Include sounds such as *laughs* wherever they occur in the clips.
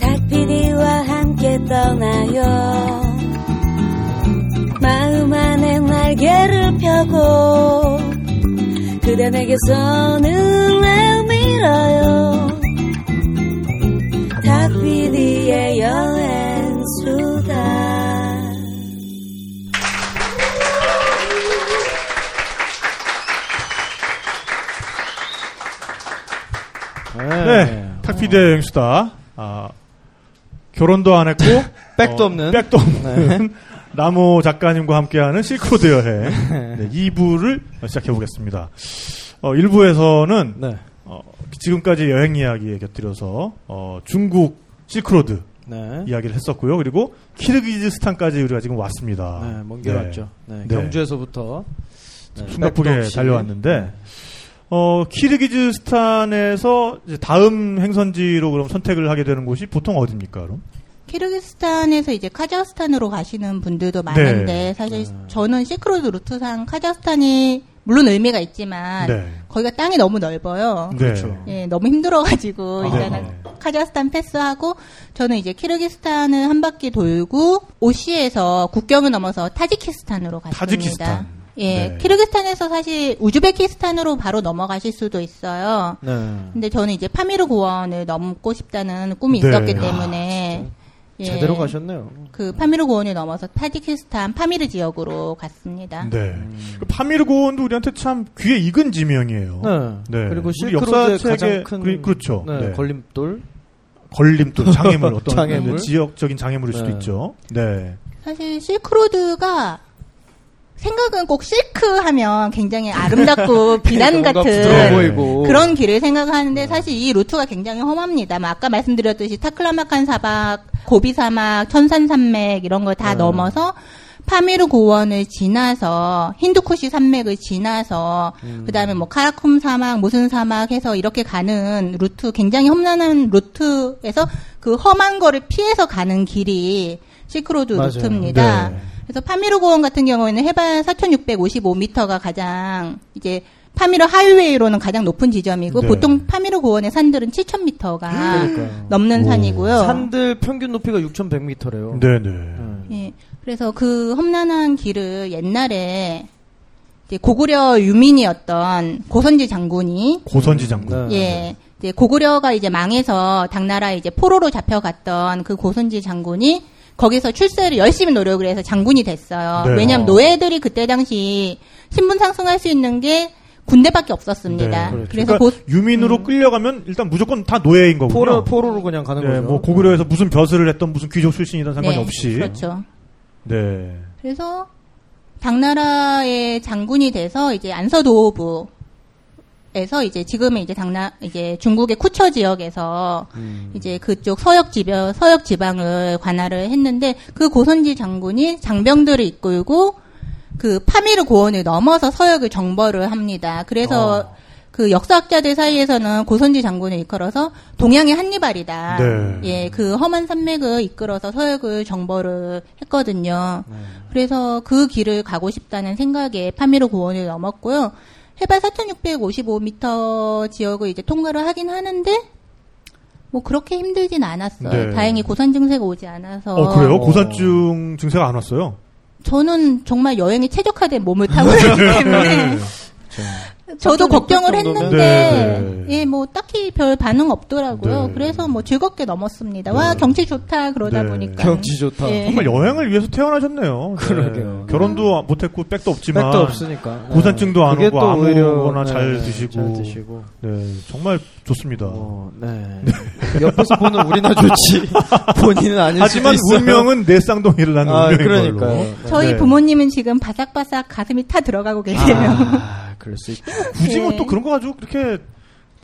닭피디와 함께 떠나요 마음 안에 날개를 펴고 그대 내게서 눈을 밀어요 닭피디의 여행수다 네. 탁피디의 여행수다. 아, 결혼도 안 했고. *laughs* 백도 어, 없는. 백도 없는. *laughs* 나무 작가님과 함께하는 실크로드 여행. *laughs* 네, 2부를 시작해 보겠습니다. 어, 1부에서는. 네. 어, 지금까지 여행 이야기에 곁들여서, 어, 중국 실크로드. 네. 이야기를 했었고요. 그리고 키르기즈스탄까지 우리가 지금 왔습니다. 네, 먼길 네. 왔죠. 네, 네. 경주에서부터 네, 없이. 달려왔는데 어, 키르기즈스탄에서 이제 다음 행선지로 그럼 선택을 하게 되는 곳이 보통 어디입니까, 그럼? 키르기스탄에서 이제 카자흐스탄으로 가시는 분들도 많은데 네. 사실 네. 저는 실크로드 루트상 카자흐스탄이 물론 의미가 있지만 네. 거기가 땅이 너무 넓어요. 네. 그렇죠. 예, 너무 힘들어가지고 아, 일단은 네. 카자흐스탄 패스하고 저는 이제 키르기스탄을 한 바퀴 돌고 오시에서 국경을 넘어서 타지키스탄으로 갔습니다. 타지키스탄. 예, 네. 키르기스탄에서 사실 우즈베키스탄으로 바로 넘어가실 수도 있어요. 네. 근데 저는 이제 파미르 고원을 넘고 싶다는 꿈이 네. 있었기 아, 때문에 예, 제대로 가셨네요. 그 파미르 고원을 넘어서 타지키스탄 파미르 지역으로 갔습니다. 네. 그 파미르 고원도 우리한테 참 귀에 익은 지명이에요. 네. 네. 그리고 실크로드의 가장 큰 그리- 그렇죠. 네, 네. 걸림돌. 걸림돌, 장애물, *laughs* 어떤 장애물. 지역적인 장애물일 수도 네. 있죠. 네. 사실 실크로드가 생각은 꼭 실크 하면 굉장히 아름답고 *laughs* 비단 뭔가 같은. 그런 길을 생각하는데 사실 이 루트가 굉장히 험합니다. 뭐 아까 말씀드렸듯이 타클라마칸 사막, 고비 사막, 천산 산맥 이런 걸다 네. 넘어서 파미르 고원을 지나서 힌두쿠시 산맥을 지나서 음. 그다음에 뭐 카라쿰 사막, 무슨 사막 해서 이렇게 가는 루트 굉장히 험난한 루트에서 그 험한 거를 피해서 가는 길이 실크로드 맞아요. 루트입니다. 네. 그래서 파미르 고원 같은 경우에는 해발 4,655m가 가장 이제 파미르 하이웨이로는 가장 높은 지점이고 네. 보통 파미르 고원의 산들은 7,000m가 그러니까요. 넘는 오. 산이고요. 산들 평균 높이가 6,100m래요. 네네. 예. 그래서 그 험난한 길을 옛날에 이제 고구려 유민이었던 고선지 장군이 고선지 장군. 네. 예. 이제 고구려가 이제 망해서 당나라 이제 포로로 잡혀갔던 그 고선지 장군이 거기서 출세를 열심히 노력을 해서 장군이 됐어요. 네. 왜냐하면 어. 노예들이 그때 당시 신분 상승할 수 있는 게 군대밖에 없었습니다. 네. 그래서 그러니까 고, 유민으로 음. 끌려가면 일단 무조건 다 노예인 거군요. 포로, 포로로 그냥 가는 네, 거죠. 뭐 고구려에서 무슨 벼슬을 했던 무슨 귀족 출신이든 상관이 네, 없이. 그렇죠. 네. 그래서 당나라의 장군이 돼서 이제 안서도부 에서 이제 지금의 이제 당나 이제 중국의 쿠처 지역에서 음. 이제 그쪽 서역 지방 서역 지방을 관할을 했는데 그 고선지 장군이 장병들을 이끌고 그 파미르 고원을 넘어서 서역을 정벌을 합니다. 그래서 어. 그 역사학자들 사이에서는 고선지 장군을 이끌어서 동양의 한니발이다. 네. 예, 그 험한 산맥을 이끌어서 서역을 정벌을 했거든요. 그래서 그 길을 가고 싶다는 생각에 파미르 고원을 넘었고요. 해발 4,655m 지역을 이제 통과를 하긴 하는데 뭐 그렇게 힘들진 않았어요. 네. 다행히 고산 증세가 오지 않아서. 어, 그래요? 고산증 증세가 안 왔어요? 저는 정말 여행에 최적화된 몸을 타고 *laughs* 있기 때문에 네. 저도 3,600 걱정을? 했는데 네, 네. 예 뭐 딱히 별 반응 없더라고요. 네. 그래서 뭐 즐겁게 넘었습니다. 와 경치 좋다 그러다 네. 보니까 경치 좋다. 예. 정말 여행을 위해서 태어나셨네요. 네. 그러게요. 결혼도 못했고 백도 없지만 백도 없으니까. 네. 고산증도 안 오고 아무거나 네, 잘 네, 드시고. 잘 드시고. 네, 정말 좋습니다. 어, 네. 옆에서 보는 우리나 좋지. *laughs* 본인은 아닐 하지만 수도 있어요. 운명은 내 쌍둥이를 낳는 아, 운명인 그러니까요. 걸로. 네. 저희 네. 부모님은 지금 바삭바삭 가슴이 타 들어가고 계세요. 아, 그럴 수 있죠. *laughs* 굳이 뭐 네. 또 그런 거 가지고 그렇게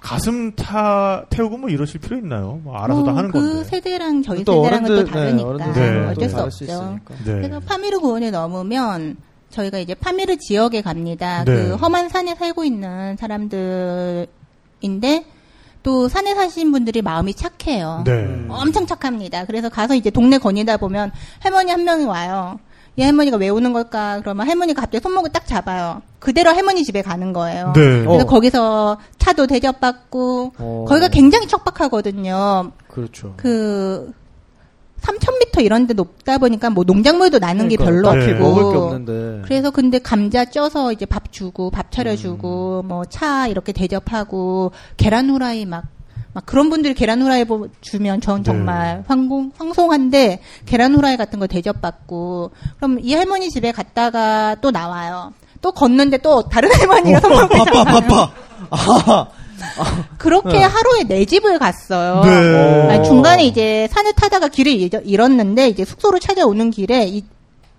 가슴 타 태우고 뭐 이러실 필요 있나요? 뭐 알아서 다뭐 하는 그 건데. 세대랑 저희 또 세대랑은 어른들, 또 다르니까 네. 생각도 어쩔 수 없죠. 있으니까. 네. 그래서 파미르 고원에 넘으면 저희가 이제 파미르 지역에 갑니다. 네. 그 험한 산에 살고 있는 사람들인데 또 산에 사신 분들이 마음이 착해요. 네. 엄청 착합니다. 그래서 가서 이제 동네 거니다 보면 할머니 한 명이 와요. 이 할머니가 왜 오는 걸까? 그러면 할머니가 갑자기 손목을 딱 잡아요. 그대로 할머니 집에 가는 거예요. 네. 그래서 어. 거기서 차도 대접받고 어. 거기가 굉장히 척박하거든요. 그렇죠. 그 3,000m 이런 데 높다 보니까 뭐 농작물도 나는 게 그러니까 별로 딱히 없고. 게 없는데. 그래서 근데 감자 쪄서 이제 밥 주고 밥 차려 주고 뭐차 이렇게 대접하고 계란 후라이 막막 그런 분들이 계란 후라이 보- 주면 전 정말 황공, 황송한데 계란 후라이 같은 거 대접받고. 그럼 이 할머니 집에 갔다가 또 나와요. 또 걷는데 또 다른 *laughs* 할머니가 선물 바빠 바빠. 아, *laughs* 그렇게 하루에 네 집을 갔어요. 네. 아니, 중간에 이제 산을 타다가 길을 잃- 잃었는데 이제 숙소로 찾아오는 길에 이-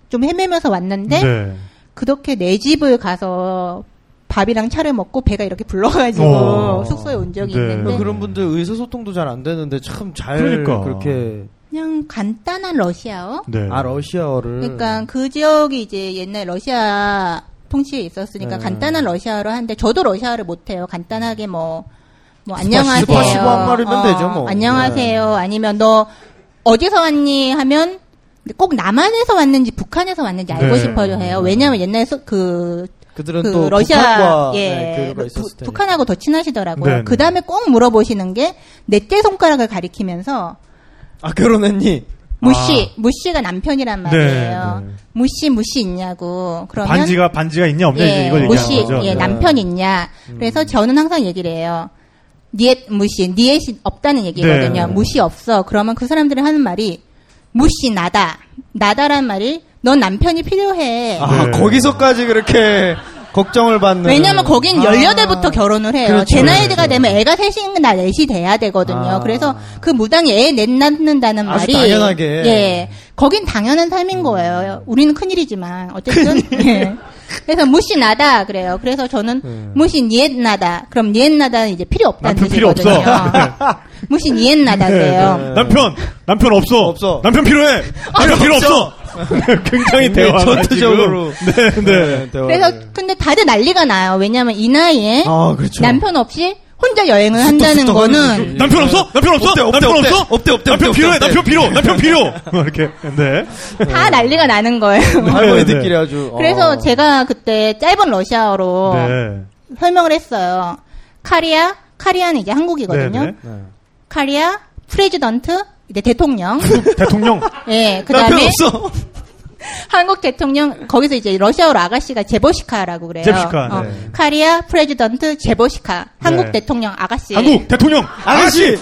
좀 헤매면서 왔는데 네. 그렇게 네 집을 가서 밥이랑 차를 먹고 배가 이렇게 불러가지고 어. 숙소에 온 적이 네. 있는데 그런 분들 의사소통도 잘 안 되는데 참 잘 그러니까. 그렇게 그냥 간단한 러시아어. 네. 아 러시아어를 그러니까 그 지역이 이제 옛날 러시아 통치에 있었으니까 네. 간단한 러시아어를 하는데 저도 러시아어를 못해요. 간단하게 뭐, 뭐 안녕하세요. 어, 스파시보 한 말이면 되죠, 뭐. 안녕하세요. 아니면 너 어디서 왔니 하면 꼭 남한에서 왔는지 북한에서 왔는지 알고 네. 싶어요 해요. 왜냐하면 옛날에 서- 그 그들은 그 또 러시아 예 네, 부-. 북한하고 더 친하시더라고요. 네, 네. 그 다음에 꼭 물어보시는 게 넷째 손가락을 가리키면서 아 결혼했니? 무씨 무씨가 남편이란 말이에요. 네, 네. 무씨 무씨 있냐고 그러면 반지가 반지가 있냐 없냐 이제 예, 이걸 얘기하는 무씨 거죠. 예 네. 남편 있냐. 그래서 저는 항상 얘기를 해요. 니엣 무씨 니엣이 없다는 얘기거든요. 네. 무씨 없어. 그러면 그 사람들이 하는 말이 무씨 나다 나다란 말이 넌 남편이 필요해. 아 네. 거기서까지 그렇게 걱정을 받는. 왜냐면 거긴 아. 18부터 결혼을 해요. 그렇죠, 제 나이대가 그렇죠. 되면 애가 셋인 나 넷이 돼야 되거든요. 아. 그래서 그 무당이 애 넷 낳는다는 아주 말이 당연하게. 예. 거긴 당연한 삶인 거예요. 우리는 큰일이지만 어쨌든 예. 그래서 무시 나다 그래요. 그래서 저는 네. 무시 니엣 나다. 그럼 니엣 나다는 이제 필요 없다는 남편 필요 뜻이거든요. 없어. 무시 니엣 나다 그래요. 네. 남편 남편 없어 없어. 남편 필요해 남편 필요 없어 *laughs* 굉장히 대화가 전투적으로. 지금. 네, 네. 대화를. 그래서 근데 다들 난리가 나요. 왜냐하면 이 나이에 아 그렇죠. 남편 없이 혼자 여행을 한다는 쑥덕 거는 남편 없어? 남편 없어? 없대, 없대, 남편 없대. 없어? 없대, 없대, 남편 필요해? 남편 필요? 남편 필요? *laughs* 이렇게. 네. 다 난리가 나는 거예요. 할머니들끼리 네, 아주. 그래서 어. 제가 그때 짧은 러시아어로 네. 설명을 했어요. Корея, Корея는 이제 한국이거든요. 네, 네. 네. Корея, президент, 이제 대통령. *laughs* 대통령. 예, 그 남편 다음에 없어. *laughs* 한국 대통령, 거기서 이제 러시아어로 아가씨가 девушка라고 그래요. девушка, 어, 네. Корея, президент, девушка. 한국 네. 대통령 아가씨. 한국 대통령. 아가씨,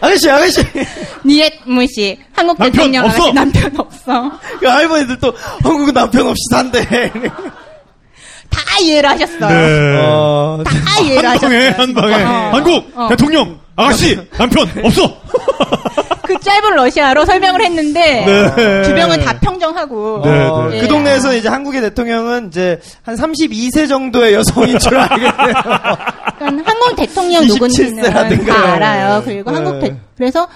아가씨, 아가씨. нет муж. 한국 남편 대통령 없어? 아가씨 남편 없어. 그 할머니들 또 한국은 남편 없이 산대. 다 이해를 하셨어요. 네. 어, 다 이해를 한 방에, 하셨어요. 한 방에. 어. 한국 어. 대통령. 아가씨. *laughs* 남편 없어. 그 짧은 러시아로 설명을 했는데 네. 주변은 다 평정하고 네, 어, 네. 그 동네에서 이제 한국의 대통령은 이제 한 32세 정도의 여성인 줄 알겠네요. *laughs* 그러니까 한국 대통령 누군지는 27세라든가. 다 알아요. 그리고 네. 한국 대, 그래서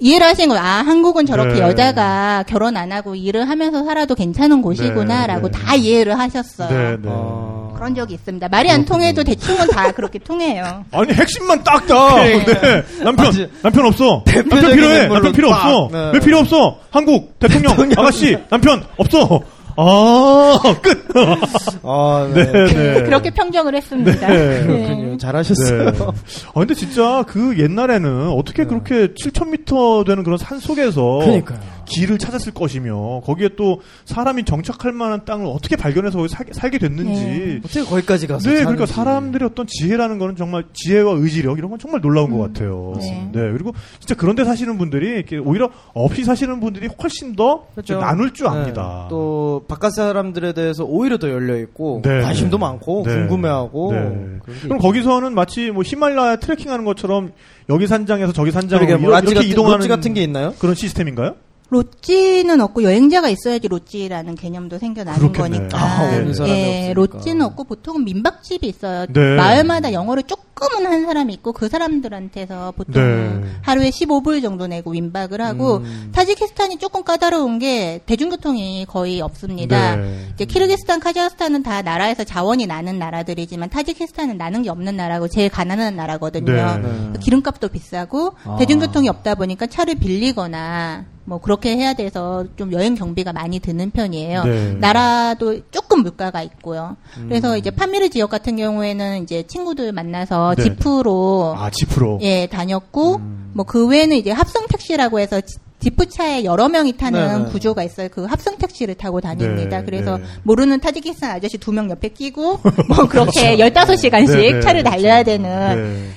이해를 하신 거예요. 아, 한국은 저렇게 네. 여자가 결혼 안 하고 일을 하면서 살아도 괜찮은 곳이구나라고 네, 네. 다 이해를 하셨어요. 네, 네. 어. 그런 적이 있습니다. 말이 안 통해도 대충은 다 그렇게 통해요. *laughs* 아니 핵심만 딱딱. 그래. 네. 남편 맞지. 남편 없어. 남편 필요해. 남편 필요 딱. 없어. 네. 왜 필요 없어? 한국 대통령, 대통령. 아가씨 남편 없어. 아 끝. *laughs* 아, 네, 네. *laughs* 그렇게 평정을 했습니다. 네, 그렇군요. 잘하셨어요. 네. 아 근데 진짜 그 옛날에는 어떻게 그렇게 7,000m 되는 그런 산 속에서 그러니까요. 길을 찾았을 것이며 거기에 또 사람이 정착할 만한 땅을 어떻게 발견해서 살, 살게 됐는지. 네. 어떻게 거기까지 가서 네, 그러니까. 사람들의 어떤 지혜라는 거는 정말 지혜와 의지력 이런 건 정말 놀라운 것 같아요. 네. 네, 그리고 진짜 그런데 사시는 분들이 이렇게 오히려 없이 사시는 분들이 훨씬 더 그렇죠. 나눌 줄 네. 압니다. 또 바깥 사람들에 대해서 오히려 더 열려 있고 네. 관심도 많고 네. 궁금해하고 네. 그럼 거기서는 마치 뭐 히말라야 트레킹하는 것처럼 여기 산장에서 저기 산장으로 뭐 이렇게 란지 같은 이동하는 같은 게 있나요? 그런 시스템인가요? lodge는 없고 여행자가 있어야지 lodge라는 개념도 생겨나는 그렇겠네. 거니까. 아, 사람이 예, 없으니까. lodge는 없고 보통은 민박집이 있어요. 네. 마을마다 영어를 조금은 하는 사람이 있고 그 사람들한테서 보통 네. 하루에 15불 정도 내고 민박을 하고 음. 타지키스탄이 조금 까다로운 게 대중교통이 거의 없습니다. 네. 이제 키르기스탄, 카자흐스탄은 다 나라에서 자원이 나는 나라들이지만 타지키스탄은 나는 게 없는 나라고 제일 가난한 나라거든요. 네. 네. 기름값도 비싸고 아. 대중교통이 없다 보니까 차를 빌리거나 뭐 그렇게 해야 돼서 좀 여행 경비가 많이 드는 편이에요. 네. 나라도 조금 물가가 있고요. 그래서 이제 파미르 지역 같은 경우에는 이제 친구들 만나서 네. 지프로 아, 지프로. 예 다녔고 뭐그 외에는 이제 합성 택시라고 해서 지- 지프차에 여러 명이 타는 네네. 구조가 있어요. 그 합성 택시를 타고 다닙니다. 네, 그래서 네. 모르는 타지키스탄 아저씨 두 명 옆에 끼고 *laughs* 뭐 그렇게 15시간씩 네, 네, 차를 그렇죠. 달려야 되는 네.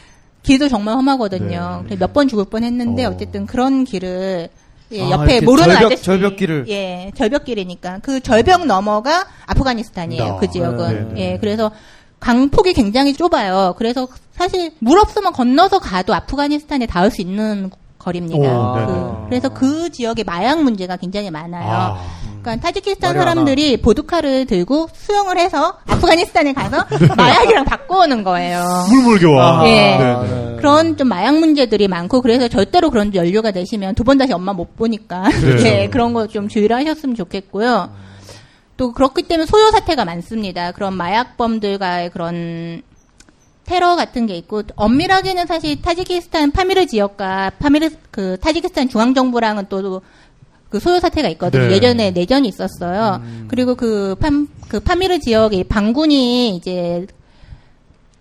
길도 정말 험하거든요. 네. 몇번 죽을 뻔 했는데 어. 어. 쨌든 그런 길을 예, 아, 옆에 모르는 절벽- 아저씨 절벽길을. 예 절벽길이니까 그 절벽 너머가 아프가니스탄이에요. 아, 그 지역은 네, 네. 예 그래서 강폭이 굉장히 좁아요. 그래서 사실 물 없으면 건너서 가도 아프가니스탄에 닿을 수 있는 거리입니다. 오, 그- 네네. 그래서 그 지역에 마약 문제가 굉장히 많아요. 아. 그러니까 타지키스탄 머리 사람들이 보드카를 들고 수영을 해서 아프가니스탄에 가서 *laughs* 마약이랑 바꿔오는 거예요. 물물교와. 아, 예. 네, 네. 네. 그런 좀 마약 문제들이 많고 그래서 절대로 그런 연료가 되시면 두 번 다시 엄마 못 보니까 *laughs* 그렇죠. 예, 그런 거 좀 주의를 하셨으면 좋겠고요. 또 그렇기 때문에 소요 사태가 많습니다. 그런 마약범들과의 그런 테러 같은 게 있고 엄밀하게는 사실 타지키스탄 파미르 지역과 파미르 그 타지키스탄 중앙 정부랑은 또 그 소요 사태가 있거든요. 네. 예전에 내전이 있었어요. 그리고 그, 팜, 그 파미르 지역의 방군이 이제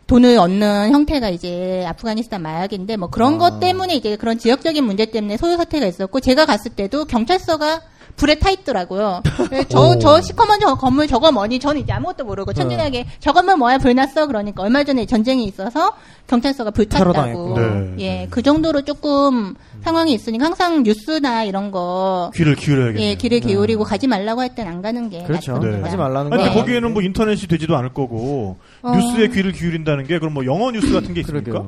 돈을 얻는 형태가 이제 아프가니스탄 마약인데 뭐 그런 것 때문에 이제 그런 지역적인 문제 때문에 소요 사태가 있었고 제가 갔을 때도 경찰서가 불에 타 있더라고요. *laughs* 저, 오. 저 시커먼 저 건물 저거 뭐니? 저는 이제 아무것도 모르고 천진하게 저 건물 뭐야 불 났어? 그러니까 얼마 전에 전쟁이 있어서 경찰서가 불 테러 탔다고. 당했구나. 네, 예, 네. 그 정도로 조금 상황이 있으니까 항상 뉴스나 이런 거 귀를 기울여야겠네요. 예, 귀를 기울이고 가지 말라고 할 땐 안 가는 게 그렇죠. 네. 하지 말라는 아니, 근데. 거기에는 뭐 인터넷이 되지도 않을 거고 어. 뉴스에 귀를 기울인다는 게 그럼 뭐 영어 뉴스 같은 게 있습니까?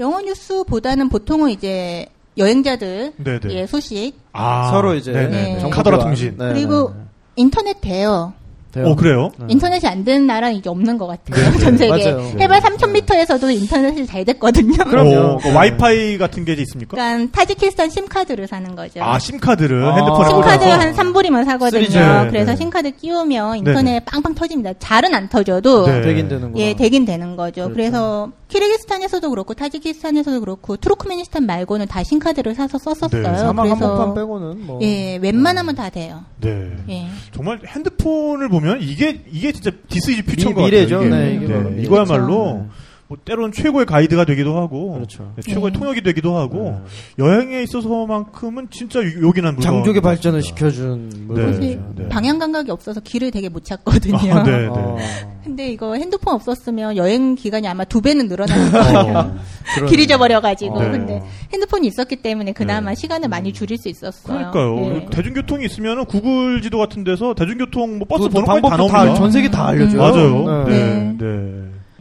영어 뉴스보다는 보통은 이제 여행자들 네네. 예, 소식 아, 서로 이제 네네. 네. 정보 카더라. 통신. 네, 그리고 네, 네. 인터넷 돼요. 돼요. 어 그래요? 네. 인터넷이 안 되는 나라는 이제 없는 것 같아요. 네, 전 네. *laughs* 세계. 맞아요. 해발 3,000m에서도 인터넷이 잘 됐거든요. *laughs* 그럼요. 어, 그 네. 와이파이 같은 게 있습니까? 그러니까 타지키스탄 심카드를 사는 거죠. 아 심카드를 아. 핸드폰에 심카드 꽂아서 한 3불이면 사거든요. 3G. 네, 그래서 네. 심카드 끼우면 인터넷 빵빵 터집니다. 잘은 안 터져도 네. 되긴 되는구나. 예, 되긴 되는 거죠. 그렇죠. 그래서 키르기스탄에서도 그렇고 타지키스탄에서도 그렇고 투르크메니스탄 말고는 다 심카드를 사서 썼었어요. 네, 사막 한복판 그래서 빼고는 뭐 예, 웬만하면 다 돼요. 네. 예. 정말 핸드폰을 보면 이게 이게 진짜 this is future인 미- 것 미래죠. 같아요. 이게. 네, 이게 미래죠. 이거야말로 네. 뭐 때로는 최고의 가이드가 되기도 하고 그렇죠. 네, 최고의 네. 통역이 되기도 하고 여행에 있어서만큼은 진짜 요- 요긴한 물건 장족의 발전을 같습니다. 시켜준 네. 물건이죠. 사실 네. 방향 감각이 없어서 길을 되게 못 찾거든요. 아, 네, 네. 어. 근데 이거 핸드폰 없었으면 여행 기간이 아마 두 배는 늘어날 거예요. *laughs* 어. 길 잊어버려가지고. 네. 근데 핸드폰이 있었기 때문에 그나마 네. 시간을 많이 줄일 수 있었어요. 그러니까요. 네. 대중교통이 있으면은 구글 지도 같은 데서 대중교통 뭐 버스 그 번호까지 다 나옵니다. 다 전 세계 다 알려줘요. 맞아요. 네.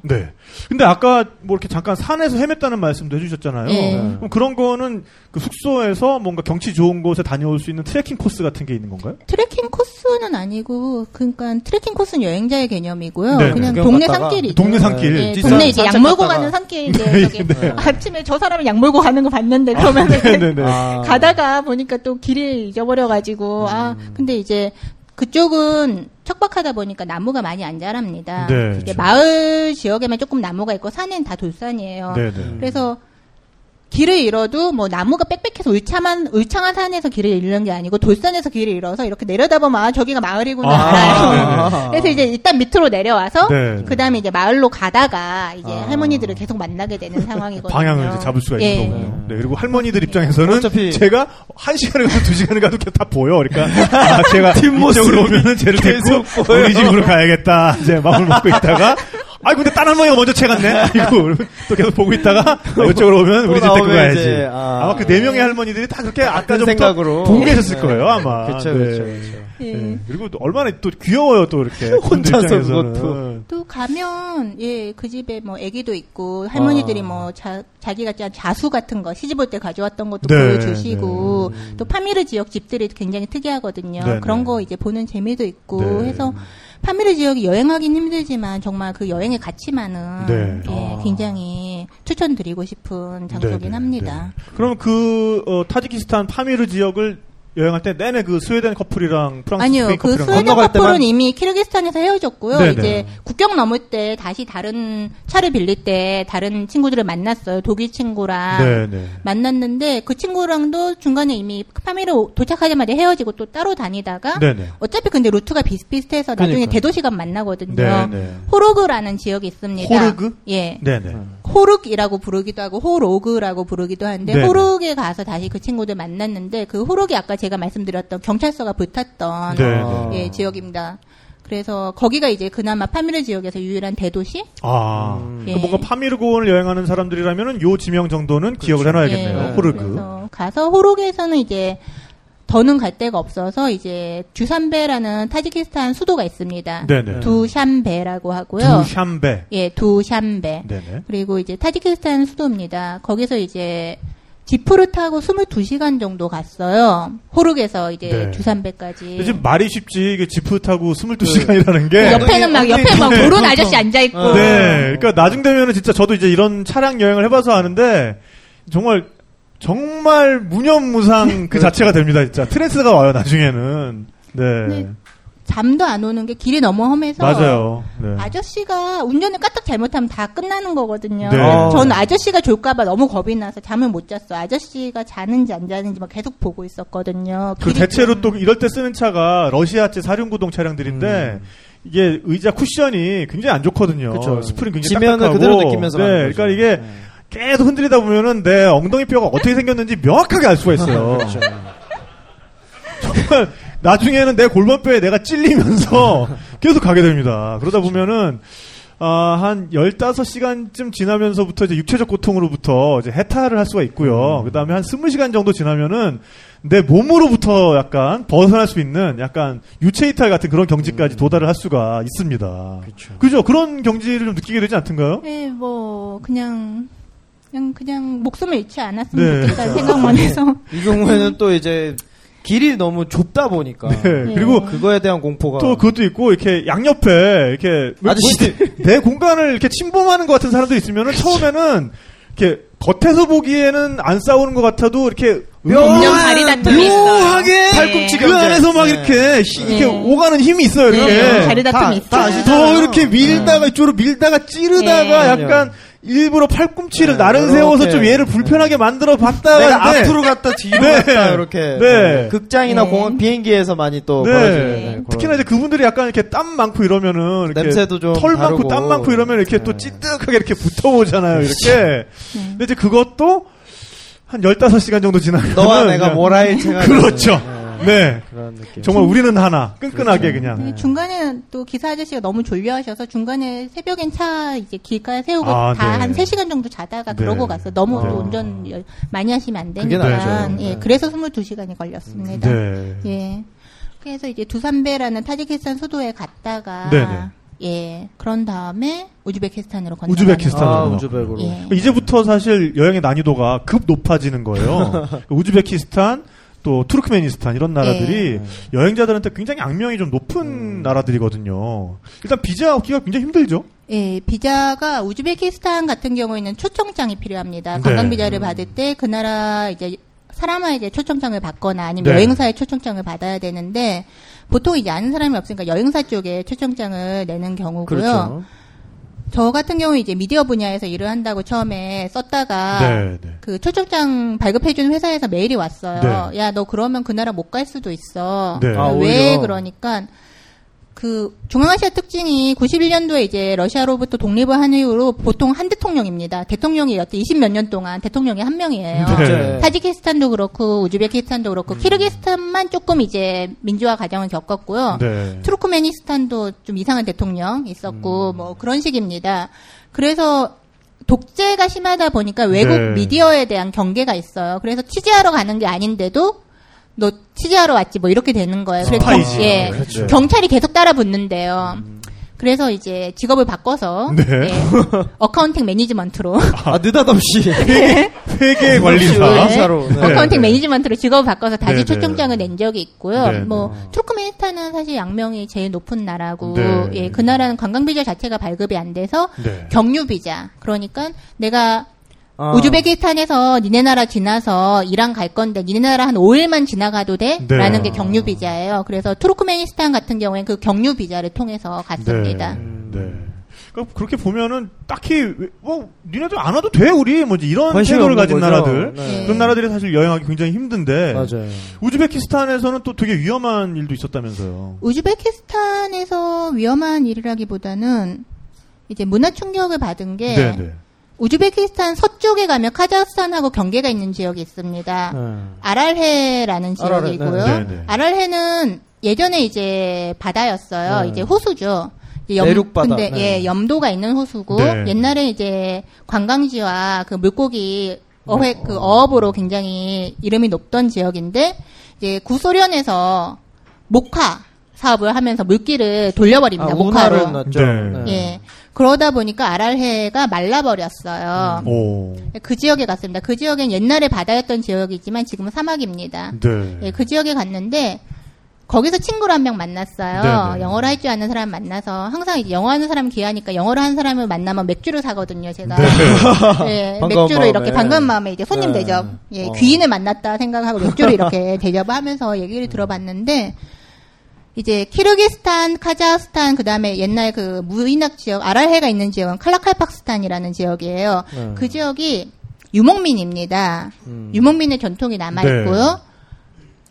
네. 네. 네. 근데 아까 뭐 이렇게 잠깐 산에서 헤맸다는 말씀도 해주셨잖아요. 네. 그럼 그런 거는 그 숙소에서 뭔가 경치 좋은 곳에 다녀올 수 있는 트레킹 코스 같은 게 있는 건가요? 트레킹 코스는 아니고, 그러니까 트레킹 코스는 여행자의 개념이고요. 네, 그냥 구경 동네 산길이죠. 동네 산길. 예, 뒷산 동네 이제 약 산책 몰고 갔다가. 가는 산길인데 네, 네. 아침에 저 사람이 약 몰고 가는 거 봤는데 그러면은 *laughs* 네네. 아. 가다가 보니까 또 길을 잊어버려가지고 아 음. 근데 이제 그쪽은 척박하다 보니까 나무가 많이 안 자랍니다. 네. 이게 마을 지역에만 조금 나무가 있고 산엔 다 돌산이에요. 네 네. 그래서 길을 잃어도 뭐 나무가 빽빽해서 울창한 울창한 산에서 길을 잃는 게 아니고 돌산에서 길을 잃어서 이렇게 내려다보면 아 저기가 마을이구나 아, 알아요. 네네. *laughs* 그래서 이제 일단 밑으로 내려와서 네. 그다음에 이제 마을로 가다가 이제 아. 할머니들을 계속 만나게 되는 상황이거든요. 방향을 이제 잡을 수가 예. 있는 거군요. 네, 그리고 할머니들 입장에서는 어차피- 제가 한 시간에 가도 두 시간에 가도 다 보여. 그러니까 *laughs* 아, 제가 뒷모습 이쪽으로 오면은 쟤를 데리고. 우리 집으로 가야겠다. 이제 마음을 먹고 있다가 *laughs* 아이 근데 딴 할머니가 먼저 채 갔네. *laughs* 아이고 또 계속 보고 있다가 아, *laughs* 이쪽으로 오면 또 우리 집 데리고 가야지. 이제, 아. 아, 마 그 네 명의 할머니들이 다 그렇게 아까 전부터 생각으로. 보고 계셨을 네. 거예요 아마. 그렇죠, 네. 그렇죠, 그렇죠. 예. 네. 그리고 또 얼마나 또 귀여워요 또 이렇게 *laughs* 혼자서. 그것도. 또 가면 예 그 집에 뭐 아기도 있고 할머니들이 아. 뭐 자, 자기가 짠 자수 같은 거 시집 올 때 가져왔던 것도 네, 보여주시고 또 파미르 지역 집들이 굉장히 특이하거든요. 네, 그런 네. 거 이제 보는 재미도 있고 네. 해서 파미르 지역이 여행하긴 힘들지만 정말 그 여행의 가치만은 네. 예, 아. 굉장히 추천드리고 싶은 장소긴 네, 네, 합니다. 네. 그럼 그 어, 타지키스탄 파미르 지역을 여행할 때 내내 그 스웨덴 커플이랑 프랑스 아니요, 그 스웨덴 커플은 때만? 이미 키르기스탄에서 헤어졌고요. 네네. 이제 국경 넘을 때 다시 다른 차를 빌릴 때 다른 친구들을 만났어요. 독일 친구랑 네네. 만났는데 그 친구랑도 중간에 이미 파미르 도착하자마자 헤어지고 또 따로 다니다가 네네. 어차피 근데 루트가 비슷비슷해서 나중에 그러니까요. 대도시 가면 만나거든요. 네네. 호르그라는 지역이 있습니다. 호르그? 예. 네네. 호르그라고 부르기도 하고 호로그라고 부르기도 하는데 네네. 호르그에 가서 다시 그 친구들 만났는데 그 호르그 아까 제가 말씀드렸던 경찰서가 붙었던 네네. 아. 예, 지역입니다. 그래서 거기가 이제 그나마 파미르 지역에서 유일한 대도시? 아, 음. 예. 그 뭔가 파미르 고원을 여행하는 사람들이라면은 요 지명 정도는 기억을 해놔야겠네요. 예, 호르그. 그래서 가서 호르그에서는 이제 더는 갈 데가 없어서 이제 두샨베라는 타지키스탄 수도가 있습니다. 네네. 두샨베라고 하고요. 두샨베. 예, 두샨베. 네네. 그리고 이제 타지키스탄 수도입니다. 거기서 이제 지프를 타고 22시간 정도 갔어요. 호르에서 이제 네. 주산베까지. 요즘 말이 쉽지 이게 지프 타고 22시간이라는 게 그 옆에는 막 옆에 막 네. 모르는 아저씨 앉아 있고. 어. 네. 그러니까 나중 되면은 진짜 저도 이제 이런 차량 여행을 해봐서 아는데 정말 정말 무념무상 *laughs* 그 자체가 됩니다. 진짜 트랜스가 와요 나중에는. 네. 네. 잠도 안 오는 게 길이 너무 험해서 맞아요. 네. 아저씨가 운전을 까딱 잘못하면 다 끝나는 거거든요. 네. 저는 아저씨가 졸까봐 너무 겁이 나서 잠을 못 잤어요. 아저씨가 자는지 안 자는지 막 계속 보고 있었거든요. 그 대체로 좀- 또 이럴 때 쓰는 차가 러시아제 사륜구동 차량들인데 이게 의자 쿠션이 굉장히 안 좋거든요. 그쵸. 스프링 굉장히 지면을 딱딱하고. 그대로 느끼면서 네. 그러니까 이게 네. 계속 흔들리다 보면은 내 엉덩이 뼈가 어떻게 생겼는지 명확하게 알 수가 있어요. *laughs* 그렇죠. 정말 나중에는 내 골반뼈에 내가 찔리면서 *laughs* 계속 가게 됩니다. 그러다 보면은 아, 한 15시간쯤 지나면서부터 이제 육체적 고통으로부터 이제 해탈을 할 수가 있고요. 그 다음에 한 20시간 정도 지나면은 내 몸으로부터 약간 벗어날 수 있는 약간 유체이탈 같은 그런 경지까지 도달을 할 수가 있습니다. 그렇죠. 그죠? 그런 경지를 좀 느끼게 되지 않던가요? 네, 뭐 그냥 그냥 그냥 목숨을 잃지 않았으면 네. 좋겠다는 생각만 해서 이 경우에는 또 이제 길이 너무 좁다 보니까 네. 그리고 그거에 대한 공포가 또 그것도 있고 이렇게 양옆에 이렇게 왜- 아저씨들. 뭐내 공간을 이렇게 침범하는 것 같은 사람들이 있으면은 처음에는 이렇게 겉에서 보기에는 안 싸우는 것 같아도 이렇게 있어요. 묘하게 팔꿈치 그. 안에서 막 네. 이렇게 시- 이렇게 네. 오가는 힘이 있어요 이렇게 네, 자리 다툼이 다- 있어요. 다더 이렇게 밀다가 이쪽으로 밀다가 찌르다가 네. 약간 일부러 팔꿈치를 네, 나른. 세워서 좀 얘를 불편하게 만들어 봤다가 내가 근데 앞으로 갔다 뒤로 네. 갔다 이렇게 네. 극장이나 네. 공원 비행기에서 많이 또 네. 벌어지는 네, 특히나 이제 그분들이 약간 이렇게 땀 많고 이러면은 이렇게 냄새도 좀털 많고 다르고. 땀 많고 이러면 이렇게 또 네. 찌득하게 이렇게 붙어오잖아요. 이렇게. 네. 근데 이제 그것도 한 15시간 정도 지나면 너와 내가 모라일체가 그렇죠. 네. 그런 느낌. 정말 우리는 하나 끈끈하게 그냥. 네, 중간에 또 기사 아저씨가 너무 졸려하셔서 중간에 새벽엔 차 이제 길가에 세우고 아, 다 네. 한 3시간 정도 자다가 네. 그러고 갔어요. 너무 네. 운전 여- 많이 하시면 안 되니까. 나죠. 예, 네. 그래서 22시간이 걸렸습니다. 네. 예. 그래서 이제 두산베라는 타지키스탄 수도에 갔다가 네네. 예. 그런 다음에 우즈베키스탄으로 건너 우즈베키스탄. 아. 우즈벡으로. 예. 이제부터 사실 여행의 난이도가 급 높아지는 거예요. *laughs* 우즈베키스탄, 또 투르크메니스탄 이런 나라들이 네. 여행자들한테 굉장히 악명이 좀 높은 나라들이거든요. 일단 비자 얻기가 굉장히 힘들죠. 예, 비자가 우즈베키스탄 같은 경우에는 초청장이 필요합니다. 네. 관광 비자를 받을 때 그 나라 이제 사람에게 초청장을 받거나 아니면 네. 여행사의 초청장을 받아야 되는데 보통 이제 아는 사람이 없으니까 여행사 쪽에 초청장을 내는 경우고요. 그렇죠. 저 같은 경우 이제 미디어 분야에서 일을 한다고 처음에 썼다가 네, 네. 그 초청장 발급해주는 회사에서 메일이 왔어요. 네. 야, 너 그러면 그 나라 못 갈 수도 있어. 네. 아, 왜 오히려. 그러니까 그 중앙아시아 특징이 91년도에 이제 러시아로부터 독립을 한 이후로 보통 한 대통령입니다. 대통령이 여태 20 몇 년 동안 대통령이 한 명이에요. 네. 타지키스탄도 그렇고 우즈베키스탄도 그렇고 키르기스탄만 조금 이제 민주화 과정을 겪었고요. 네. 투르크메니스탄도 좀 이상한 대통령 있었고 음. 뭐 그런 식입니다. 그래서 독재가 심하다 보니까 외국 네. 미디어에 대한 경계가 있어요. 그래서 취재하러 가는 게 아닌데도 너 취재하러 왔지 뭐 이렇게 되는 거예요. 그래서. 경- 예, 그렇죠. 경찰이 계속 따라 붙는데요. 그래서 이제 직업을 바꿔서 네. 예, accounting management로 아, 느닷없이. *laughs* 회계 관리사. 관리사 로. 네. accounting 네. management로 직업을 바꿔서 다시 네, 네. 초청장을 낸 적이 있고요. 네, 뭐 투르크메니스탄은 사실 악명이 제일 높은 나라고 네. 예, 그 나라는 관광 비자 자체가 발급이 안 돼서 네. 경유 비자. 그러니까 내가 아. 우즈베키스탄에서 니네 나라 지나서 이란 갈 건데 니네 나라 한 5일만 지나가도 돼? 네. 라는 게 경유 비자예요. 그래서 투르크메니스탄 같은 경우에는 그 경유 비자를 통해서 갔습니다. 네. 네. 그러니까 그렇게 보면은 딱히 왜- 뭐 니네들 안 와도 돼 우리 뭐지 이런 태도를 가진 거죠. 나라들 네. 그런 나라들이 사실 여행하기 굉장히 힘든데 맞아요. 우즈베키스탄에서는 또 되게 위험한 일도 있었다면서요. 우즈베키스탄에서 위험한 일이라기보다는 이제 문화 충격을 받은 게 네, 네. 우즈베키스탄 서쪽에 가면 카자흐스탄하고 경계가 있는 지역이 있습니다. 네. 아랄해라는 아랄해, 지역이고요. 네, 네. 아랄해는 예전에 이제 바다였어요. 네. 이제 호수죠. 이제 내륙바다. 근데 네. 예, 염도가 있는 호수고 네. 옛날에 이제 관광지와 그 물고기 어회 그 어업으로 굉장히 이름이 높던 지역인데 이제 구소련에서 목화 사업을 하면서 물기를 돌려버립니다. 아, 목화로. 났죠. 네. 예. 그러다 보니까 아랄해가 말라버렸어요. 오. 그 지역에 갔습니다. 그 지역엔 옛날에 바다였던 지역이지만 지금은 사막입니다. 네. 예, 그 지역에 갔는데 거기서 친구를 한 명 만났어요. 네네. 영어를 할 줄 아는 사람 만나서 항상 이제 영어 하는 사람 귀하니까 영어를 하는 사람을 만나면 맥주를 사거든요. 제가 *laughs* 예, 반가운 맥주를 마음에. 이렇게 반가운 마음에 이제 손님 네. 대접, 예, 어. 귀인을 만났다 생각하고 맥주를 이렇게 *laughs* 대접하면서 얘기를 들어봤는데 이제 키르기스탄, 카자흐스탄 그 다음에 옛날 그 무인학 지역 아랄해가 있는 지역은 칼라칼팍스탄이라는 지역이에요. 네. 그 지역이 유목민입니다. 음. 유목민의 전통이 남아 네. 있고요.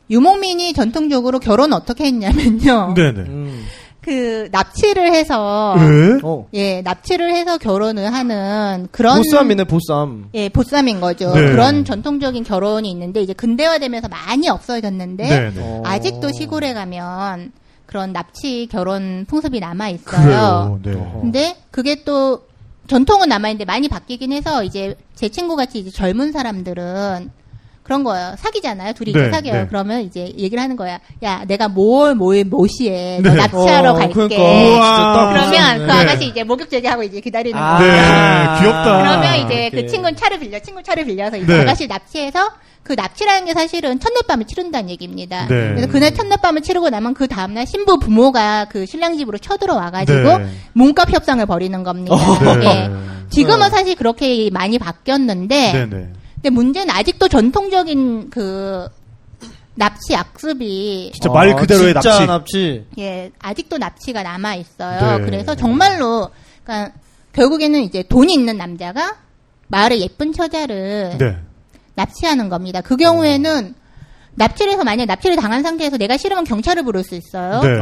유목민이 전통적으로 결혼 어떻게 했냐면요. 네, 네. 음. 그 납치를 해서 에? 어. 예, 납치를 해서 결혼을 하는 그런 보쌈이네, 보쌈. 예, 보쌈인 거죠. 네. 그런 전통적인 결혼이 있는데 이제 근대화되면서 많이 없어졌는데 네, 네. 어. 아직도 시골에 가면 그런 납치 결혼 풍습이 남아 있어요. 네. 근데 그게 또 전통은 남아 있는데 많이 바뀌긴 해서 이제 제 친구 같이 이제 젊은 사람들은 그런 거예요. 사귀잖아요. 둘이 네, 이제 사귀어요. 네. 그러면 이제 얘기를 하는 거야. 야, 내가 뭘, 뭘, 모시에 너 네. 납치하러 어, 갈게. 그러니까. 우와. 진짜 딱 그러면 보쌈이네. 그 아가씨 이제 목욕 제지하고 이제 기다리는 아. 거야. 네, 귀엽다. 그러면 이제 이렇게. 그 친구는 차를 빌려, 친구 차를 빌려서 이제 네. 아가씨 납치해서 그 납치라는 게 사실은 첫날밤을 치른다는 얘기입니다. 네. 그래서 그날 첫날밤을 치르고 나면 그 다음날 신부 부모가 그 신랑 집으로 쳐들어와가지고 네. 몸값 협상을 벌이는 겁니다. 네. 예. 지금은 사실 그렇게 많이 바뀌었는데, 네, 네. 근데 문제는 아직도 전통적인 그 납치 악습이 진짜 말 그대로의 아, 진짜 납치. 납치. 예, 아직도 납치가 남아 있어요. 네. 그래서 정말로 그러니까 결국에는 이제 돈이 있는 남자가 마을의 예쁜 처자를 네. 납치하는 겁니다. 그 경우에는 납치를 해서 만약 납치를 당한 상태에서 내가 싫으면 경찰을 부를 수 있어요. 네.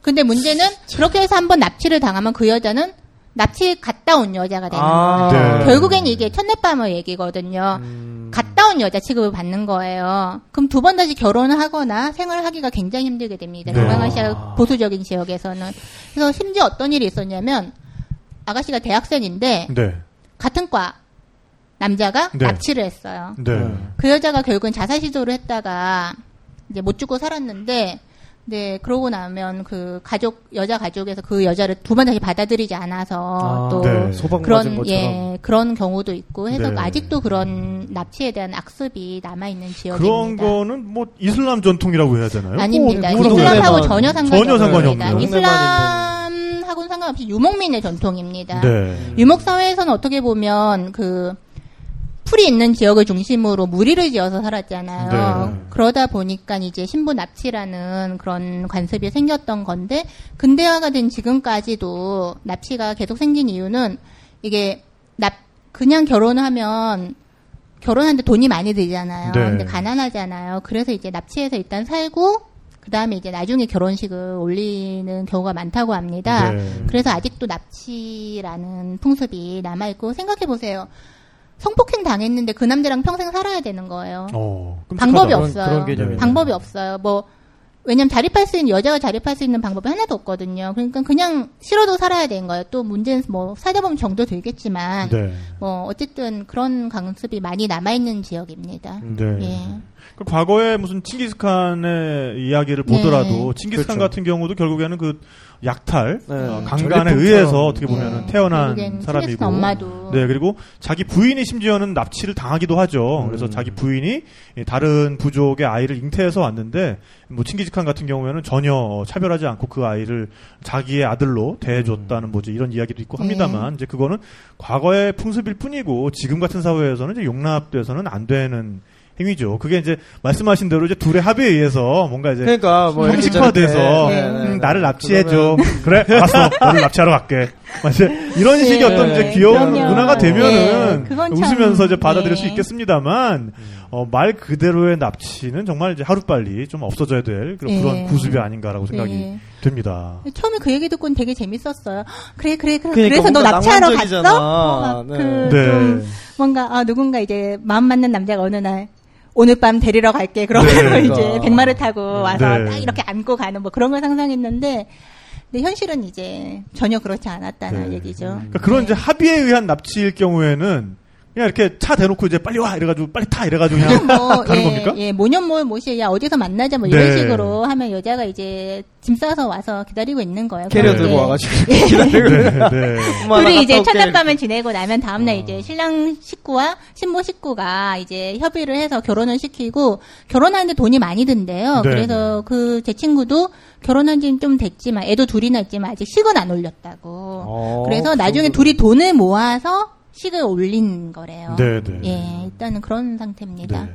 근데 문제는 그렇게 해서 한번 납치를 당하면 그 여자는 납치 갔다 온 여자가 되는 아. 거예요. 네. 결국엔 이게 첫날밤의 얘기거든요. 음. 갔다 온 여자 취급을 받는 거예요. 그럼 두 번 다시 결혼을 하거나 생활을 하기가 굉장히 힘들게 됩니다. 네. 동남아시아 보수적인 지역에서는. 그래서 심지어 어떤 일이 있었냐면 아가씨가 대학생인데 네. 같은 과 남자가 네. 납치를 했어요. 네. 그 여자가 결국은 자살 시도를 했다가 이제 못 죽고 살았는데 네 그러고 나면 그 가족 여자 가족에서 그 여자를 두 번 다시 받아들이지 않아서 아, 또 네. 소방 맞은 그런 것처럼. 예 그런 경우도 있고 해서 네. 아직도 그런 납치에 대한 악습이 남아 있는 그런 지역입니다. 거는 뭐 이슬람 전통이라고 해야 되나요? 아닙니다. 뭐, 이슬람하고 전혀 상관이 전혀 상관이 없습니다. 없네요. 이슬람하고는 상관없이 유목민의 전통입니다. 네. 유목 사회에서는 어떻게 보면 그 풀이 있는 지역을 중심으로 무리를 지어서 살았잖아요. 네. 그러다 보니까 이제 신부 납치라는 그런 관습이 생겼던 건데 근대화가 된 지금까지도 납치가 계속 생긴 이유는 이게 납 그냥 결혼하면 결혼하는데 돈이 많이 들잖아요. 네. 근데 가난하잖아요. 그래서 이제 납치해서 일단 살고 그 다음에 이제 나중에 결혼식을 올리는 경우가 많다고 합니다. 네. 그래서 아직도 납치라는 풍습이 남아 있고 생각해 보세요. 성폭행 당했는데 그 남자랑 평생 살아야 되는 거예요. 어. 방법이 그런- 없어요. 그런. 방법이 없어요. 뭐 왜냐면 자립할 수 있는 여자가 자립할 수 있는 방법이 하나도 없거든요. 그러니까 그냥 싫어도 살아야 되는 거예요. 또 문제는 뭐 살다 보면 정도 들겠지만 네. 뭐 어쨌든 그런 강습이 많이 남아 있는 지역입니다. 네. 예. 그 과거에 무슨 칭기스칸의 이야기를 네. 보더라도 칭기스칸 그렇죠. 같은 경우도 결국에는 그 약탈, 네. 어, 강간에 전리품처럼. 의해서 어떻게 보면 예. 태어난 사람이고, 엄마도 네 그리고 자기 부인이 심지어는 납치를 당하기도 하죠. 그래서 음. 자기 부인이 이 다른 부족의 아이를 잉태해서 왔는데 뭐 징기즈칸 같은 경우에는 전혀 어, 차별하지 않고 그 아이를 자기의 아들로 대해줬다는 뭐지 이런 이야기도 있고 합니다만 이제 그거는 과거의 풍습일 뿐이고 지금 같은 사회에서는 이제 용납돼서는 안 되는 행위죠. 그게 이제 말씀하신 대로 이제 둘의 합의에 의해서 뭔가 이제 그러니까 뭐 형식화돼서 저렇게. 네, 네, 네, 음, 네. 나를 납치해줘. 그러면- *laughs* 그래, 알았어. 너를 납치하러 갈게. 이런 네, 식의 어떤 이제 귀여운 그럼요. 문화가 되면은 네, 참, 웃으면서 이제 받아들일 수 네. 있겠습니다만 어, 말 그대로의 납치는 정말 이제 하루 빨리 좀 없어져야 될 그런, 네. 그런 구습이 아닌가라고 생각이 네. 됩니다. 처음에 그 얘기 듣고는 되게 재밌었어요. 그래, 그래, 그래. 그러니까 그래서 너 납치하러 낭만적이잖아. 갔어? 어, 네. 그, 네. 좀 뭔가, 아, 누군가 이제 마음 맞는 남자가 어느 날, 오늘 밤 데리러 갈게. 그러고 네. *laughs* 이제 백마를 타고 와서 네. 딱 이렇게 안고 가는 뭐 그런 걸 상상했는데, 근데 현실은 이제 전혀 그렇지 않았다는 네. 얘기죠. 그러니까 그런 이제 합의에 의한 납치일 경우에는 그냥 이렇게 차 대놓고 이제 빨리 와 이래가지고 빨리 타 이래가지고 그냥 뭐, *laughs* 가는 예, 겁니까? 예, 모년몰 못이 야 어디서 만나자 뭐 이런 네. 식으로 하면 여자가 이제 짐 싸서 와서 기다리고 있는 거예요. 캐리어 들고 와가지고 *laughs* 기다리고 네, 네. 둘이 이제. 첫날밤을 지내고 나면 다음날 어. 이제 신랑 식구와 신부 식구가 이제 협의를 해서 결혼을 시키고 결혼하는데 돈이 많이 든대요. 네, 그래서 그 제 친구도 결혼한 지는 좀 됐지만 애도 둘이나 있지만 아직 식은 안 올렸다고. 어, 그래서 그 나중에 정도로. 둘이 돈을 모아서 식을 올린 거래요. 네, 네. 예, 일단은 그런 상태입니다. 네.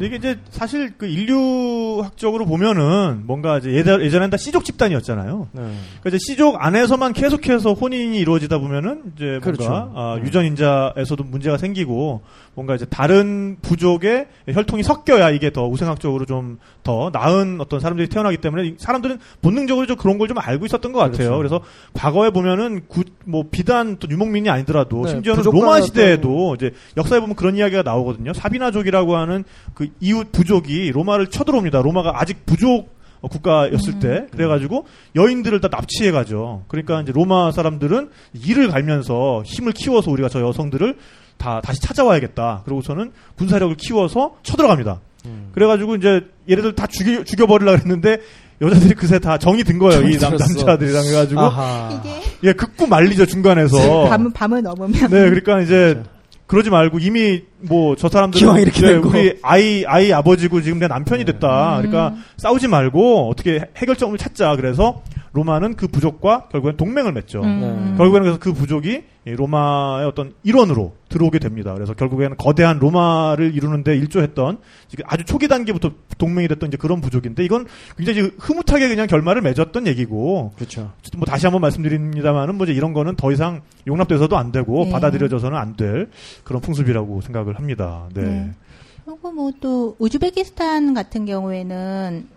이게 이제 사실 그 인류학적으로 보면은 뭔가 이제 예전, 예전엔 다 씨족 집단이었잖아요. 네. 그러니까 이제 씨족 안에서만 계속해서 혼인이 이루어지다 보면은 이제 그렇죠. 뭔가 아, 네. 유전인자에서도 문제가 생기고 뭔가 이제 다른 부족의 혈통이 섞여야 이게 더 우생학적으로 좀 더 나은 어떤 사람들이 태어나기 때문에 이 사람들은 본능적으로 좀 그런 걸 좀 알고 있었던 것 같아요. 그렇죠. 그래서 과거에 보면은 구, 뭐 비단 또 유목민이 아니더라도 네, 심지어는 로마 시대에도 이제 역사에 보면 그런 이야기가 나오거든요. 사비나족이라고 하는 그 이웃 부족이 로마를 쳐들어옵니다. 로마가 아직 부족 어, 국가였을 때 그래가지고 여인들을 다 납치해 가죠. 그러니까 이제 로마 사람들은 이를 갈면서 힘을 키워서 우리가 저 여성들을 다 다시 찾아와야겠다. 그러고서는 군사력을 키워서 쳐들어갑니다. 음. 그래가지고 이제 얘네들 다 죽여 죽여버리려 그랬는데 여자들이 그새 다 정이 든 거예요. 이 남. 남자들이랑 해가지고 아하. 이게 예 극구 말리죠 중간에서. *laughs* 밤 밤을 넘으면 네, 그러니까 이제 그러지 말고 이미 뭐 저 사람들은 기왕 이렇게 네, 된 거. 우리 아이 아이 아버지고 지금 내 남편이 됐다. 음. 그러니까 싸우지 말고 어떻게 해결점을 찾자. 그래서 로마는 그 부족과 결국엔 동맹을 맺죠. 음. 결국에는 그래서 그 부족이 이 로마의 어떤 일원으로 들어오게 됩니다. 그래서 결국에는 거대한 로마를 이루는데 일조했던 지금 아주 초기 단계부터 동맹이 됐던 이제 그런 부족인데 이건 굉장히 흐뭇하게 그냥 결말을 맺었던 얘기고 그렇죠. 뭐 다시 한번 말씀드립니다만은 뭐 이제 이런 거는 더 이상 용납돼서도 안 되고 네. 받아들여져서는 안 될 그런 풍습이라고 생각을 합니다. 네. 네. 그리고 뭐 또 우즈베키스탄 같은 경우에는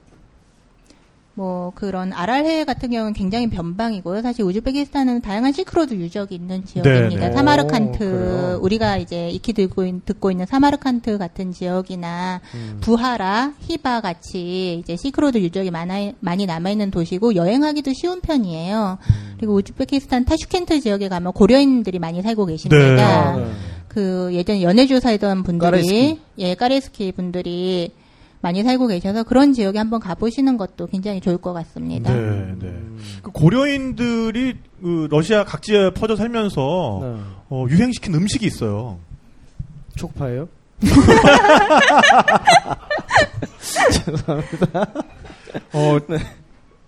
뭐 그런 아랄해 같은 경우는 굉장히 변방이고요. 사실 우즈베키스탄은 다양한 실크로드 유적이 있는 지역입니다. 네. 사마르칸트 오? 우리가 이제 익히 듣고, 있- 듣고 있는 사마르칸트 같은 지역이나 음. 부하라, 히바 같이 이제 실크로드 유적이 많아, 많이 남아 있는 도시고 여행하기도 쉬운 편이에요. 음. 그리고 우즈베키스탄 타슈켄트 지역에 가면 고려인들이 많이 살고 네. 계십니다. 아, 네. 그 예전 연해주 살던 분들이 까레스키. 예 까레스키 분들이 많이 살고 계셔서 그런 지역에 한번 가보시는 것도 굉장히 좋을 것 같습니다. 네, 네. 그 고려인들이 그 러시아 각지에 퍼져 살면서 네. 어, 유행시킨 음식이 있어요. 촉파예요? *laughs* *laughs* 어,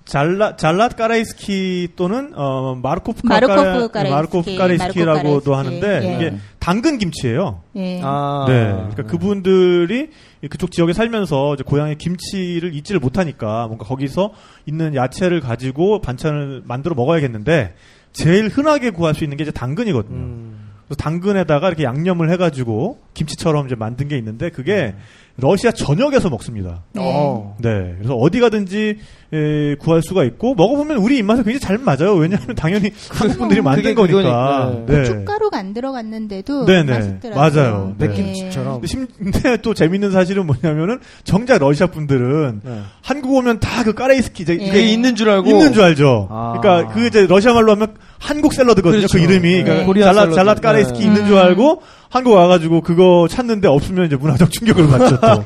잘라 잘랏 까라이스키 또는 어, 마르코프 마르코프 까라- 까라이스키, 마르코프 까라이스키 라고도 마르코프 하는데 까라이스키. 예. 이게 당근 김치예요. 예. 아. 네. 그러니까 그분들이 그쪽 지역에 살면서 이제 고향의 김치를 잊지를 못하니까 뭔가 거기서 있는 야채를 가지고 반찬을 만들어 먹어야겠는데 제일 흔하게 구할 수 있는 게 이제 당근이거든요. 음. 그래서 당근에다가 이렇게 양념을 해가지고 김치처럼 이제 만든 게 있는데 그게 러시아 전역에서 먹습니다. 네. 어. 네. 그래서 어디 가든지 에, 구할 수가 있고 먹어보면 우리 입맛에 굉장히 잘 맞아요. 왜냐하면 당연히 한국 분들이 만든 그게 거니까. 네. 고춧가루가 안 들어갔는데도 네네. 맛있더라고요. 맞아요. 네. 백김치처럼. 근데, 심, 근데 또 재밌는 사실은 뭐냐면은 정작 러시아 분들은 네. 한국 오면 다 그 까레이스키 이제 예. 그게 있는 줄 알고 있는 줄 알죠. 아. 그러니까 그 이제 러시아 말로 하면 한국 샐러드거든요. 그렇죠. 그 이름이 네. 그러니까 샐러드. 잘랏 까레이스키 네. 있는 줄 음. 알고 한국 와가지고 그거 찾는데 없으면 이제 문화적 충격을 받죠. 또.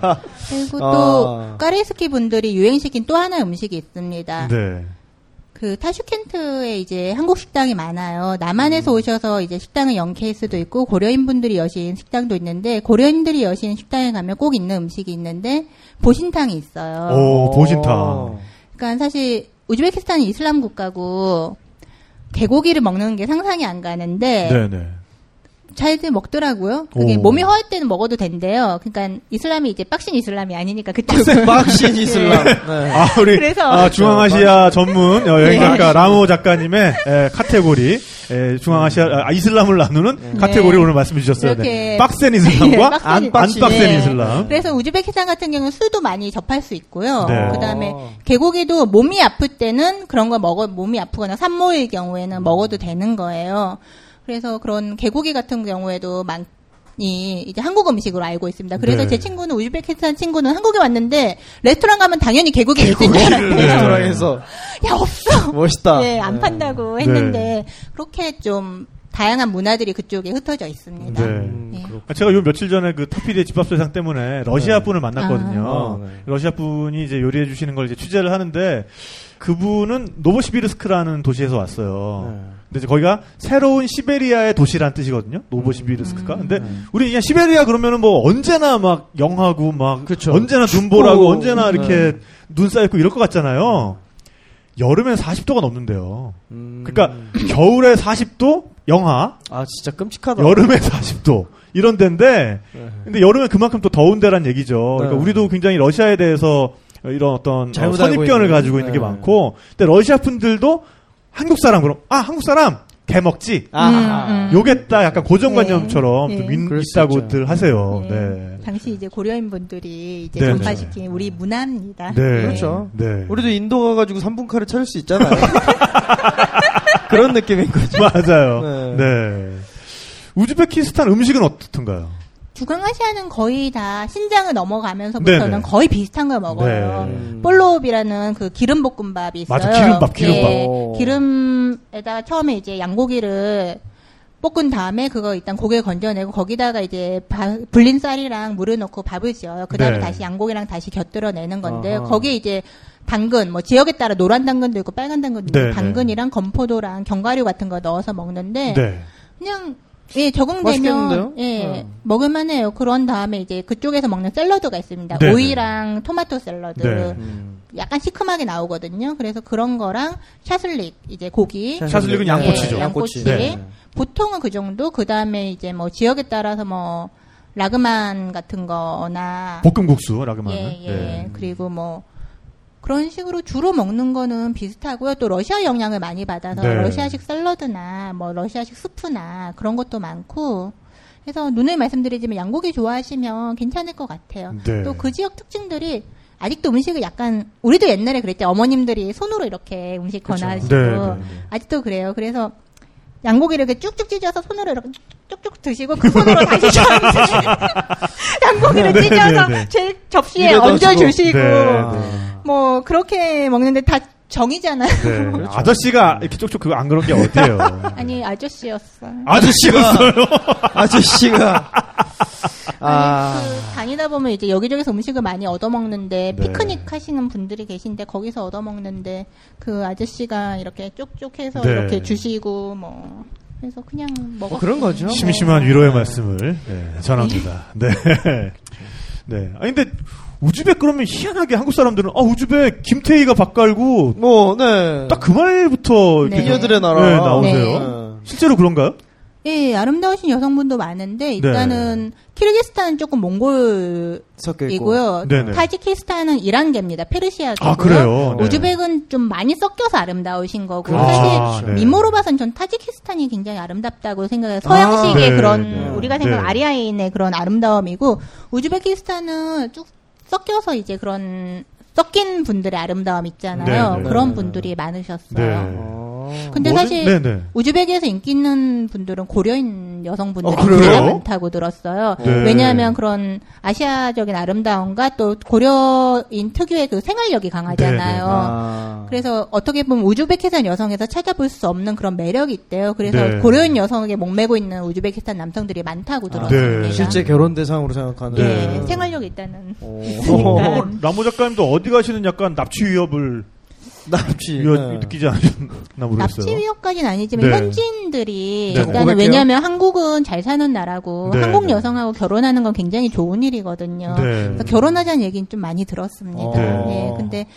그리고 아. 또 까레스키 분들이 유행시킨 또 하나 음식이 있습니다. 네. 그 타슈켄트에 이제 한국 식당이 많아요. 남한에서 오셔서 이제 식당을 연 케이스도 있고 고려인 분들이 여신 식당도 있는데 고려인들이 여신 식당에 가면 꼭 있는 음식이 있는데 보신탕이 있어요. 오, 보신탕. 그러니까 사실 우즈베키스탄은 이슬람 국가고 개고기를 먹는 게 상상이 안 가는데 네네. 잘들 먹더라고요. 그게 오. 몸이 허할 때는 먹어도 된대요. 그러니까 이슬람이 이제 빡신 이슬람이 아니니까 그쪽은 막신 *laughs* 이슬람. 네. 아, 우리 그래서- 아, 중앙아시아 전문 어, 여행 작가 라모정 작가님의 에, 카테고리 에, 중앙아시아 아, 이슬람을 나누는 카테고리 오늘 말씀해 주셨어요. 네. 이렇게- 빡센 이슬람과 네, 빡센 안, 안 빡센. 빡센 네. 이슬람. 그래서 우즈베키스탄 같은 경우는 술도 많이 접할 수 있고요. 네. 그다음에 개고기도 몸이 아플 때는 그런 거 먹어 몸이 아프거나 산모일 경우에는 먹어도 되는 거예요. 그래서 그런 개고기 같은 경우에도 많 이 이제 한국 음식으로 알고 있습니다. 그래서 네. 제 친구는 우즈베키스탄 친구는 한국에 왔는데 레스토랑 가면 당연히 개고기 있을 줄 네. 알았대요. 레스토랑에서 야 없어. 멋있다. 예, 안 네. 판다고 했는데 그렇게 좀 다양한 문화들이 그쪽에 흩어져 있습니다. 네. 예. 아, 제가 요 며칠 전에 그 터피디의 집밥소상 때문에 러시아 분을 만났거든요. 아, 네. 러시아 분이 이제 요리해 주시는 걸 이제 취재를 하는데 그분은 노보시비르스크라는 도시에서 왔어요. 네. 근데 이제 거기가 새로운 시베리아의 도시란 뜻이거든요. 노보시비르스크가. 음. 근데 우리 그냥 시베리아 그러면은 뭐 언제나 막 영하고 막 그쵸. 언제나 눈보라고 언제나 이렇게 네. 눈 쌓였고 이럴 것 같잖아요. 여름엔 40도가 넘는데요. 음. 그러니까 겨울에 40도 영하, 아 진짜 끔찍하다. 여름에 *laughs* 40도 이런 데인데 네. 근데 여름에 그만큼 또 더운 데란 얘기죠. 그러니까 네. 우리도 굉장히 러시아에 대해서 이런 어떤 어, 선입견을 있는. 가지고 있는 게 네. 많고, 근데 러시아 분들도 한국 사람 그럼 아 한국 사람 개 먹지. 아, 음, 음. 요겠다 약간 고정관념처럼 네. 좀 네. 인- 그럴 수 있다고들 하세요. 네. 네. 당시 이제 고려인 분들이 이제 네, 전파시킨 우리 문화입니다. 네. 그렇죠. 네. 우리도 인도 가가지고 3분 카를 찾을 수 있잖아요. *laughs* *laughs* 그런 느낌인 거죠. 맞아요. 네. 네. 우즈베키스탄 음식은 어떻던가요? 중앙아시아는 거의 다 신장을 넘어가면서부터는 네네. 거의 비슷한 걸 먹어요. 네. 음. 볼로비라는 그 기름 볶음밥이 있어요. 맞아, 기름밥, 기름밥. 예, 오. 기름에다가 처음에 이제 양고기를 볶은 다음에 그거 일단 고기를 건져내고 거기다가 이제 바- 불린 쌀이랑 물을 넣고 밥을 지어요. 그 다음에 네. 다시 양고기랑 다시 곁들여내는 건데 아하. 거기에 이제 당근, 뭐 지역에 따라 노란 당근도 있고 빨간 당근도 있고 네, 네. 당근이랑 건포도랑 견과류 같은 거 넣어서 먹는데 네. 그냥 예 적응되면 맛있겠는데요? 예 네. 먹을 만해요. 그런 다음에 이제 그쪽에서 먹는 샐러드가 있습니다. 네, 오이랑 토마토 샐러드. 네. 음. 약간 시큼하게 나오거든요. 그래서 그런 거랑 샤슬릭 이제 고기 샤슬릭은 네. 양꼬치죠. 예, 양꼬치. 네. 보통은 그 정도. 그 다음에 이제 뭐 지역에 따라서 뭐 라그만 같은 거나 볶음국수 라그마는. 예, 예. 네. 그리고 뭐 그런 식으로 주로 먹는 거는 비슷하고요. 또 러시아 영향을 많이 받아서 네. 러시아식 샐러드나 뭐 러시아식 스프나 그런 것도 많고 그래서 눈을 말씀드리지만 양고기 좋아하시면 괜찮을 것 같아요. 네. 또그 지역 특징들이 아직도 음식을 약간 우리도 옛날에 그랬죠. 어머님들이 손으로 이렇게 음식. 권하시고 네, 네, 네. 아직도 그래요. 그래서 양고기를 이렇게 쭉쭉 찢어서 손으로 이렇게 쭉쭉 드시고 그 손으로 다시 저한테 *laughs* 양고기를 네, 찢어서 네, 네. 제 접시에. 얹어 주시고 네, 아. 네. 뭐 그렇게 먹는데 다 정이잖아요. 네. *laughs* 아저씨가 이렇게 쪽쪽 그거 안 그런 게 어때요? 아니 아저씨였어. 아저씨였어요. 아저씨가 *laughs* 아 그 다니다 보면 이제 여기저기서 음식을 많이 얻어 먹는데 네. 피크닉 하시는 분들이 계신데 거기서 얻어 먹는데 그 아저씨가 이렇게 쪽쪽해서 네. 이렇게 주시고 뭐 그래서 그냥 먹어. 뭐 그런 거죠. 심심한 위로의 말씀을 네, 전합니다. 네. *laughs* 네. 아니 근데 우즈벡 그러면 희한하게 한국 사람들은 아 우즈벡 김태희가 밥 깔고 뭐 네. 딱 그 말부터 이렇게 네. 비녀들의 나라 네, 나오세요. 네. 실제로 그런가요? 예, 아름다우신 여성분도 많은데 일단은 키르기스탄은 조금 몽골이고요. 있고. 네네. 타지키스탄은 이란계입니다. 페르시아계고요. 아 그래요. 네. 우즈벡은 좀 많이 섞여서 아름다우신 거고 그렇죠. 사실 아, 네. 미모로 봐선 전 타지키스탄이 굉장히 아름답다고 생각해요. 서양식의 네, 그런 네. 우리가 생각하는 네. 아리아인의 그런 아름다움이고 우즈베키스탄은 쭉 섞여서 이제 그런 섞인 분들의 아름다움 있잖아요. 네, 네. 그런 네. 분들이 많으셨어요. 네. 어. 근데 뭐지? 사실 네네. 우즈베키에서 인기 있는 분들은 고려인 여성분들이 어, 많다고 들었어요. 네. 왜냐하면 그런 아시아적인 아름다움과 또 고려인 특유의 그 생활력이 강하잖아요. 네, 네. 아. 그래서 어떻게 보면 우즈베키스탄 여성에서 찾아볼 수 없는 그런 매력이 있대요. 그래서 네. 고려인 여성에게 목매고 있는 우즈베키스탄 남성들이 많다고 들었습니다. 네. 실제 결혼 대상으로 생각하는. 예, 네. 생활력이 있다는. 오. *laughs* 어, 라모 작가님도 어디 가시는 약간 납치 위협을 납치. 위협 네. 느끼지 않으셨나 모르겠어요. 납치 위협까지는 아니지만 네. 현지인들이 네. 일단은 고백해요? 왜냐하면 한국은 잘 사는 나라고 네, 한국 네. 여성하고 결혼하는 건 굉장히 좋은 일이거든요. 네. 그래서 결혼하자는 얘기는 좀 많이 들었습니다. 어. 네. 근데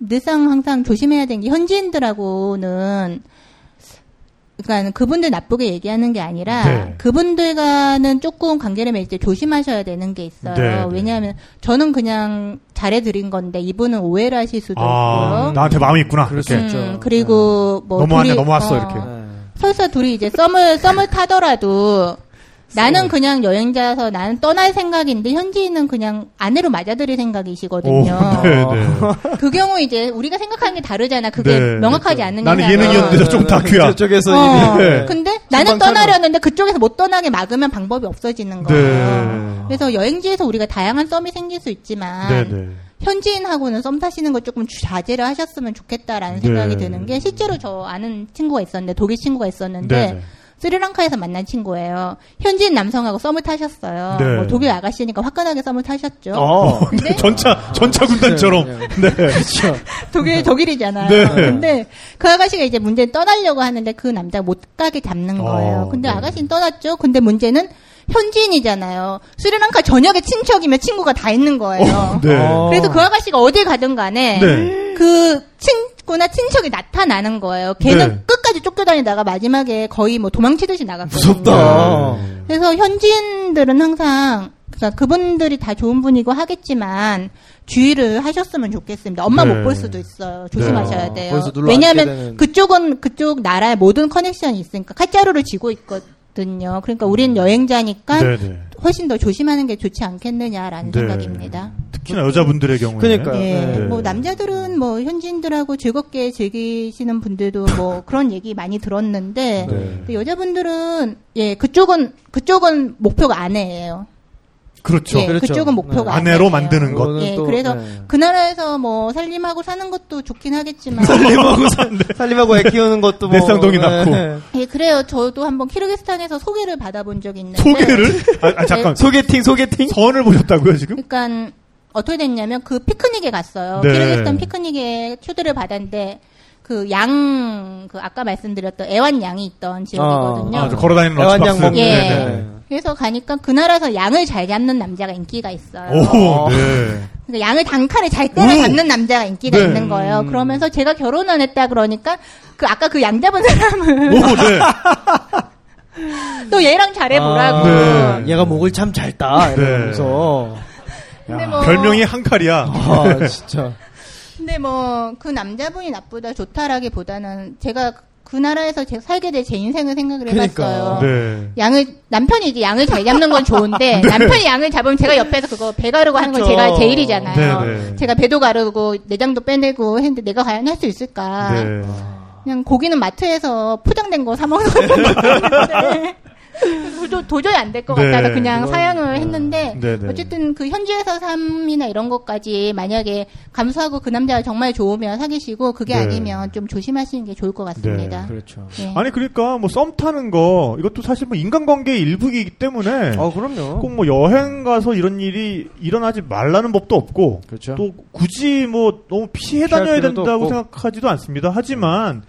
늘상 항상 조심해야 되는 게 현지인들하고는 그러니까 그분들 나쁘게 얘기하는 게 아니라 네. 그분들과는 조금 관계를 맺을 때 조심하셔야 되는 게 있어요. 네, 네. 왜냐하면 저는 그냥 잘해드린 건데 이분은 오해를 하실 수도 아, 있고요. 나한테 마음이 있구나. 있죠. 음, 그리고 뭐 넘어왔네, 둘이- 넘어왔어, 어, 이렇게. 네. 설사 둘이 이제 썸을 썸을 타더라도 나는 그냥 여행자라서 나는 떠날 생각인데 현지인은 그냥 아내로 맞아들일 생각이시거든요. 오, *laughs* 네, 네. *laughs* 그 경우 이제 우리가 생각하는 게 다르잖아. 그게 네. 명확하지 않는 나는. 예능이었는데 저쪽 다큐야. 저쪽에서 어, 이미 네. 근데 나는 떠나려는데 그쪽에서 못 떠나게 막으면 방법이 없어지는 거예요. 네. 그래서 여행지에서 우리가 다양한 썸이 생길 수 있지만 네, 네. 현지인하고는 썸 타시는 거 조금 자제를 하셨으면 좋겠다라는 생각이 네. 드는 게 실제로 저 아는 친구가 있었는데 독일 친구가 있었는데 네, 네. 스리랑카에서 만난 친구예요. 현지인 남성하고 썸을 타셨어요. 네. 뭐 독일 아가씨니까 화끈하게 썸을 타셨죠. 어. 근데 *laughs* 전차 전차 군단처럼. 네. 그렇죠. 독일 독일이잖아요. 네. 근데 그 아가씨가 이제 문제는 떠나려고 하는데 그 남자가 못 가게 잡는 거예요. 어, 근데 네. 아가씨는 떠났죠. 근데 문제는 현지인이잖아요. 스리랑카 전역에 친척이면 친구가 다 있는 거예요. 네. 어. 그래서 그 아가씨가 어딜 가든 간에 네. 그 친구나 친척이 나타나는 거예요. 걔는 네. 끝까지 쫓겨다니다가 마지막에 거의 뭐 도망치듯이 나갔거든요. 무섭다. 그래서 현지인들은 항상 그러니까 그분들이 다 좋은 분이고 하겠지만 주의를 하셨으면 좋겠습니다. 엄마 네. 못볼 수도 있어요. 조심하셔야 네. 돼요. 거기서 눌러 왜냐하면 그쪽은 그쪽 나라의 모든 커넥션이 있으니까 칼자루를 쥐고 있거든 요. 그러니까 우리는 여행자니까 네, 네. 훨씬 더 조심하는 게 좋지 않겠느냐라는 네. 생각입니다. 특히나 여자분들의 경우에. 그러니까요. 예, 네. 뭐 남자들은 뭐 현지인들하고 즐겁게 즐기시는 분들도 뭐 *laughs* 그런 얘기 많이 들었는데 네. 근데 여자분들은 예 그쪽은 그쪽은 목표가 아내예요. 그렇죠. 예, 그렇죠. 그쪽은 목표가 네. 아내로. 만드는 것. 예, 또, 그래서 네. 그 나라에서 뭐 살림하고 사는 것도 좋긴 하겠지만 살림하고 *laughs* 산 살림하고 애 키우는 것도 뭐 내 쌍둥이 낳고. 예, 그래요. 저도 한번 키르기스탄에서 소개를 받아본 적이 있는데 소개를? 아, 아, 잠깐. 소개팅 소개팅. 선을 보셨다고요, 지금? 그러니까 어떻게 됐냐면 그 피크닉에 갔어요. 네. 키르기스탄 피크닉에 초대를 받았는데 그 양, 그 아까 말씀드렸던 애완양이 있던 지역이거든요. 아, 저 걸어다니는 애완양. 먹는. 예. 네, 네. 그래서 가니까 그 나라에서 양을 잘 잡는 남자가 인기가 있어요. 오, 어. 네. 그러니까 양을 단칼에 잘 때려 오! 잡는 남자가 인기가 네. 있는 거예요. 음. 그러면서 제가 결혼을 했다 그러니까 그 아까 그 양 잡은 사람을 오, 네. *laughs* 또 얘랑 잘해보라고. 아, 네. 얘가 목을 참 잘 따. 네. 이러면서. 근데 야, 뭐- 별명이 한 칼이야. 아, 진짜. 근데 뭐 그 남자분이 나쁘다 좋다라기보다는 제가 그 나라에서 제 살게 될 제 인생을 생각을 그러니까. 해봤어요. 네. 양을 남편이 이제 양을 잘 잡는 건 좋은데 *laughs* 남편이 양을 잡으면 제가 옆에서 그거 배 가르고 하는 건 그쵸. 제가 제 일이잖아요. 네, 네. 제가 배도 가르고 내장도 빼내고 했는데 내가 과연 할 수 있을까? 네. 그냥 고기는 마트에서 포장된 거 사 먹는 건데 *laughs* 도저, 도저히 안 될것 네, 같아서 그냥 그건, 사양을 네. 했는데 네, 네. 어쨌든 그 현지에서 삶이나 이런 것까지 만약에 감수하고 그 남자가 정말 좋으면 사귀시고 그게 네. 아니면 좀 조심하시는 게 좋을 것 같습니다. 그렇죠. 예. 아니, 그러니까 뭐 썸 타는 거, 이것도 사실 뭐 인간관계의 일부이기 때문에. 어, 그럼요. 꼭 뭐 여행 가서 이런 일이 일어나지 말라는 법도 없고 그렇죠. 또 굳이 뭐 너무 피해 다녀야 된다고 없고. 생각하지도 않습니다. 하지만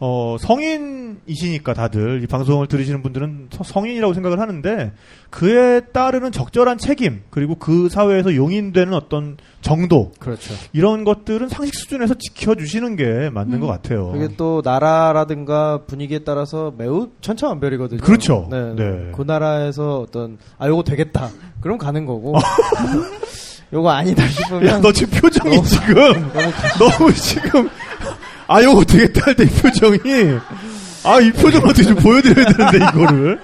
어 성인이시니까 다들 이 방송을 들으시는 분들은 서- 성인이라고 생각을 하는데 그에 따르는 적절한 책임 그리고 그 사회에서 용인되는 어떤 정도 그렇죠. 이런 것들은 상식 수준에서 지켜주시는 게 맞는 음. 것 같아요. 그게 또 나라라든가 분위기에 따라서 매우 천차만별이거든요. 그렇죠. 네, 네. 그 나라에서 어떤 아 요거 되겠다. 그럼 가는 거고. *laughs* 요거 아니다 싶으면 야, 너 지금 표정이 너무- 지금 *laughs* 너무 너무 지금 아 요거 되겠다 할때이 표정이? 아 이 표정 어떻게 좀 보여드려야 되는데 이거를.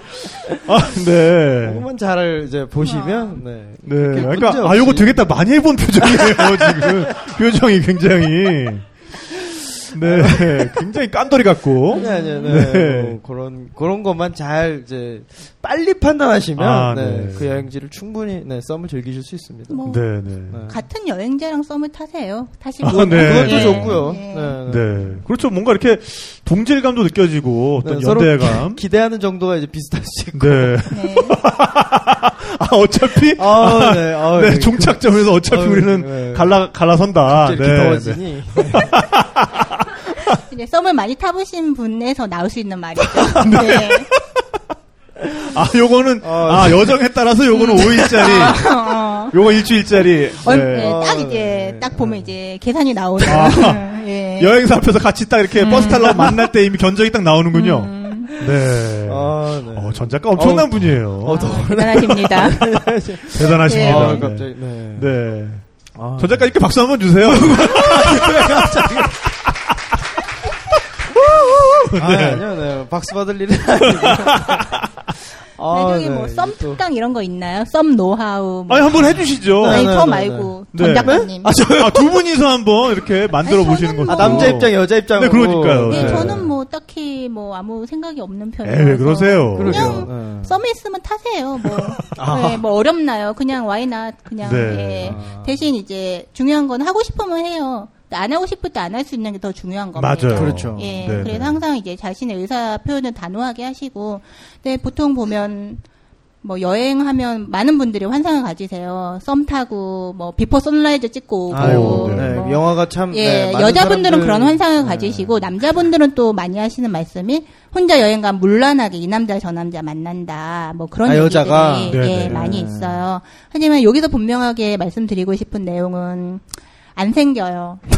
아네. 그것만 잘 이제 보시면 네. 네 그렇게 그러니까 아 요거 되겠다. 많이 해본 표정이에요 지금. *laughs* 표정이 굉장히 네 굉장히 깐돌이 같고 아니 아니요. 네. 네. 뭐 그런 그런 것만 잘 이제 빨리 판단하시면 아, 네. 네. 그 여행지를 충분히 네, 썸을 즐기실 수 있습니다. 뭐 네네 네. 같은 여행자랑 썸을 타세요. 타실 아. 네. 그것도 예, 좋고요. 예. 네, 네. 네 그렇죠 뭔가 이렇게 동질감도 느껴지고 어떤 네, 연대감. *laughs* 기 대하는 정도가 이제 비슷할 수 있고. 네. 네. 아 어차피 아, 네. 아, 네, 네. 종착점에서 어차피 아유, 우리는 네. 갈라 갈라선다. 갑자기 네, 네. 더워지니. *laughs* *laughs* 이제 썸을 많이 타보신 분에서 나올 수 있는 말이죠. *laughs* 네. 아 요거는 어, 아 여정에 따라서 요거는 5일짜리, *laughs* 어, 요거 일주일짜리. 얼- 네. 네, 딱 아, 이제 네. 딱 보면 이제 계산이 나오는. 아. 예. 여행사 앞에서 같이 딱 이렇게 버스 타려고 만날 때 이미 견적이 딱 나오는군요. 음, 네. 아, 네. 어, 전 작가 엄청난 어, 분이에요. 어, 더. 대단하십니다. 대단하십니다. 아, 네. 갑자기, 네. 네. 아, 전 작가 이렇게 박수 한번 주세요. 아, 아니요, 네. 박수 받을 일은 아니고. *laughs* 아, 나중에 뭐썸 특강 이런 거 있나요? 썸 노하우. 뭐. 아니 한번 해주시죠. 아니 네, 저 네, 말고 네. 전 작가님. 아, 저- 아, 두 분이서 한번 이렇게 만들어 보시는 거죠. 아, 남자 입장, 여자 입장으로. 네, 그러니까요. 네, 네. 저는 뭐 딱히 뭐 아무 생각이 없는 편이에요. 왜 그러세요? 그냥 네. 썸에 있으면 타세요. 뭐, *laughs* 아. 네, 뭐 어렵나요? 그냥 why not 그냥 네. 예. 아. 대신 이제 중요한 건 하고 싶으면 해요. 안 하고 싶을 때 안 할 수 있는 게 더 중요한 겁니다. 맞아요. 그렇죠. 예, 네, 그래서 네. 항상 이제 자신의 의사 표현을 단호하게 하시고, 근데 보통 보면 뭐 여행하면 많은 분들이 환상을 가지세요. 썸 타고 뭐 비포 선라이즈 찍고 오고, 아이고, 네. 뭐 영화가 참. 예, 네, 여자분들은 사람들- 그런 환상을 네. 가지시고 남자분들은 또 많이 하시는 말씀이 혼자 여행 가면 물란하게 이 남자 저 남자 만난다. 뭐 그런 아, 얘기들이 여자가? 예, 네네. 많이 있어요. 하지만 여기서 분명하게 말씀드리고 싶은 내용은 안 생겨요. *laughs*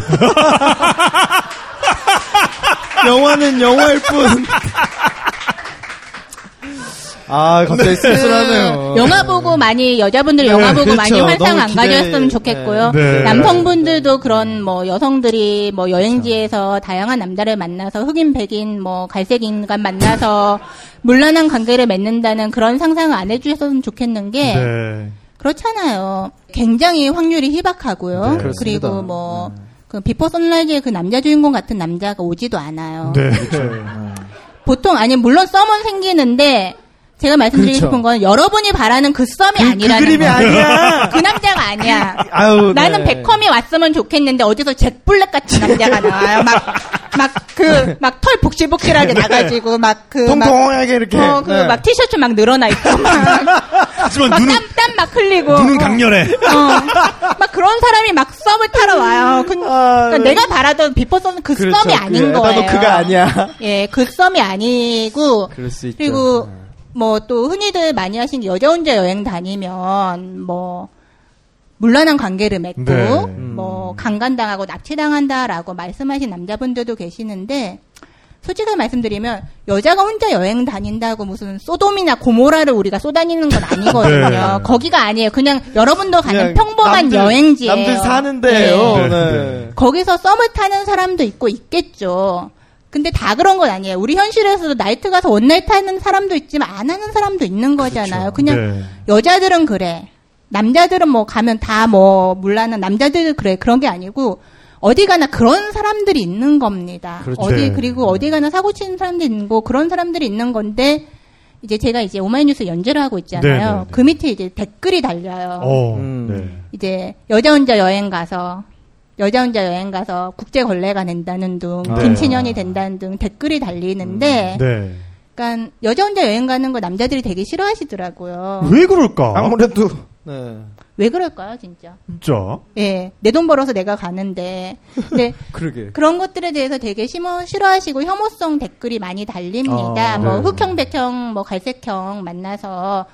영화는 영화일 뿐. 아, 갑자기 씁쓸하네요. 그 영화 보고 많이 여자분들이 영화 보고 그렇죠. 많이 환상 안 기대- 가졌으면 좋겠고요. 네. 남성분들도 그런 뭐 여성들이 뭐 여행지에서 다양한 남자를 만나서 흑인 백인 뭐 갈색 인간 만나서 *laughs* 물란한 관계를 맺는다는 그런 상상을 안 해주셨으면 좋겠는 게 네. 그렇잖아요. 굉장히 확률이 희박하고요. 네. 그렇습니다. 그리고 뭐 그 비포 선라이즈의 그 남자 주인공 같은 남자가 오지도 않아요. 네. 보통 아니 물론 썸은 생기는데 제가 말씀드리고 그렇죠. 싶은 건 여러분이 바라는 그 썸이 그, 그 아니라는 그림이 거. 아니야. *laughs* 그 남자가 아니야. *laughs* 아유, 나는 네. 베컴이 왔으면 좋겠는데 어디서 잭 블랙 같은 남자가 나와요. 막 막 그 막 털 복실복실하게 나가지고 막 그 막 통통하게 이렇게. 어, 그 네. 막 티셔츠 막 늘어나 있고 막 하지만 눈은 땀 막 흘리고 눈은 어. 강렬해. 어. 막 그런 사람이 막 썸을 타러 와요. 그, 아, 그러니까 네. 내가 바라던 비포 썸은 그 그렇죠. 썸이 아닌 그 거예요. 에단 호크가 아니야. 예, 그 썸이 아니고 그럴 수 있죠. 그리고 네. 뭐 또 흔히들 많이 하신 게 여자 혼자 여행 다니면 뭐 문란한 관계를 맺고 네. 뭐 강간당하고 납치당한다라고 말씀하신 남자분들도 계시는데 솔직하게 말씀드리면 여자가 혼자 여행 다닌다고 무슨 소돔이나 고모라를 우리가 쏘다니는 건 아니거든요. 네. 거기가 아니에요. 그냥 여러분도 가는 그냥 평범한 남들- 여행지예요. 남들 사는 데예요. 네. 네. 네. 거기서 썸을 타는 사람도 있고 있겠죠. 근데 다 그런 건 아니에요. 우리 현실에서도 나이트 가서 one night 타는 사람도 있지만 안 하는 사람도 있는 거잖아요. 그냥 네. 여자들은 그래. 남자들은 뭐 가면 다 뭐 문란한 남자들 그래. 그런 게 아니고 어디 가나 그런 사람들이 있는 겁니다. 그렇죠. 어디 네. 그리고 어디 가나 사고 치는 사람들이 있는 거 그런 사람들이 있는 건데 이제 제가 이제 오마이뉴스 연재를 하고 있잖아요. 네, 네, 네. 그 밑에 이제 댓글이 달려요. 어. 음. 네. 이제 여자 혼자 여행 가서 여자 혼자 여행 가서 국제 걸레가 된다는 등 아. 김친년이 된다는 등 댓글이 달리는데 네. 그러니까 여자 혼자 여행 가는 거 남자들이 되게 싫어하시더라고요. 왜 그럴까? 아무래도 네. 왜 그럴까요, 진짜? 진짜. 예, 내 돈 벌어서 내가 가는데 근데 *laughs* 그러게. 그런 것들에 대해서 되게 심어, 싫어하시고 혐오성 댓글이 많이 달립니다. 아, 뭐 네. 흑형, 백형, 뭐 갈색형 만나서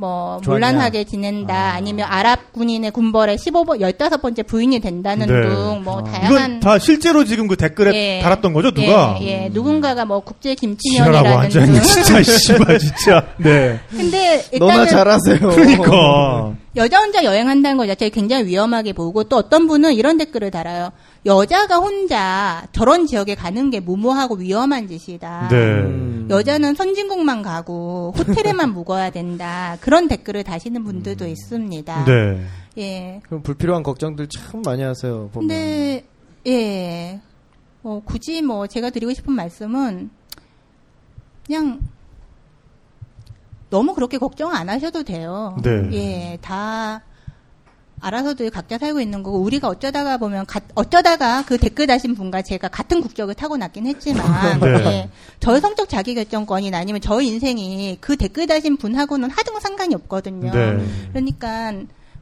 뭐? 물란하게 지낸다. 아. 니면 아랍 군인의 군벌에 15번, 15번째 부인이 된다는 네. 등뭐 아. 다양한 이건 다 실제로 지금 그 댓글에 예. 달았던 거죠, 누가? 예, 예. 누군가가 뭐 국제 김치년이라는 앉아있네, 등. 진짜, 씨발, 진짜. 네. 근데 너나 일단은 잘하세요. 그러니까. 여자 혼자 여행한다는 것 자체를 굉장히 위험하게 보고 또 어떤 분은 이런 댓글을 달아요. 여자가 혼자 저런 지역에 가는 게 무모하고 위험한 짓이다. 네. 음. 여자는 선진국만 가고 호텔에만 *laughs* 묵어야 된다. 그런 댓글을 다시는 분들도 있습니다. 네. 예. 그럼 불필요한 걱정들 참 많이 하세요. 보면. 근데 예. 뭐 굳이 뭐 제가 드리고 싶은 말씀은 그냥 너무 그렇게 걱정 안 하셔도 돼요. 네. 예, 다 알아서들 각자 살고 있는 거고 우리가 어쩌다가 보면 가- 어쩌다가 그 댓글 다신 분과 제가 같은 국적을 타고 났긴 했지만 *laughs* 네. 예, 저의 성적 자기결정권이나 아니면 저의 인생이 그 댓글 다신 분하고는 하등 상관이 없거든요. 네. 그러니까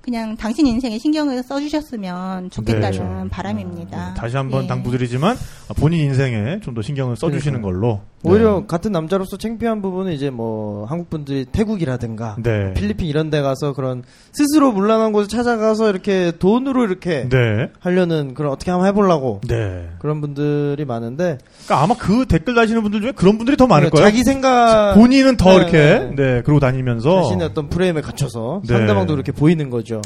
그냥 당신 인생에 신경을 써주셨으면 좋겠다는 네. 바람입니다. 다시 한번 예. 당부드리지만 본인 인생에 좀 더 신경을 써주시는 걸로. 오히려 같은 남자로서 창피한 부분은 이제 뭐 한국 분들이 태국이라든가 네. 필리핀 이런 데 가서 그런 스스로 물란한 곳을 찾아가서 이렇게 돈으로 이렇게 네. 하려는 그런 어떻게 한번 해보려고 네. 그런 분들이 많은데 그러니까 아마 그 댓글 다시는 분들 중에 그런 분들이 더 많을 거예요. 자기 생각 본인은 더 네, 이렇게 네. 네 그러고 다니면서 자신의 어떤 프레임에 갇혀서 네. 상대방도 이렇게 보이는 거죠.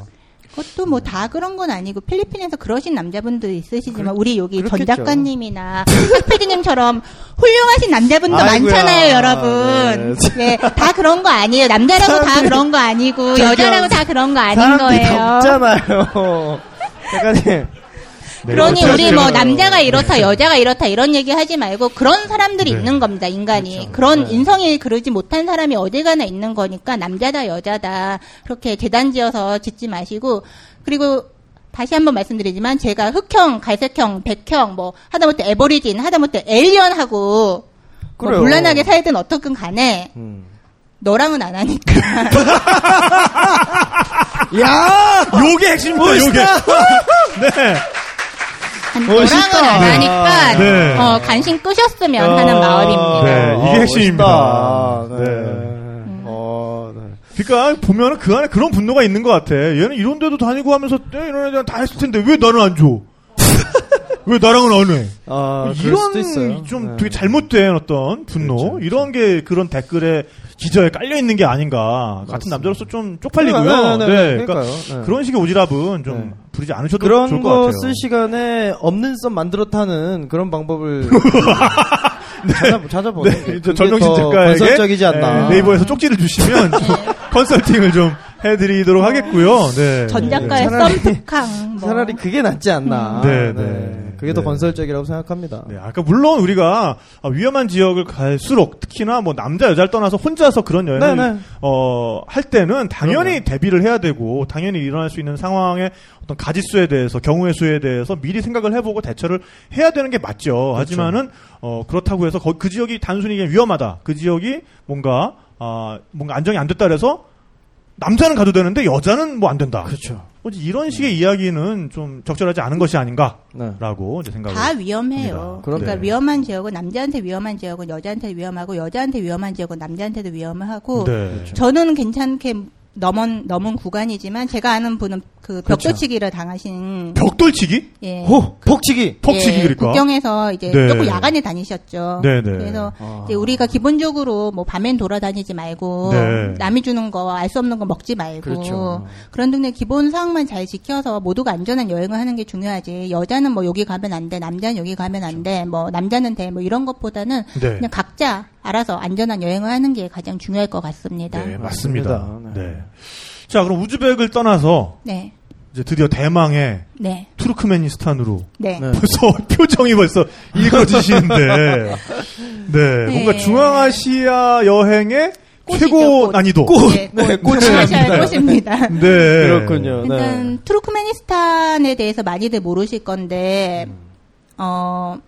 그것도 뭐 다 그런 건 아니고 필리핀에서 그러신 남자분들 있으시지만 우리 여기 전 그렇겠죠. 작가님이나 박 PD님처럼 *laughs* 훌륭하신 남자분도 아이고야. 많잖아요, 여러분. 네. 다 그런 거 아니에요. 남자라고 다 그런 거 아니고 여자라고 다 그런 거 아닌 거예요. 없잖아요. *laughs* 작가님. 네, 그러니 우리 수 뭐. 남자가 이렇다 여자가 이렇다 이런 얘기 하지 말고 그런 사람들이 네. 있는 겁니다 인간이 그런 인성이 그러지 못한 사람이 어디 가나 있는 거니까 남자다 여자다 그렇게 재단 지어서 짓지 마시고 그리고 다시 한번 말씀드리지만 제가 흑형 갈색형 백형 뭐 하다못해 에버리진 하다못해 에일리언하고 뭐. 곤란하게 살든 어떻든 간에 음. 너랑은 안 하니까 *laughs* 야! *laughs* 요게 핵심입니다. 요게. *laughs* 네. 너랑은 안 하니까 네. 어, 간신 끄셨으면 하는 아, 마음입니다. 네, 이게 아, 핵심입니다. 네. 네. 어, 네. 그러니까 보면 은 그 안에 그런 분노가 있는 것 같아. 얘는 이런 데도 다니고 하면서 야, 이런 애들 다 했을 텐데 왜 나는 안 줘? 왜 나랑은 안 해? 아. 이런 좀 네. 되게 잘못된 어떤 분노 그렇죠, 이런 게 그런 댓글에 기저에 깔려 있는 게 아닌가 같은 남자로서 좀 쪽팔리고요. 네, 네, 네, 네, 네, 그러니까. 네. 그런 식의 오지랖은 좀 네. 부리지 않으셔도 그런 좋을 것거 같아요. 쓸 시간에 없는 썸 만들어 타는 그런 방법을 찾아, 찾아보는 게 네, 전명신 더 작가에게 건설적이지 않나. 네, 이버에서 쪽지를 주시면 좀 *laughs* 컨설팅을 좀 해드리도록 하겠고요. 네. 전 네. 작가의 차라리- 썸특강 *laughs* 뭐. 차라리 그게 낫지 않나. 네, 네. 그게 더 네. 건설적이라고 생각합니다. 네, 아까 물론 우리가 아, 위험한 지역을 갈수록 특히나 뭐 남자 여자를 떠나서 혼자서 그런 여행을 네, 네. 어, 할 때는 당연히 대비를 해야 되고 당연히 일어날 수 있는 상황의 어떤 가지수에 대해서 경우의 수에 대해서 미리 생각을 해보고 대처를 해야 되는 게 맞죠. 그렇죠. 하지만은 어, 그렇다고 해서 거- 그 지역이 단순히 위험하다. 그 지역이 뭔가 아, 뭔가 안정이 안 됐다 그래서 남자는 가도 되는데 여자는 뭐 안 된다. 그렇죠. 뭐지 이런 식의 이야기는 좀 적절하지 않은 것이 아닌가라고 네. 이제 생각을 다 위험해요. 합니다. 그러니까 네. 위험한 지역은 남자한테 위험한 지역은 여자한테 위험하고 여자한테 위험한 지역은 남자한테도 위험하고 네. 저는 괜찮게 넘은 넘은 구간이지만 제가 아는 분은 그 그렇죠. 벽돌치기를 당하신 벽돌치기? 예. 호! 폭치기! 폭치기 예, 그러니까. 국경에서 이제 네. 조금 야간에 다니셨죠. 네, 네. 그래서 아. 이제 우리가 기본적으로 뭐 밤엔 돌아다니지 말고 네. 남이 주는 거 알 수 없는 거 먹지 말고 그렇죠. 그런 등의 기본 사항만 잘 지켜서 모두가 안전한 여행을 하는 게 중요하지. 여자는 뭐 여기 가면 안 돼, 남자는 여기 가면 안 돼, 뭐 남자는 돼, 뭐 이런 것보다는 네. 그냥 각자 알아서 안전한 여행을 하는 게 가장 중요할 것 같습니다. 네, 맞습니다. 맞습니다. 네. 네. 자, 그럼 우즈벡을 떠나서 네, 이제 드디어 대망의 네, 투르크메니스탄으로 네. 네. *laughs* 벌써 표정이 벌써 일그러지시는데, 네, 뭔가 중앙아시아 여행의 최고 꽃. 난이도. 네, 네, 꽃, 꽃이 하셔야 납니다. 꽃입니다. *laughs* 네, 그렇군요. 일단 네. 투르크메니스탄에 대해서 많이들 모르실 건데 어,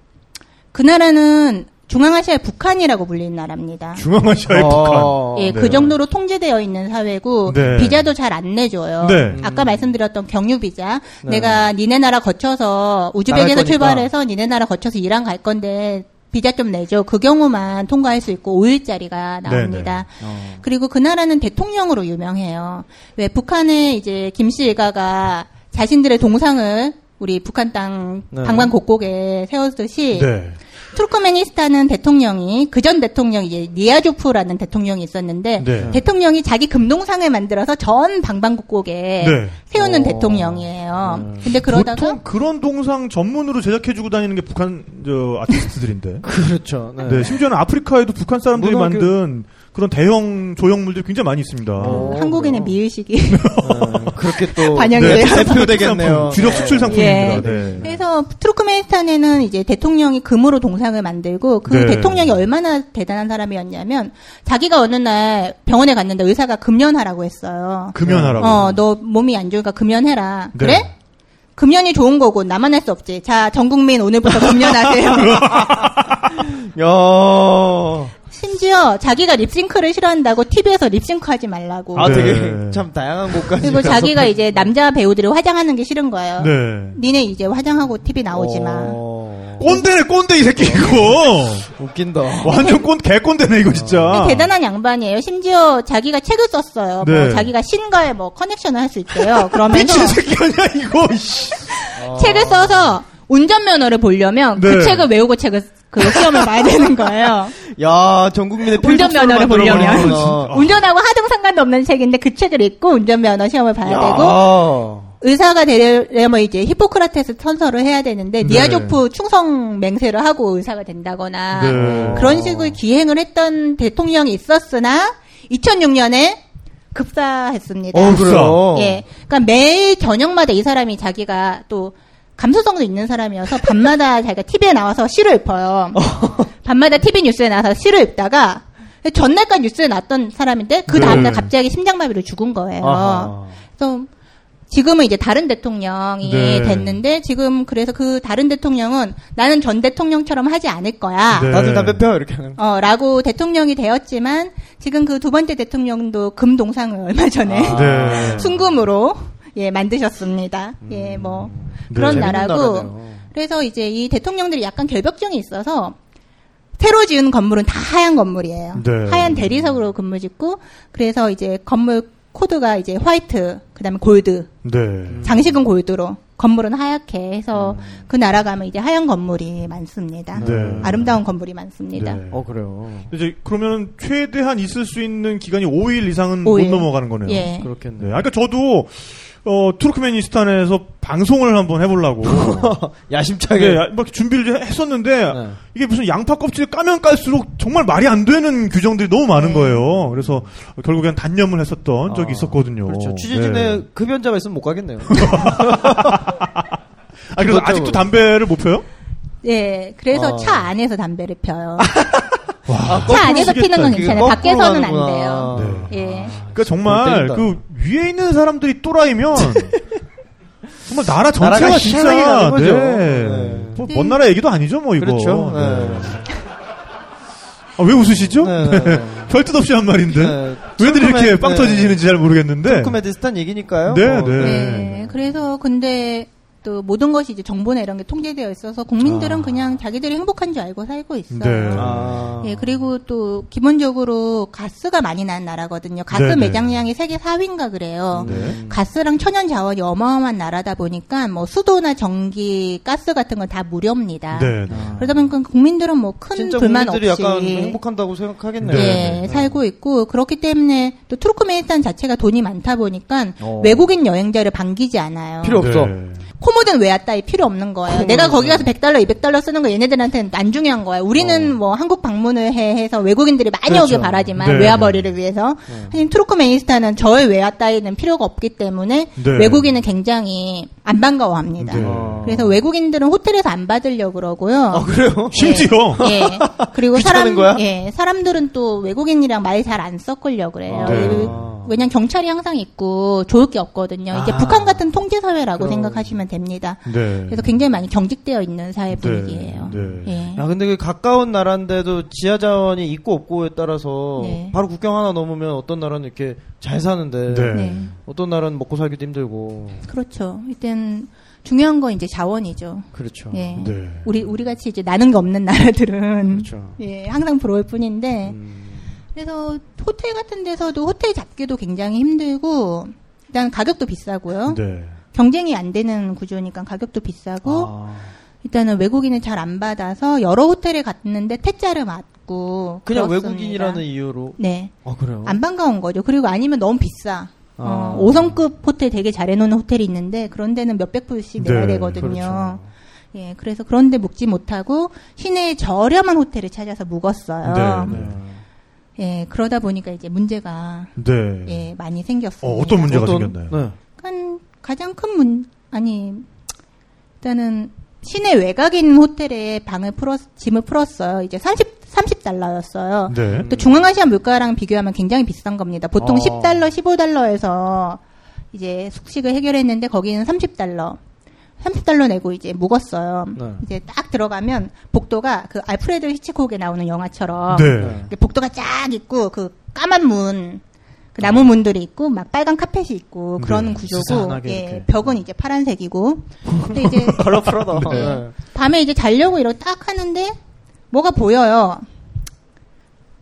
그 나라는 중앙아시아의 북한이라고 불리는 나라입니다. 중앙아시아의 어, 예, 네. 그 정도로 통제되어 있는 사회고 네. 비자도 잘 안 내줘요. 네. 아까 말씀드렸던 경유 비자. 네. 내가 니네 나라 거쳐서 우즈벡에서. 출발해서 니네 나라 거쳐서 이란 갈 건데 비자 좀 내줘. 그 경우만 통과할 수 있고 5일짜리가 나옵니다. 어. 그리고 그 나라는 대통령으로 유명해요. 왜 북한의 이제 김씨 일가가 자신들의 동상을 우리 북한 땅 네. 방방 곳곳에 세웠듯이 네. 투르크메니스탄은 대통령이 그 전 대통령이 이제 니아조프라는 대통령이 있었는데 네. 대통령이 자기 금동상을 만들어서 전 방방곡곡에 네. 세우는 오. 대통령이에요. 음. 근데 그러다가 보통 그런 동상 전문으로 제작해주고 다니는 게 북한 저 아티스트들인데. *laughs* 그렇죠. 네. 네, 심지어는 아프리카에도 북한 사람들이 만든 그 런 대형 조형물들이 굉장히 많이 있습니다. 어. 한국인의 그래요? 미의식이 네, *laughs* 그렇게 또 반영이 네. 대표되겠네요. 주력 수출 상품입니다. 예. 네. 그래서 투르크메니스탄에는 이제 대통령이 금으로 동상 영상을 만들고 그 네. 대통령이 얼마나 대단한 사람이었냐면 자기가 어느 날 병원에 갔는데 의사가 금연하라고 했어요. 금연하라고. 어, 너 몸이 안 좋으니까 금연해라. 네. 그래? 금연이 좋은 거고 나만 할 수 없지. 자, 전 국민 오늘부터 금연하세요. *laughs* 야. 심지어 자기가 립싱크를 싫어한다고 TV에서 립싱크 하지 말라고. 아, 네. 되게 참 다양한 곳까지. 그리고 자기가 이제 남자 배우들이 화장하는 게 싫은 거예요. 네. 니네 이제 화장하고 TV 나오지 마. 어, 꼰대네, 꼰대, 이 새끼, 이거. 웃긴다. 완전 꼰, 개꼰대네, 이거 진짜. 대단한 양반이에요. 심지어 자기가 책을 썼어요. 뭐 네. 자기가 신과에 뭐 커넥션을 할 수 있대요. 그러면서 미친 새끼 아니야, 이거, 씨. 책을 써서 운전면허를 보려면 네. 그 책을 외우고 책을 그 시험을 봐야 되는 거예요. *laughs* 야, 전 국민의 운전면허를 보려면 *laughs* 운전하고 하등 상관도 없는 책인데 그 책을 읽고 운전면허 시험을 봐야 되고 되고. 의사가 되려면 이제 히포크라테스 선서를 해야 되는데 네. 니아조프 충성 맹세를 하고 의사가 된다거나 네. 그런 식으로 기행을 했던 대통령이 있었으나 2006년에 급사했습니다. 어, 그래요. 예. 그러니까 매일 저녁마다 이 사람이 자기가 또 감수성도 있는 사람이어서 밤마다 *laughs* 자기가 TV에 나와서 시를 읊어요. *laughs* 밤마다 TV 뉴스에 나와서 시를 읊다가 전날까지 뉴스에 나왔던 사람인데 그 다음날 네. 갑자기 심장마비로 죽은 거예요. 아하. 그래서 지금은 이제 다른 대통령이 네. 됐는데 지금 그래서 그 다른 대통령은 나는 전 대통령처럼 하지 않을 거야. 네. 다들 담배 펴 이렇게 하는. 어, 라고 대통령이 되었지만 지금 그 두 번째 대통령도 금 동상을 얼마 전에 아. *laughs* 네. 순금으로 예, 만드셨습니다. 예, 뭐 네. 그런 나라고 나라네요. 그래서 이제 이 대통령들이 약간 결벽증이 있어서 새로 지은 건물은 다 하얀 건물이에요. 네. 하얀 대리석으로 건물 짓고 그래서 이제 건물 코드가 이제 화이트, 그다음에 골드, 네. 장식은 골드로 건물은 하얗게 해서 그 나라 가면 이제 하얀 건물이 많습니다. 네. 아름다운 건물이 많습니다. 네. 어, 그래요. 이제 그러면 최대한 있을 수 있는 기간이 5일 이상은 오일. 못 넘어가는 거네요. 예. 그렇겠네. 네. 아까 저도 어, 투르크메니스탄에서 방송을 한번 해보려고. *laughs* 야심차게. 네, 막 준비를 좀 했었는데 네. 이게 무슨 양파 껍질 까면 깔수록 정말 말이 안 되는 규정들이 너무 많은 네. 거예요. 그래서 결국엔 단념을 했었던 적이 아, 있었거든요. 그렇죠. 취재진에 네. 흡연자가 있으면 못 가겠네요. *laughs* 아, 그래서. 아직도 담배를 못 펴요? 예, 그래서 어. 차 안에서 담배를 펴요. *laughs* 아, 차 안에서. 피는 건 그게 괜찮아요. 밖에서는 안. 돼요. 네. 예. 그러니까 정말 골그 위에 있는 사람들이 또라이면 *laughs* 정말 나라 전체가 진짜. 네. 네. 뭐, 먼 나라 얘기도 아니죠, 뭐 이거. 그렇죠. 네. 네. 아, 왜 웃으시죠? 네, 네, 네. *laughs* 별뜻 없이 한 말인데. 네. 왜들 이렇게 네. 빵 터지시는지 잘 모르겠는데. 투르크메니스탄 얘기니까요. 네, 어, 네. 네. 그래서 근데 또 모든 것이 이제 정보나 이런 게 통제되어 있어서 국민들은 아. 그냥 자기들이 행복한 줄 알고 살고 있어요. 네. 아. 예, 그리고 또 기본적으로 가스가 많이 나는 나라거든요. 가스 네네. 매장량이 세계 4위인가 그래요. 네. 가스랑 천연 자원이 어마어마한 나라다 보니까 뭐 수도나 전기, 가스 같은 건 다 무료입니다. 네. 아. 그러다 보니까 국민들은 뭐 큰 불만 국민들이 없이 약간 행복한다고 생각하겠네요. 예, 네. 살고 있고 그렇기 때문에 또 투르크메니스탄 자체가 돈이 많다 보니까 어. 외국인 여행자를 반기지 않아요. 필요 없어. 네. 코모든 외화 따위 필요 없는 거예요. 내가 거기 가서 100달러, 200달러 쓰는 거 얘네들한테는 안 중요한 거예요. 우리는 뭐 한국 방문을 해 해서 외국인들이 많이 어. 그렇죠. 오길 바라지만 네. 외화벌이를 위해서 하지만 투르크메니스탄은 저의 외화 따위는 필요가 없기 때문에 네. 외국인은 굉장히 안 반가워합니다. 네. 어. 그래서 외국인들은 호텔에서 안 받으려고 그러고요. 아, 그래요? 심지어. 예. 예. *laughs* 그리고 사람, 거야? 예. 사람들은 또 외국인이랑 말 잘 안 섞으려고 그래요. 네. 왜냐면 경찰이 항상 있고 좋을 게 없거든요. 이제 아. 북한 같은 통제 사회라고 그럼. 생각하시면 됩니다. 네. 그래서 굉장히 많이 경직되어 있는 사회 분위기예요. 네. 예. 야, 근데 그 가까운 나라인데도 지하 자원이 있고 없고에 따라서 네. 바로 국경 하나 넘으면 어떤 나라는 이렇게 잘 사는데 네. 네. 어떤 나라는 먹고 살기도 힘들고 그렇죠. 일단 중요한 건 이제 자원이죠. 그렇죠. 예. 네. 우리 우리 같이 이제 나는 게 없는 나라들은 그렇죠. 예, 항상 부러울 뿐인데 음, 그래서 호텔 같은 데서도 호텔 잡기도 굉장히 힘들고 일단 가격도 비싸고요. 네. 경쟁이 안 되는 구조니까 가격도 비싸고 아, 일단은 외국인을 잘 안 받아서 여러 호텔에 갔는데 퇴짜를 맞고 그냥 그렇습니다. 외국인이라는 이유로 네. 아 그래요? 안 반가운 거죠. 그리고 아니면 너무 비싸. 아. 어, 5성급 호텔 되게 잘 해놓는 호텔이 있는데 그런 데는 몇백 불씩 내야 네, 되거든요. 그렇죠. 예, 그래서 그런 데 묵지 못하고 시내에 저렴한 호텔을 찾아서 묵었어요. 네, 네. 예, 그러다 보니까 이제 문제가 네. 예, 많이 생겼습니다. 어, 어떤 문제가 어떤- 생겼나요? 네. 한 가장 큰 문, 아니, 일단은 시내 있는 호텔에 방을 풀었, 짐을 풀었어요. 이제 30, 30달러였어요. 네. 또 중앙아시아 물가랑 비교하면 굉장히 비싼 겁니다. 보통 어. 10달러, 15달러에서 이제 숙식을 해결했는데 거기는 30달러. 30달러 내고 이제 묵었어요. 네. 이제 딱 들어가면 복도가 그 알프레드 히치콕에 나오는 영화처럼 네. 복도가 쫙 있고 그 까만 문, 그 나무 문들이 있고 막 빨간 카펫이 있고 그런 네. 구조고 예, 이렇게. 벽은 이제 파란색이고 근데 이제 *laughs* 컬러풀하다. 네. 밤에 이제 자려고 이렇게 딱 하는데 뭐가 보여요.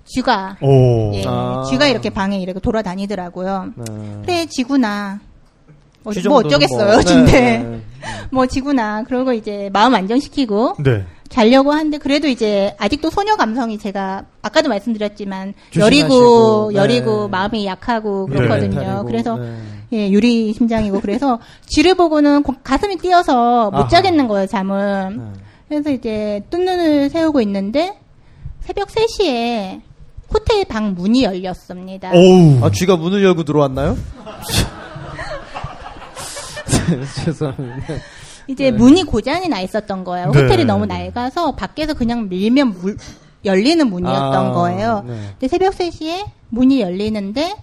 쥐가 오. 예, 아. 쥐가 이렇게 방에 이렇게 돌아다니더라고요. 네. 그래 지구나. 어, 쥐뭐 어쩌겠어요, 뭐, 진데. 네. 뭐 지구나. 그러고 이제 마음 안정시키고 네. 자려고 하는데 그래도 이제 아직도 소녀 감성이 제가 아까도 말씀드렸지만 여리고 네. 여리고 마음이 약하고 네. 그렇거든요. 멘탈이고, 그래서 네. 예, 유리 심장이고 그래서 쥐를 보고는 고- 가슴이 뛰어서 못 아하. 자겠는 거예요, 잠을. 네. 그래서 이제 뜬 눈을 세우고 있는데 새벽 3시에 호텔 방 문이 열렸습니다. 오우. 아, 쥐가 문을 열고 들어왔나요? *laughs* 죄송합니다. 이제 문이 고장이 나 있었던 거예요. 네. 호텔이 너무 낡아서 밖에서 그냥 밀면 물- 열리는 문이었던 아, 거예요. 네. 근데 새벽 3시에 문이 열리는데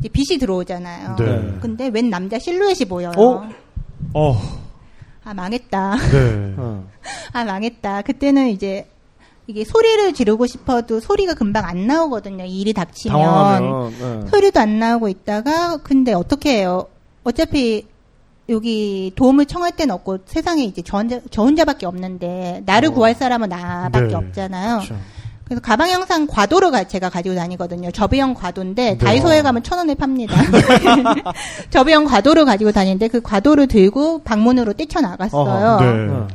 이제 빛이 들어오잖아요. 네. 근데 웬 남자 실루엣이 보여요. 어? 어. 아 망했다. 네. *laughs* 어. 아 망했다. 그때는 이제 이게 소리를 지르고 싶어도 소리가 금방 안 나오거든요. 이 일이 닥치면. 네. 소리도 안 나오고 있다가 근데 어떻게 해요? 어차피 여기 도움을 청할 데는 없고 세상에 이제 저 혼자 저 혼자밖에 없는데 나를 어. 구할 사람은 나밖에 네. 없잖아요. 그렇죠. 그래서 가방에 항상 과도를 가- 제가 가지고 다니거든요. 접이형 과도인데 네. 다이소에 가면 천 원에 팝니다. *laughs* 접이형 과도를 가지고 다니는데 그 과도를 들고 방문으로 뛰쳐 나갔어요. 어허, 네. 네.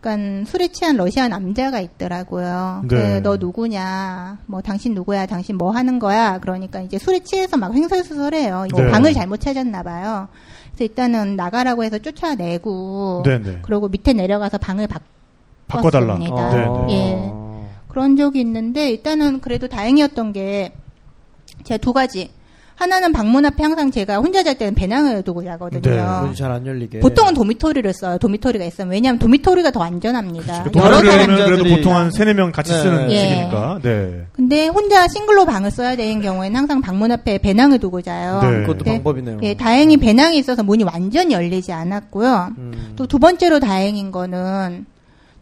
그러니까 술에 취한 러시아 남자가 있더라고요. 네. 그래, 너 누구냐? 뭐 당신 누구야? 당신 뭐 하는 거야? 그러니까 이제 술에 취해서 막 횡설수설해요. 이제 네. 방을 잘못 찾았나 봐요. 그래서 일단은 나가라고 해서 쫓아내고 네네. 그리고 밑에 내려가서 방을 바꿔달라. 바꿨습니다. 어. 예. 그런 적이 있는데 일단은 그래도 다행이었던 게 제가 두 가지. 하나는 방문 앞에 항상 제가 혼자 잘 때는 배낭을 두고 자거든요. 네. 문이 잘안 열리게. 보통은 도미토리를 써요. 도미토리가 있으면 왜냐하면 도미토리가 더 안전합니다. 그치. 여러 동아리에는 그래도 사람들이- 보통 한 세네 명 같이 네. 쓰는 예. 식이니까. 네. 근데 혼자 싱글로 방을 써야 되는 경우에는 항상 방문 앞에 배낭을 두고 자요. 네. 그것도 네. 방법이네요. 예, 다행히 배낭이 있어서 문이 완전히 열리지 않았고요. 음. 또두 번째로 다행인 거는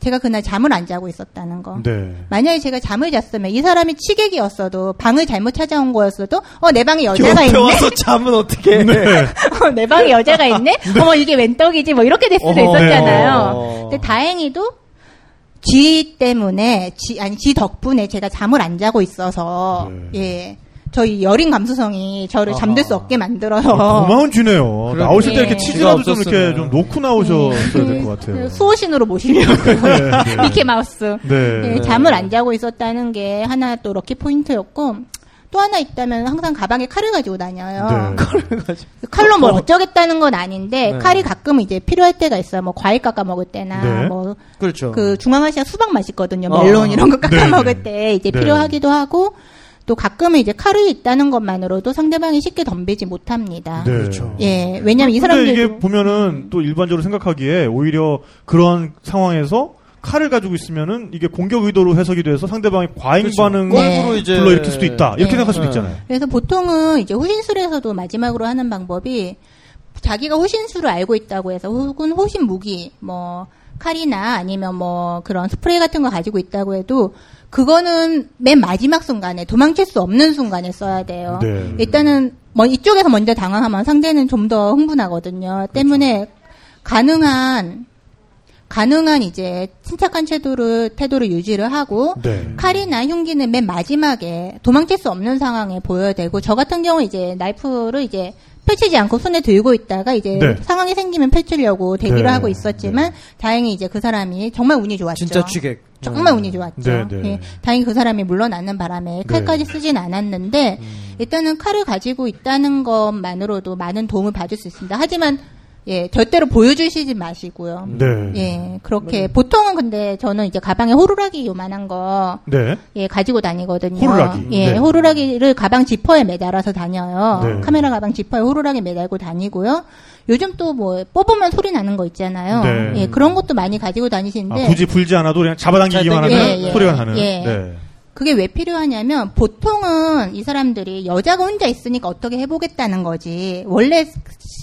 제가 그날 잠을 안 자고 있었다는 거. 네. 만약에 제가 잠을 잤으면 이 사람이 취객이었어도 방을 잘못 찾아온 거였어도 어 내 방에 여자가 옆에 있네. 와서 잠은 어떻게 해? 네. *laughs* 어, 내 방에 여자가 있네. 어머 이게 웬 떡이지 뭐 이렇게 될 수도 어허. 있었잖아요. 네. 근데 다행히도 쥐 때문에 쥐 아니 쥐 덕분에 제가 잠을 안 자고 있어서 네. 예. 저희 여린 감수성이 저를. 잠들 수 없게 만들어요. 고마운 쥐네요. 그러게. 나오실 때 이렇게 예. 치즈라도 좀 이렇게 좀. 놓고 나오셨어야 될 것 같아요. 그 수호신으로 모시려고 네, 네. *laughs* 미키 마우스. 네. 예, 잠을 안 자고 있었다는 게 하나 또 럭키 포인트였고 또 하나 있다면 항상 가방에 칼을 가지고 다녀요. 네. *laughs* 칼로 뭘 어쩌겠다는 건 아닌데 네. 칼이 가끔 이제 필요할 때가 있어요. 뭐 과일 깎아 먹을 때나 네. 뭐 그렇죠. 그 중앙아시아 수박 맛있거든요. 어. 멜론 이런 거 깎아 네, 먹을 네. 때 이제 네. 필요하기도 하고 또 가끔은 이제 칼이 있다는 것만으로도 상대방이 쉽게 덤비지 못합니다. 네. 그렇죠. 예, 왜냐면 이 사람들 이게 보면은 또 일반적으로 생각하기에 오히려 그런 상황에서 칼을 가지고 있으면은 이게 공격 의도로 해석이 돼서 상대방이 과잉 그렇죠. 반응을 이제 불러일으킬 수도 있다. 이렇게 네. 생각할 수도 네. 있잖아요. 그래서 보통은 이제 호신술에서도 마지막으로 하는 방법이 자기가 호신술을 알고 있다고 해서 혹은 호신 무기 뭐 칼이나 아니면 뭐 그런 스프레이 같은 거 가지고 있다고 해도 그거는 맨 마지막 순간에 도망칠 수 없는 순간에 써야 돼요. 네. 일단은 뭐 이쪽에서 먼저 당황하면 상대는 좀 더 흥분하거든요. 때문에 가능한 가능한 이제 침착한 태도를 태도를 유지를 하고 네. 칼이나 흉기는 맨 마지막에 도망칠 수 없는 상황에 보여야 되고 저 같은 경우 이제 나이프를 이제 펼치지 않고 손에 들고 있다가 이제 네. 상황이 생기면 펼치려고 대기를 네. 하고 있었지만 다행히 이제 그 사람이 정말 운이 좋았죠. 진짜 취객. 정말 음. 운이 좋았죠. 네, 네. 예, 다행히 그 사람이 물러나는 바람에 칼까지 쓰진 않았는데 음. 일단은 칼을 가지고 있다는 것만으로도 많은 도움을 받을 수 있습니다. 하지만 예, 절대로 보여주시지 마시고요. 네. 예, 그렇게 보통은 근데 저는 이제 가방에 호루라기 요만한 거 네. 예, 가지고 다니거든요. 호루라기. 예, 네. 호루라기를 가방 지퍼에 매달아서 다녀요. 네. 카메라 가방 지퍼에 호루라기 매달고 다니고요. 요즘 또 뭐 뽑으면 소리 나는 거 있잖아요. 네. 예, 그런 것도 많이 가지고 아, 다니시는데 굳이 불지 않아도 그냥 잡아당기기만 잘 하면 예, 예. 소리가 나는. 예. 네. 그게 왜 필요하냐면 보통은 이 사람들이 여자가 혼자 있으니까 어떻게 해보겠다는 거지. 원래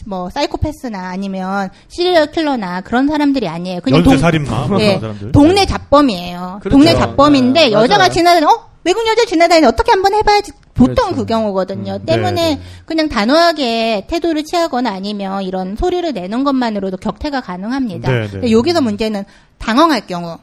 뭐 사이코패스나 아니면 시리얼 킬러나 그런 사람들이 아니에요. 그냥 동- 살인마 뭐 예, 사람들. 동네 잡범이에요. 그렇죠. 동네 잡범인데 네, 여자가. 지나다니 어 외국 여자 지나다니 어떻게 한번 해봐야지 보통 그렇죠. 그 경우거든요. 음, 때문에 네, 그냥 단호하게 태도를 취하거나 아니면 이런 소리를 내는 것만으로도 격퇴가 가능합니다. 네, 네. 근데 여기서 문제는 당황할 경우.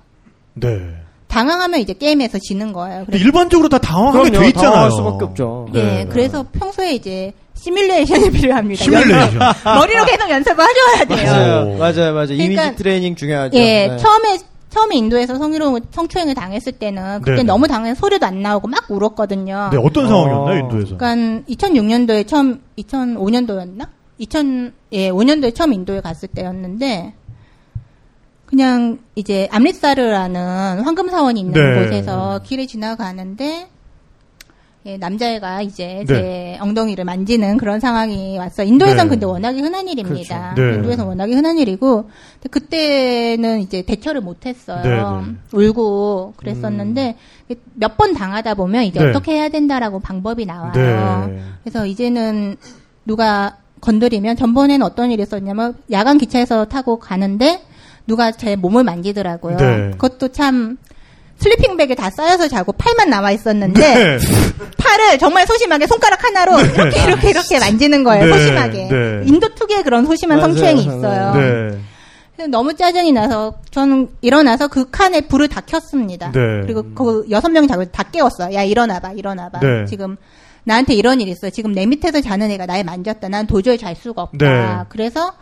네. 당황하면 이제 게임에서 지는 거예요. 그래서 일반적으로 다 당황하게 돼 있잖아요. 당황할 수밖에 없죠. 네. 예, 그래서 평소에 이제 시뮬레이션이 *laughs* 필요합니다. 시뮬레이션. *laughs* 머리로 계속 연습을 하셔야 돼요. 맞아요. 오. 맞아요, 맞아요. 그러니까- 이미지 트레이닝 중요하죠. 예, 네. 처음에 처음에 인도에서 성희롱 성추행을 당했을 때는 그때 네. 너무 당해서 소리도 안 나오고 막 울었거든요. 네, 어떤 어. 상황이었나요, 인도에서? 그러니까 2006년도에 처음 2005년도였나? 2000 예, 5년도에 처음 인도에 갔을 때였는데 그냥 이제 암리사르라는 황금 사원이 있는 네. 곳에서 길을 지나가는데 예, 남자애가 이제 네. 제 엉덩이를 만지는 그런 상황이 왔어요. 인도에선 네. 근데 워낙에 흔한 일입니다. 그렇죠. 네. 인도에선 워낙에 흔한 일이고 그때는 이제 대처를 못했어요. 네, 네. 울고 그랬었는데 몇번 당하다 보면 이제 네. 어떻게 해야 된다라고 방법이 나와요. 네. 그래서 이제는 누가 건드리면 전번에는 어떤 일이 있었냐면 야간 기차에서 타고 가는데 누가 제 몸을 만지더라고요. 네. 그것도 참 슬리핑백에 다 쌓여서 자고 팔만 나와 있었는데 네. 팔을 정말 소심하게 손가락 하나로 이렇게 이렇게 이렇게 만지는 거예요. 네. 소심하게. 네. 인도 특유의 그런 소심한 맞아요. 성추행이 있어요. 네. 너무 짜증이 나서 저는 일어나서 그 칸에 불을 다 켰습니다. 네. 그리고 그 여섯 명이 자고 다 깨웠어요. 야 일어나봐, 일어나봐. 네. 지금 나한테 이런 일이 있어. 지금 내 밑에서 자는 애가 날 만졌다. 난 도저히 잘 수가 없다. 네. 그래서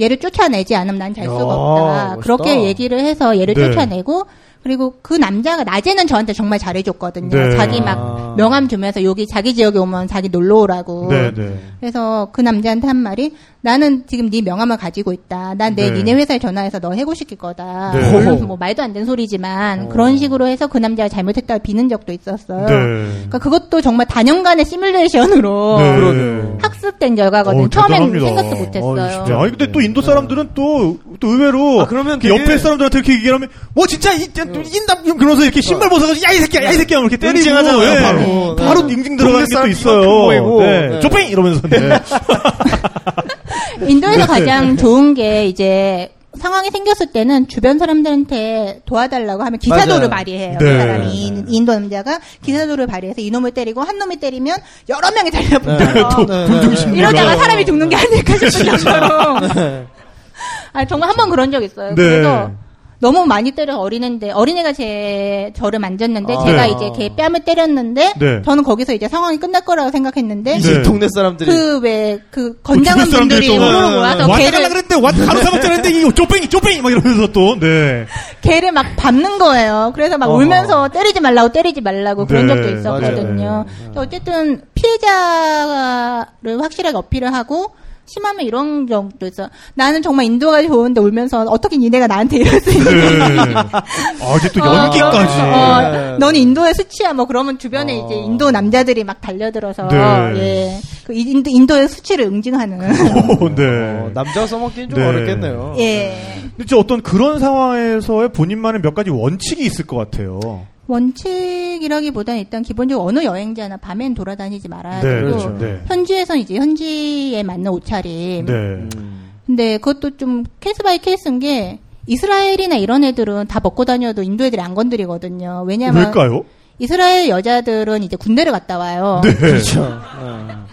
얘를 쫓아내지 않으면 난 잘 수가 야, 없다. 멋있다. 그렇게 얘기를 해서 얘를 네. 쫓아내고 그리고 그 남자가 낮에는 저한테 정말 잘해줬거든요. 네. 자기 아. 막 명함 주면서 여기 자기 지역에 오면 자기 놀러 오라고. 네, 네. 그래서 그 남자한테 한 말이 나는 지금 네 명함을 가지고 있다. 난내 네. 니네 회사에 전화해서 너 해고시킬 거다. 네. 물론 뭐 말도 안 되는 소리지만 어. 그런 식으로 해서 그 남자가 잘못했다고 비는 적도 있었어요. 네. 그러니까 그것도 정말 다년간의 시뮬레이션으로 네. 학습된 결과거든요. 처음에는 대단합니다. 생각도 못했어요. 네, 아니 근데 또 인도 사람들은 또, 또 의외로 아, 그러면 그 되게- 옆에 사람들한테 이렇게 얘기하면 뭐 진짜 이 인다 그러면서 이렇게 신발 벗어가지고 야 이 새끼야 야 이 새끼야 이렇게 때리고 응징하잖아요, 예. 바로. 바로 네. 잉징 들어가는 게 또 있어요. 네. 네. 조팽 이러면서 네. *laughs* 인도에서 가장 좋은 게 이제 상황이 생겼을 때는 주변 사람들한테 도와달라고 하면 기사도를 맞아요. 발휘해요. 네. 그 사람이 인- 인도 남자가 기사도를 발휘해서 이놈을 때리고 한 놈이 때리면 여러 명이 달려붙어요. 또 네, 네. 이러다가 네. 사람이 죽는 게 아닐까 싶을 정도로. *laughs* 아 정말 한 번 그런 적 있어요. 네. 그래서 너무 많이 때려 어린애인데 어린애가 제 저를 만졌는데 아. 제가 네. 이제 걔 뺨을 때렸는데 네. 저는 거기서 이제 상황이 끝날 거라고 생각했는데 네. 이 동네 사람들이 그 왜그 건장한 사람들이 분들이 또 우르르 모아서 걔를 그랬는데 왔 가로 삼았잖아는데 이 쪼팽이 쪼팽이 막 이러면서 또 네. 걔를 막 밟는 거예요. 그래서 막 어허. 울면서 때리지 말라고 때리지 말라고 그런 네, 적도 있었거든요. 어쨌든 피해자를 확실하게 어필을 하고 심하면 이런 있어. 나는 정말 인도가 좋은데 울면서 어떻게 니네가 나한테 이럴 수 있는 네. *laughs* 아 이제 또 연기까지. 어, 네. 넌 인도의 수치야. 뭐 그러면 주변에 어. 이제 인도 남자들이 막 달려들어서 네. 예, 그 인도, 인도의 수치를 응징하는. 오, 네. *laughs* 어, 남자가 써먹기는 좀 네. 어렵겠네요. 예. 진짜 어떤 그런 상황에서의 본인만의 몇 가지 원칙이 있을 것 같아요. 원칙이라기보다는 일단 기본적으로 어느 여행자나 밤엔 돌아다니지 말아야 네, 되고 그렇죠. 네. 현지에선 이제 현지에 맞는 옷차림. 네. 음. 근데 그것도 좀 case by case인 게 이스라엘이나 이런 애들은 다 벗고 다녀도 인도 애들이 안 건드리거든요. 왜냐면 왜일까요? 이스라엘 여자들은 이제 군대를 갔다 와요. 네. 그렇죠. 어.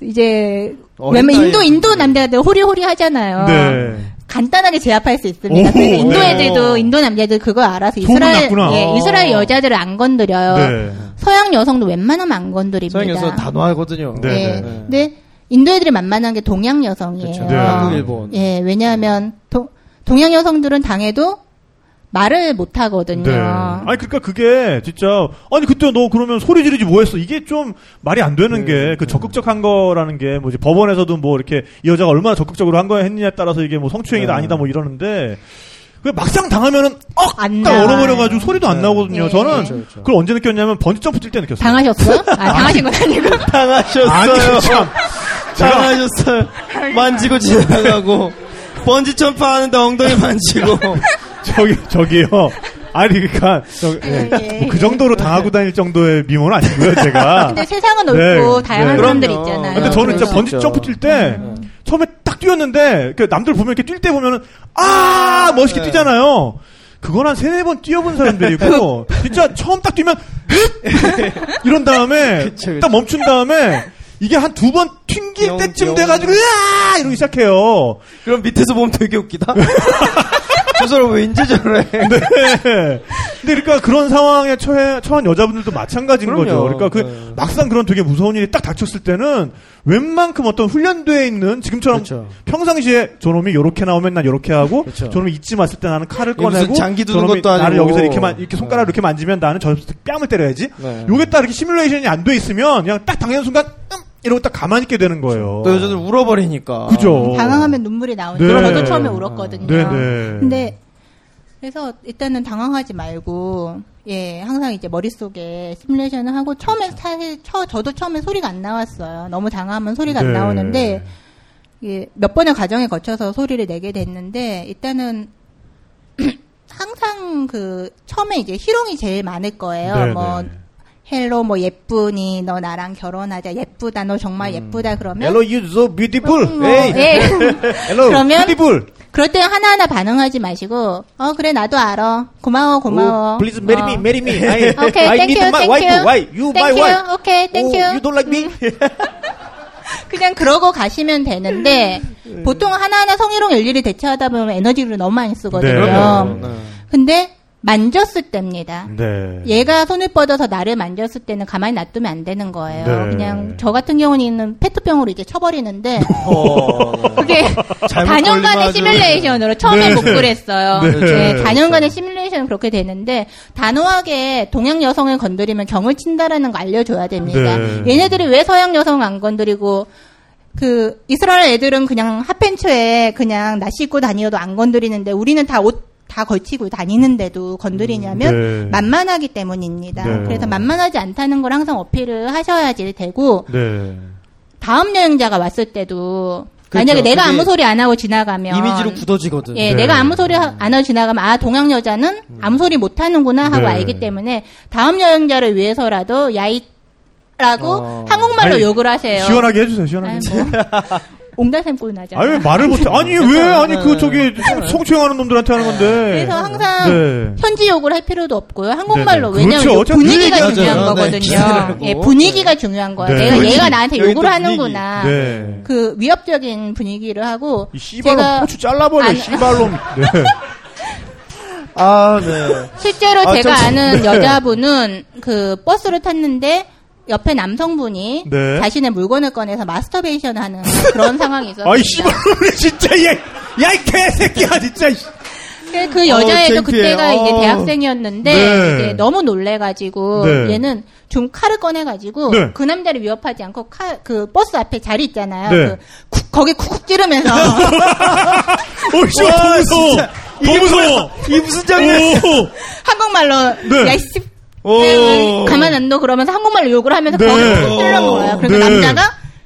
*laughs* 이제 왜냐면 인도 인도 남자들 호리호리 하잖아요. 네. 간단하게 제압할 수 있습니다. 오, 그래서 인도 네. 애들도 인도 남자들 그거 알아서 이스라엘. 예, 이스라엘 여자들을 안 건드려요. 네. 서양 여성도 웬만하면 안 건드립니다. 서양에서 단호하거든요. 네, 예. 네. 근데 인도 애들이 만만한 게 동양 여성이에요. 그렇죠. 네. 한국, 일본. 예, 왜냐하면 도- 동양 여성들은 당해도 말을 못 하거든요. 네. 아니 그러니까 그게 진짜 아니 그때 너 그러면 소리 지르지 뭐했어 이게 좀 말이 안 되는 게그 적극적한 거라는 게 뭐지 법원에서도 뭐 이렇게 이 여자가 얼마나 적극적으로 한 거야 했느냐에 따라서 이게 뭐 성추행이다 네. 아니다 뭐 이러는데 그 막상 당하면은 안딱 나와요. 얼어버려가지고 소리도 안 네. 나오거든요. 네. 저는 그렇죠, 그렇죠. 그걸 언제 느꼈냐면 번지 점프 뛸 때 느꼈어요. 당하셨어요? 아, *laughs* 당하신 건 아니고. *laughs* 당하셨어요. 아니 참 *laughs* 당하셨어요. 만지고 지나가고 번지 점프 하는데 엉덩이 만지고 저기 저기요. 아니 그러니까 저, 예. 예. 그 정도로 당하고 다닐 정도의 미모는 아니고요 제가. 근데 세상은 네. 넓고 다양한 네. 사람들이 그럼요. 있잖아요. 근데 저는 진짜 그렇죠. 번지 점프 뛸 때 처음에 딱 뛰었는데 그 남들 보면 이렇게 뛸 때 보면은 아 멋있게 네. 뛰잖아요. 그건 한 세네 번 뛰어본 사람들이고 진짜 처음 딱 뛰면 *laughs* 이런 다음에 그쵸, 그쵸. 딱 멈춘 다음에 이게 한 두 번 튕길 영, 때쯤 영. 돼가지고 으아 이러기 시작해요. 그럼 밑에서 보면 되게 웃기다. *laughs* 저 사람 왠지 저래. 네. 근데 그러니까 그런 상황에 처해, 처한 여자분들도 마찬가지인 그럼요. 거죠. 그러니까 그 네. 막상 그런 되게 무서운 일이 딱 닥쳤을 때는 웬만큼 어떤 훈련되어 있는 지금처럼 그렇죠. 평상시에 저놈이 요렇게 나오면 난 요렇게 하고 그렇죠. 저놈이 잊지 마을 때 나는 칼을 꺼내고 장기 두는 저놈이 것도 아니고. 나를 여기서 이렇게 만 이렇게 네. 손가락 이렇게 만지면 나는 저 뺨을 때려야지. 네. 요게 딱 이렇게 시뮬레이션이 안 돼 있으면 그냥 딱 당하는 순간 음, 이러고 딱 가만히 있게 되는 거예요. 또 여자들 울어버리니까. 그죠. 당황하면 눈물이 나오니까 네. 저도 처음에 울었거든요. 네, 네. 근데 그래서 일단은 당황하지 말고 예 항상 이제 머릿속에 시뮬레이션을 하고 처음에 사실 처, 저도 처음에 소리가 안 나왔어요. 너무 당하면 소리가 네. 안 나오는데 예, 몇 번의 과정에 거쳐서 소리를 내게 됐는데 일단은 *clears throat* 항상 그 처음에 이제 희롱이 제일 많을 거예요. 네, 뭐 네. Hello 뭐 예쁘니 너 나랑 결혼하자 예쁘다 너 정말 예쁘다 그러면 Hello, you so beautiful. 음, 뭐, Hey. 예. *laughs* Hello, 그러면 beautiful. 그럴 때 하나하나 반응하지 마시고, 어, 그래, 나도 알아. 고마워, 고마워. Oh, please marry me, 어. marry me. I, *laughs* okay, I thank you, need my thank you. wife. Why? You my thank you, wife. Okay, thank you. Oh, you don't like me? *laughs* 그냥 그러고 가시면 되는데, 보통 하나하나 성희롱 일일이 대처하다 보면 에너지를 너무 많이 쓰거든요. 네. 그럼요. 네. 근데, 만졌을 때입니다. 네. 얘가 손을 뻗어서 나를 만졌을 때는 가만히 놔두면 안 되는 거예요. 네. 그냥 저 같은 경우는 페트병으로 이제 쳐버리는데, *laughs* 어, 네. 그게 잘못 4년간의 걸리면 아주- 시뮬레이션으로 처음에 네. 못 그랬어요. 네. 네. 4년간의 시뮬레이션은 그렇게 되는데 단호하게 동양 여성을 건드리면 경을 친다라는 거 알려줘야 됩니다. 네. 얘네들이 왜 서양 여성 안 건드리고 그 이스라엘 애들은 그냥 핫팬츠에 그냥 나시 입고 다니어도 안 건드리는데 우리는 다 옷 다 걸치고 다니는데도 건드리냐면 네. 만만하기 때문입니다. 네. 그래서 만만하지 않다는 걸 항상 어필을 하셔야지 되고 네. 다음 여행자가 왔을 때도 그렇죠. 만약에 내가 아무 소리 안 하고 지나가면 이미지로 굳어지거든. 예, 네. 내가 아무 소리 하- 안 하고 지나가면 아 동양 여자는 아무 소리 못 하는구나 하고 네. 알기 때문에 다음 여행자를 위해서라도 야이 라고 어. 한국말로 아니, 욕을 하세요. 시원하게 해주세요, 시원하게. 아니, 뭐, *laughs* 옹달샘 꼴 나잖아. 아니, 왜 말을 못해? 아니, 왜? 아니, 그, 저기, 성추행하는 놈들한테 하는 건데. 그래서 항상 네. 현지 욕을 할 필요도 없고요. 한국말로 네네. 왜냐면 그렇죠. 분위기가. 중요한 네, 거거든요. 기다리고. 예, 분위기가 중요한 거예요. 네. 내가. 얘가 나한테 욕을 또 하는구나. 네. 그 위협적인 분위기를 하고 이 씨발놈 제가 고추 잘라버려, 씨발놈. *laughs* 네. 아, 네. 실제로 아, 제가 저- 아는 네. 여자분은 그 버스를 탔는데 옆에 남성분이 네. 자신의 물건을 꺼내서 마스터베이션 하는 그런 *laughs* 상황이 있었어요. 아이, 씨발놈이 진짜, 얘. 야, 이 개새끼야, 진짜. 이 씨. 그 여자애도 창피해. 그때가 이제 어. 대학생이었는데 네. 이제 너무 놀래가지고 네. 얘는 좀 칼을 꺼내가지고 네. 그 남자를 위협하지 않고 칼 그 버스 앞에 자리 있잖아요. 네. 그 쿡- 거기 쿡쿡 찌르면서 *laughs* 어, 씨, 와, 더 무서워. 더 무서워. 이 무슨 장면? 오. 한국말로 네. 야이씨 오. 가만 안 둬 그러면서 한국말로 욕을 하면서 네. 거기 쿡 찌르는 거예요. 그래서 네. 남자가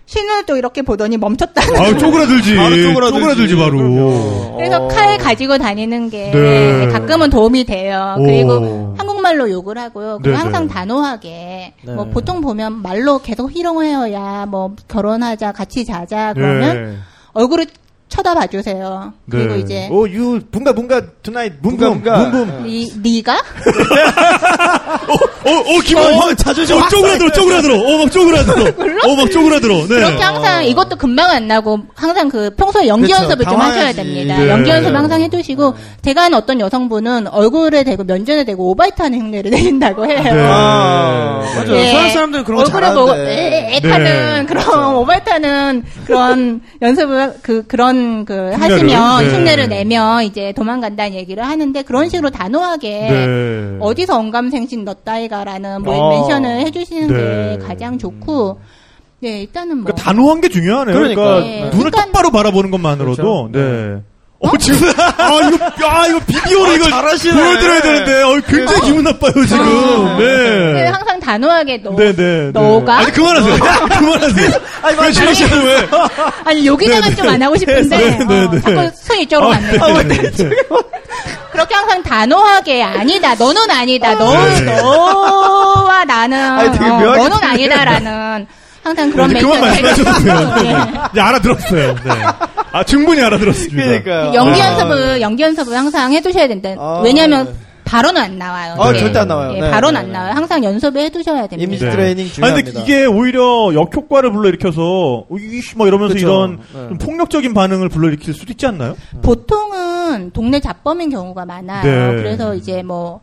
신을 또 이렇게 보더니 멈췄다는 아우, 쪼그라들지. 바로 쪼그라들지. 쪼그라들지, 바로. 그럼요. 그래서 어. 칼 가지고 다니는 게 네. 가끔은 도움이 돼요. 오. 그리고 한국말로 욕을 하고요. 그리고 네, 항상 네. 단호하게 네. 뭐 보통 보면 말로 계속 희롱해요. 야, 뭐 결혼하자, 같이 자자 그러면 네. 얼굴을 쳐다봐 주세요. 그리고 네. 이제 오, 유, tonight, 붐 붐, bunga, bunga. 붐붐. 니, 니가 어, 어, 기분, 어, 어, 자존심 어, 확 쪼그라들어, 쪼그라들어. 어, 막 쪼그라들어. *laughs* 어, 막 쪼그라들어. 네. 그렇게 항상 이것도 금방 안 나고 항상 그 평소에 연기 그쵸, 연습을 좀 당황하지. 하셔야 됩니다. 네. 연기 연습 항상 해두시고 제가 아는 어떤 여성분은 얼굴에 대고 면전에 대고 오바이트하는 흉내를 내신다고 해요. 네. 아, 맞아요. 예. 서양 사람들은 그런 거 얼굴에 보고 하는 네. 그런 오바이트하는 그런 연습을 그 그런 그? 하시면 네. 흉내를 내면 이제 도망간다 는 얘기를 하는데 그런 식으로 단호하게 네. 어디서 언감생신 너 따위가라는 뭐 어. 멘션을 해주시는 네. 게 가장 좋고 네 일단은 뭐 그러니까 단호한 게 중요하네요. 그러니까, 그러니까요. 네. 눈을 그러니까- 똑바로 바라보는 것만으로도 그렇죠. 네. 어, 지금 아 이거 아 이거 비디오로 이걸 잘하시네. 보여드려야 되는데 어, 굉장히 기분 나빠요 지금. 네, 네. 항상 단호하게 너 네, 네, 네. 너가? 아니 그만하세요. *laughs* 그만하세요. 아니 왜 씨는 왜? *laughs* 아니 여기다가 네, 좀안 하고 싶은데 네, 네, 어, 네. 자꾸 손 이쪽으로 아, 갔네요. 네, 네, 네. 그렇게 항상 단호하게 아니다. 너는 아니다. 너 네. 너와 나는 아니, 되게 어, 너는 아니다라는 항상 그런 이제 그만 말씀하셔도 돼요. 네. 네, 알아들었어요. 네. 아 충분히 알아들었습니다. 그러니까요. 연기 아. 연습을 연기 연습을 항상 해두셔야 된다. 아, 왜냐하면 네. 바로는 안 나와요. 아, 이게. 절대 안 나와요. 예, 네, 바로는 네, 안 네. 나와요. 항상 연습을 해두셔야 됩니다. 이미지 네. 트레이닝 아니 중요합니다. 근데 이게 오히려 역효과를 불러일으켜서 이씨 뭐 이러면서 그쵸. 이런 네. 좀 폭력적인 반응을 불러일으킬 수도 있지 않나요? 보통은 동네 잡범인 경우가 많아요. 네. 그래서 이제 뭐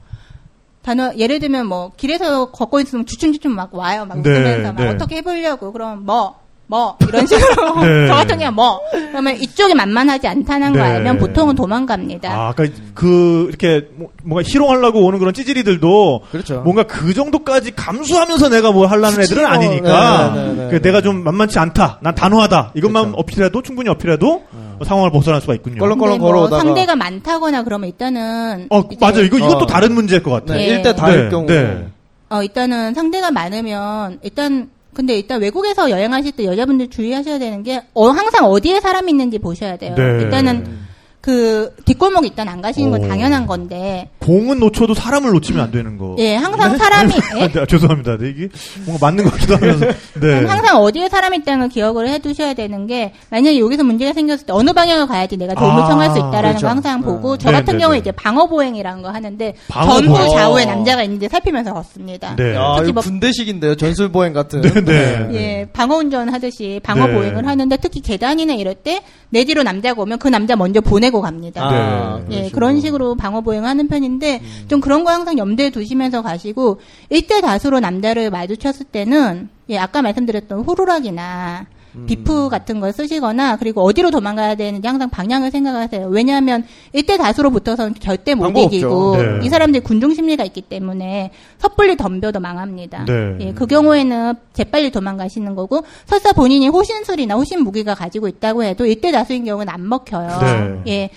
단어 예를 들면 뭐 길에서 걷고 있으면 주춤주춤 막 와요. 막 네, 웃으면서 막 네. 어떻게 해보려고 그럼 뭐. 뭐 이런 식으로 *laughs* 네. 저 같은 경우 뭐 그러면 이쪽이 만만하지 않다는 네. 거 알면 보통은 도망갑니다. 아, 아까 그 이렇게 뭐- 뭔가 희롱하려고 오는 그런 찌질이들도 그렇죠. 뭔가 그 정도까지 감수하면서 내가 뭐 하려는 애들은 아니니까 네, 네, 네, 그 네. 내가 좀 만만치 않다. 난 단호하다. 이것만 그렇죠. 어필해도 충분히 어필해도 뭐 상황을 벗어날 수가 있군요. 껄렁- 근데 뭐 걸어오다가. 상대가 많다거나 그러면 일단은 어, 이제 맞아. 이거 이것도 어. 다른 문제일 것 같아요. 일대 다일 네, 경우. 네. 어, 일단은 상대가 많으면, 일단, 근데 일단 외국에서 여행하실 때 여자분들 주의하셔야 되는 게, 어, 항상 어디에 사람이 있는지 보셔야 돼요. 네. 일단은 그 뒷골목 일단 안 가시는 건 오. 당연한 건데, 공은 놓쳐도 사람을 놓치면 안 되는 거. 예, 항상 사람이, 예? *laughs* 아, 네, 죄송합니다. 네, 이게 뭔가 맞는 것 같기도 하면서. 네. 항상 어디에 사람이 있다는 걸 기억을 해 두셔야 되는 게, 만약에 여기서 문제가 생겼을 때 어느 방향을 가야지 내가 도움을 아, 청할 수 있다라는 그렇죠. 거 항상 네. 보고, 저 네, 같은 네, 경우에 네. 이제 방어 보행이라는 거 하는데, 방어보행. 전부 좌우에 어. 남자가 있는데 살피면서 걷습니다. 네. 야, 특히 이거 뭐- 군대식인데요. 전술 보행 같은. 네, 네. 예, 방어 운전 하듯이 방어 네. 보행을 하는데 특히 계단이나 이럴 때 내 뒤로 남자가 오면 그 남자 먼저 보내 고 갑니다. 아, 네. 예. 그런 식으로 방어 보행하는 편인데 좀 그런 거 항상 염두에 두시면서 가시고 일대 다수로 남자를 마주쳤을 때는 예, 아까 말씀드렸던 호루라기나 비프 같은 걸 쓰시거나 그리고 어디로 도망가야 되는지 항상 방향을 생각하세요. 왜냐하면 일대 다수로 붙어서는 절대 못 이기고. 네. 이 사람들이 군중 심리가 있기 때문에 섣불리 덤벼도 망합니다. 네. 예, 그 경우에는 재빨리 도망가시는 거고 설사 본인이 호신술이나 호신 무기가 가지고 있다고 해도 일대 다수인 경우는 안 먹혀요. 네. 예.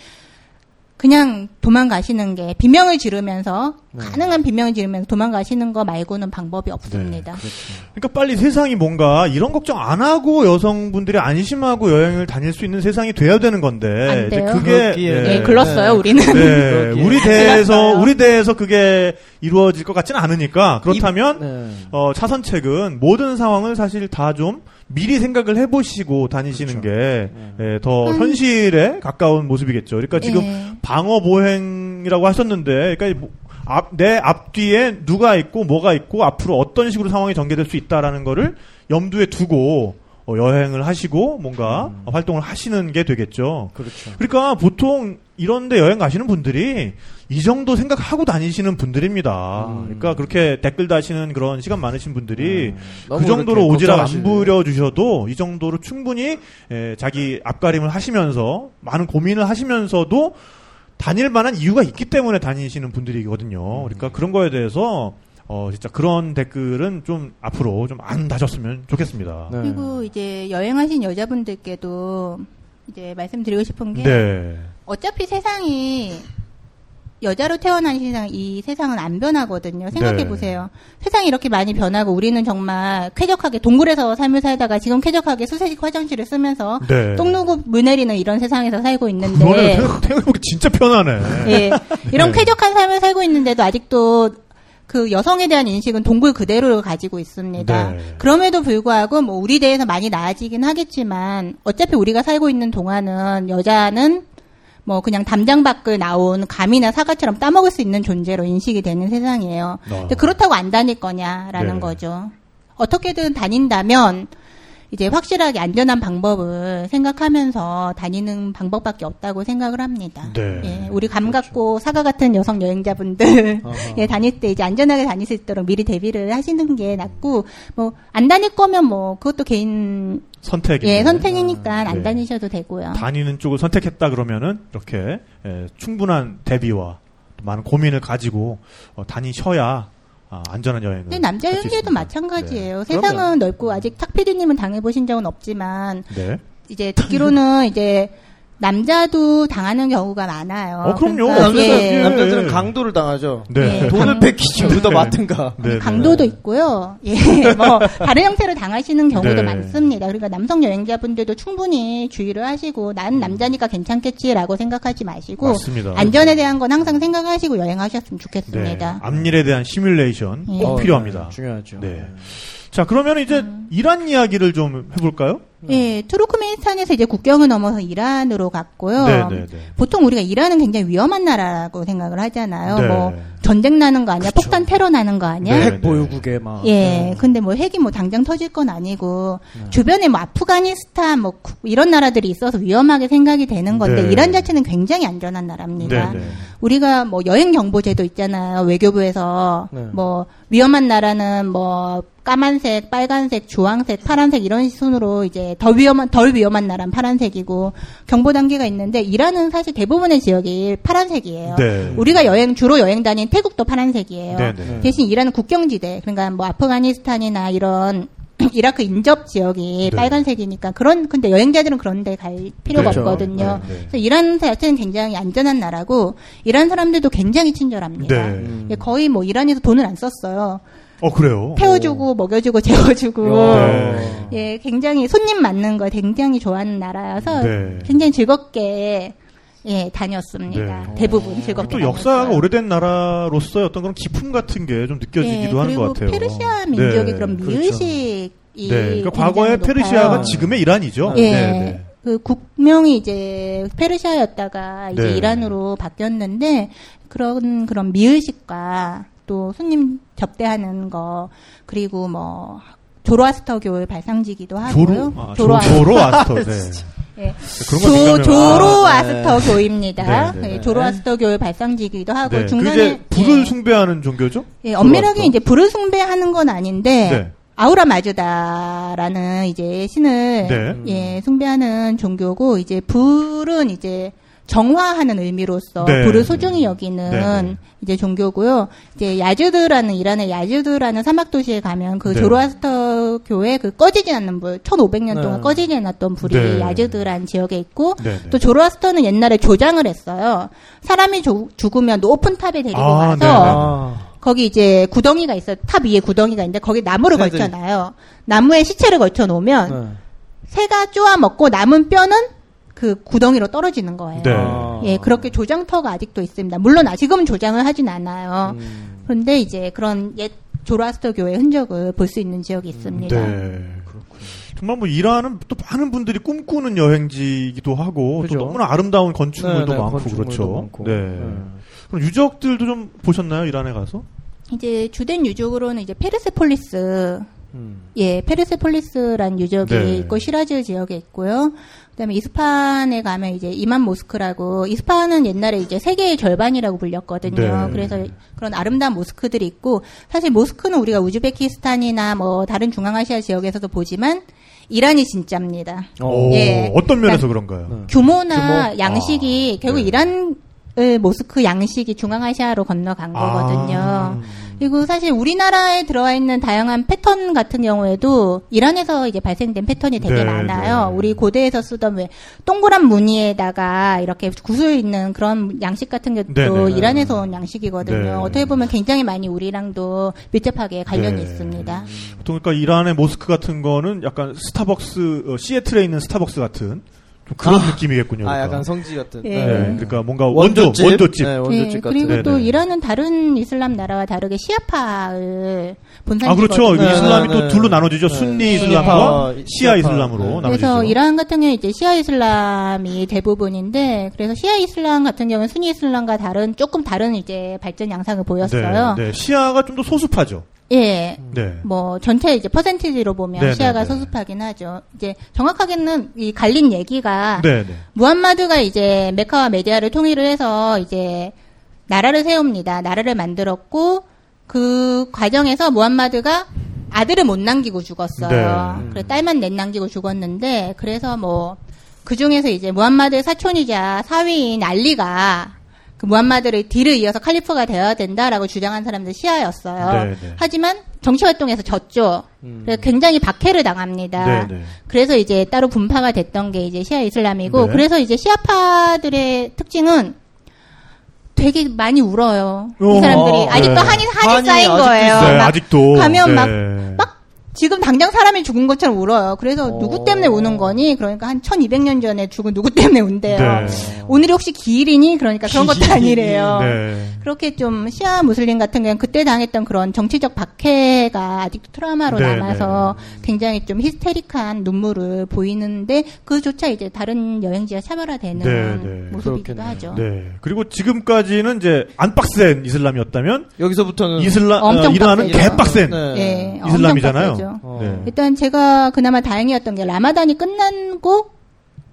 그냥 도망가시는 게 비명을 지르면서 네. 가능한 비명을 지르면서 도망가시는 거 말고는 방법이 없습니다. 네, 그러니까 빨리 세상이 뭔가 이런 걱정 안 하고 여성분들이 안심하고 여행을 다닐 수 있는 세상이 돼야 되는 건데 안 이제 돼요. 그게 그렇기에는. 예, 네. 글렀어요 네. 우리는. 네. 우리 대에서 글렀어요. 우리 대에서 그게 이루어질 것 같지는 않으니까 그렇다면 네. 어, 차선책은 모든 상황을 사실 다좀 미리 생각을 해보시고 다니시는 그렇죠. 게더 현실에 가까운 모습이겠죠. 그러니까 지금 예. 방어 보행이라고 하셨는데, 그러니까 뭐 앞, 내 앞뒤에 누가 있고 뭐가 있고 앞으로 어떤 식으로 상황이 전개될 수 있다라는 거를 염두에 두고 어, 여행을 하시고 뭔가 음. 어, 활동을 하시는 게 되겠죠. 그렇죠. 그러니까 보통 이런데 여행 가시는 분들이 이 정도 생각하고 다니시는 분들입니다. 음. 그러니까 그렇게 댓글 다시는 그런 시간 많으신 분들이 음. 그 정도로 오지랖 안 걱정하시네. 부려 주셔도 이 정도로 충분히 에, 자기 앞가림을 하시면서 많은 고민을 하시면서도 다닐 만한 이유가 있기 때문에 다니시는 분들이거든요. 그러니까 그런 거에 대해서 어 진짜 그런 댓글은 좀 앞으로 좀 안 다셨으면 좋겠습니다. 네. 그리고 이제 여행하신 여자분들께도 이제 말씀드리고 싶은 게 네. 어차피 세상이 여자로 태어난 세상, 이 세상은 안 변하거든요. 생각해 네. 보세요. 세상이 이렇게 많이 변하고 우리는 정말 쾌적하게 동굴에서 삶을 살다가 지금 쾌적하게 수세식 화장실을 쓰면서 네. 똥 누고 물 내리는 이런 세상에서 살고 있는데 생각- 생각해보기 진짜 편하네. 예. 이런 네. 쾌적한 삶을 살고 있는데도 아직도 그 여성에 대한 인식은 동굴 그대로 가지고 있습니다. 네. 그럼에도 불구하고 뭐 우리 대해서 많이 나아지긴 하겠지만 어차피 우리가 살고 있는 동안은 여자는 뭐 그냥 담장 밖을 나온 감이나 사과처럼 따먹을 수 있는 존재로 인식이 되는 세상이에요. 근데 그렇다고 안 다닐 거냐라는 네. 거죠. 어떻게든 다닌다면 이제 확실하게 안전한 방법을 생각하면서 다니는 방법밖에 없다고 생각을 합니다. 네. 예, 우리 감 같고 사과 같은 여성 여행자분들. *laughs* 예, 다닐 때 이제 안전하게 다닐 수 있도록 미리 대비를 하시는 게 낫고 뭐 안 다닐 거면 뭐 그것도 개인 선택이 예 선택이니까 안 네. 다니셔도 되고요. 다니는 쪽을 선택했다 그러면은 이렇게 예, 충분한 대비와 또 많은 고민을 가지고 어, 다니셔야 아, 안전한 여행을. 근데 남자 있습니다. 마찬가지예요. 네. 세상은 그럼요. 넓고 아직 탁 PD님은 당해보신 적은 없지만 네. 이제 듣기로는 이제 남자도 당하는 경우가 많아요. 어, 그럼요. 그러니까 남자들, 예. 예. 남자들은 강도를 당하죠. 네. 예. 돈을 강- 뺏기지 얻어 맞든가. 네, 네. 강도도 있고요. 예, 뭐 다른 형태로 당하시는 경우도 네. 많습니다. 그러니까 남성 여행자분들도 충분히 주의를 하시고 난 남자니까 괜찮겠지라고 생각하지 마시고 맞습니다. 안전에 대한 건 항상 생각하시고 여행하셨으면 네. 좋겠습니다. 앞일에 대한 시뮬레이션 예. 꼭 어, 필요합니다. 네, 중요하죠. 네. 자, 그러면 이제 음. 이란 이야기를 좀 해볼까요? 예, 투르크메니스탄에서 이제 국경을 넘어서 이란으로 갔고요. 네, 네, 네. 보통 우리가 이란은 굉장히 위험한 나라라고 생각을 하잖아요. 네. 뭐 전쟁 나는 거 아니야? 그쵸. 폭탄 테러 나는 거 아니야? 네. 핵 보유국에 막. 예, 근데 뭐 핵이 뭐 당장 터질 건 아니고 네. 주변에 뭐 아프가니스탄 뭐 구- 이런 나라들이 있어서 위험하게 생각이 되는 건데 네. 이란 자체는 굉장히 안전한 나라입니다. 네, 네. 우리가 뭐 여행 정보제도 있잖아요. 외교부에서 네. 뭐 위험한 나라는 뭐 까만색, 빨간색, 주황색, 파란색 이런 순으로 이제 더 위험한 덜 위험한 나라는 파란색이고 경보 단계가 있는데 이란은 사실 대부분의 지역이 파란색이에요. 네. 우리가 여행 주로 여행 다닌 태국도 파란색이에요. 네, 네. 대신 이란은 국경지대, 그러니까 뭐 아프가니스탄이나 이런 *clears throat* 이라크 인접 지역이 네. 빨간색이니까 그런 근데 여행자들은 그런데 갈 필요가 그렇죠. 없거든요. 네, 네. 그래서 이란 자체는 굉장히 안전한 나라고 이란 사람들도 굉장히 친절합니다. 네. 음. 예, 거의 뭐 이란에서 돈을 안 썼어요. 어, 그래요? 태워주고 먹여주고 *laughs* 재워주고 네. 예 굉장히 손님 맞는 거 굉장히 좋아하는 나라여서 네. 굉장히 즐겁게 예 다녔습니다. 네. 대부분 즐겁게 또 역사가 다녔어요. 오래된 나라로서의 어떤 그런 기품 같은 게 좀 느껴지기도 예, 하는 것 그리고 같아요. 페르시아 민족의 네. 그런 그렇죠. 미의식 이 네. 그러니까 과거의 높아요. 페르시아가 지금의 이란이죠. 예. 네, 네. 그 국명이 이제 페르시아였다가 이제 네. 이란으로 바뀌었는데 그런 그런 미의식과 또 손님 접대하는 거 그리고 뭐 조로아스터 교의 발상지기도 하고요. 조로, 아, 조로아- 조, 조로아스터. 네. *laughs* 예. 조. 조로아스터 교입니다. 네, 네, 네. 예, 조로아스터 교의 발상지기도 하고 네. 그 중간에 불을 예. 숭배하는 종교죠? 예, 엄밀하게 조로아스터. 이제 불을 숭배하는 건 아닌데 네. 아우라 마주다라는 이제 신을 네. 예, 숭배하는 종교고 이제 불은 이제 정화하는 의미로서 네. 불을 소중히 여기는 네, 네. 이제 종교고요. 이제 야즈드라는 이란의 야즈드라는 사막 도시에 가면 그 네. 조로아스터 교회 그 꺼지지 않는 불, 1500년 네. 동안 꺼지지 않았던 불이 네. 야즈드라는 지역에 있고. 또 조로아스터는 옛날에 조장을 했어요. 사람이 조- 죽으면 높은 탑에 데리고 아, 가서. 거기 이제 구덩이가 있어요. 탑 위에 구덩이가 있는데 거기 나무를 새들이. 걸쳐놔요. 나무에 시체를 걸쳐 놓으면 네. 새가 쪼아 먹고 남은 뼈는 그 구덩이로 떨어지는 거예요. 네. 아. 예, 그렇게 조장터가 아직도 있습니다. 물론 아- 지금은 조장을 하진 않아요. 음. 그런데 이제 그런 옛 조로아스터교의 흔적을 볼 수 있는 지역이 있습니다. 네. 정말 뭐 이란은 또 많은 분들이 꿈꾸는 여행지이기도 하고 그죠. 또 너무나 아름다운 건축물도 네, 네, 많고 건축물도 그렇죠. 많고. 네. 네. 그럼 유적들도 좀 보셨나요? 이란에 가서? 이제 주된 유적으로는 이제 페르세폴리스 음. 예, 페르세폴리스라는 유적이 네. 있고 시라즈 지역에 있고요. 그다음에 이스파한에 가면 이제 이맘 모스크라고 이스파한은 옛날에 이제 세계의 절반이라고 불렸거든요. 네. 그래서 그런 아름다운 모스크들이 있고 사실 모스크는 우리가 우즈베키스탄이나 뭐 다른 중앙아시아 지역에서도 보지만 이란이 진짜입니다. 어. 예. 어떤 면에서 그러니까 그런가요? 네. 규모나 규모? 양식이 아, 결국 네. 이란의 모스크 양식이 중앙아시아로 건너간 거거든요. 아. 그리고 사실 우리나라에 들어와 있는 다양한 패턴 같은 경우에도 이란에서 이제 발생된 패턴이 되게 네, 많아요. 네. 우리 고대에서 쓰던 왜 동그란 무늬에다가 이렇게 구슬 있는 그런 양식 같은 것도 네, 네, 네. 이란에서 온 양식이거든요. 네. 어떻게 보면 굉장히 많이 우리랑도 밀접하게 관련이 네. 있습니다. 보통 그러니까 이란의 모스크 같은 거는 약간 스타벅스 어, 시애틀에 있는 스타벅스 같은 좀 그런 아. 느낌이겠군요. 아, 그러니까. 약간 성지 같은. 예. 네. 네. 그러니까 뭔가 원조 원조집. 원조집. 네, 원조집 예, 같은. 그리고 또 네네. 이란은 다른 이슬람 나라와 다르게 시아파를 본산지거든요. 아 그렇죠. 네, 이슬람이 네, 또 네. 둘로 나눠지죠. 네. 네. 이슬람과 시아. 이슬람으로 네. 나눠지죠. 그래서 이란 같은 경우는 이제 시아 이슬람이 대부분인데 그래서 시아 이슬람 같은 경우는 순니 이슬람과 다른 조금 다른 이제 발전 양상을 보였어요. 네, 네. 시아가 좀 더 소수파죠. 예. 네. 뭐 전체 이제 퍼센티지로 보면 네, 시아가 네, 네. 소수파긴 하죠. 이제 정확하게는 이 갈린 얘기가 네, 네. 무함마드가 이제 메카와 메디아를 통일을 해서 이제 나라를 세웁니다. 나라를 만들었고 그 과정에서 무함마드가 아들을 못 남기고 죽었어요. 네. 그래 딸만 내 남기고 죽었는데 그래서 뭐 그 중에서 이제 무함마드의 사촌이자 사위인 알리가 그 무함마드를 뒤를 이어서 칼리프가 되어야 된다라고 주장한 사람들 시아였어요. 네, 네. 하지만 정치 활동에서 졌죠. 그래서 굉장히 박해를 당합니다. 네, 네. 그래서 이제 따로 분파가 됐던 게 이제 시아 이슬람이고 네. 그래서 이제 시아파들의 특징은 되게 많이 울어요. 어, 이 사람들이 네. 아직도 한이 한이 한이 쌓인 아직도 거예요. 있어요. 네, 막 아직도 가면 네. 막 막 지금 당장 사람이 죽은 것처럼 울어요. 그래서 어. 누구 때문에 우는 거니? 그러니까 한 1200년 전에 죽은 누구 때문에 운대요. 네. 오늘이 혹시 기일이니? 그러니까 그런 것도 아니래요. 네. 그렇게 좀 시아 무슬림 같은 경우는 그때 당했던 그런 정치적 박해가 아직도 트라우마로 네, 남아서 굉장히 좀 히스테릭한 눈물을 보이는데 그조차 이제 다른 여행지와 차별화되는 네, 네. 모습이기도 그렇겠네요. 하죠. 네. 그리고 지금까지는 이제 안 빡센 이슬람이었다면 여기서부터는 이슬람 어, 빡세죠. 개빡센 네. 예, 이슬람이잖아요. 빡세죠. 어. 네. 일단 제가 그나마 다행이었던 게 라마단이 끝나고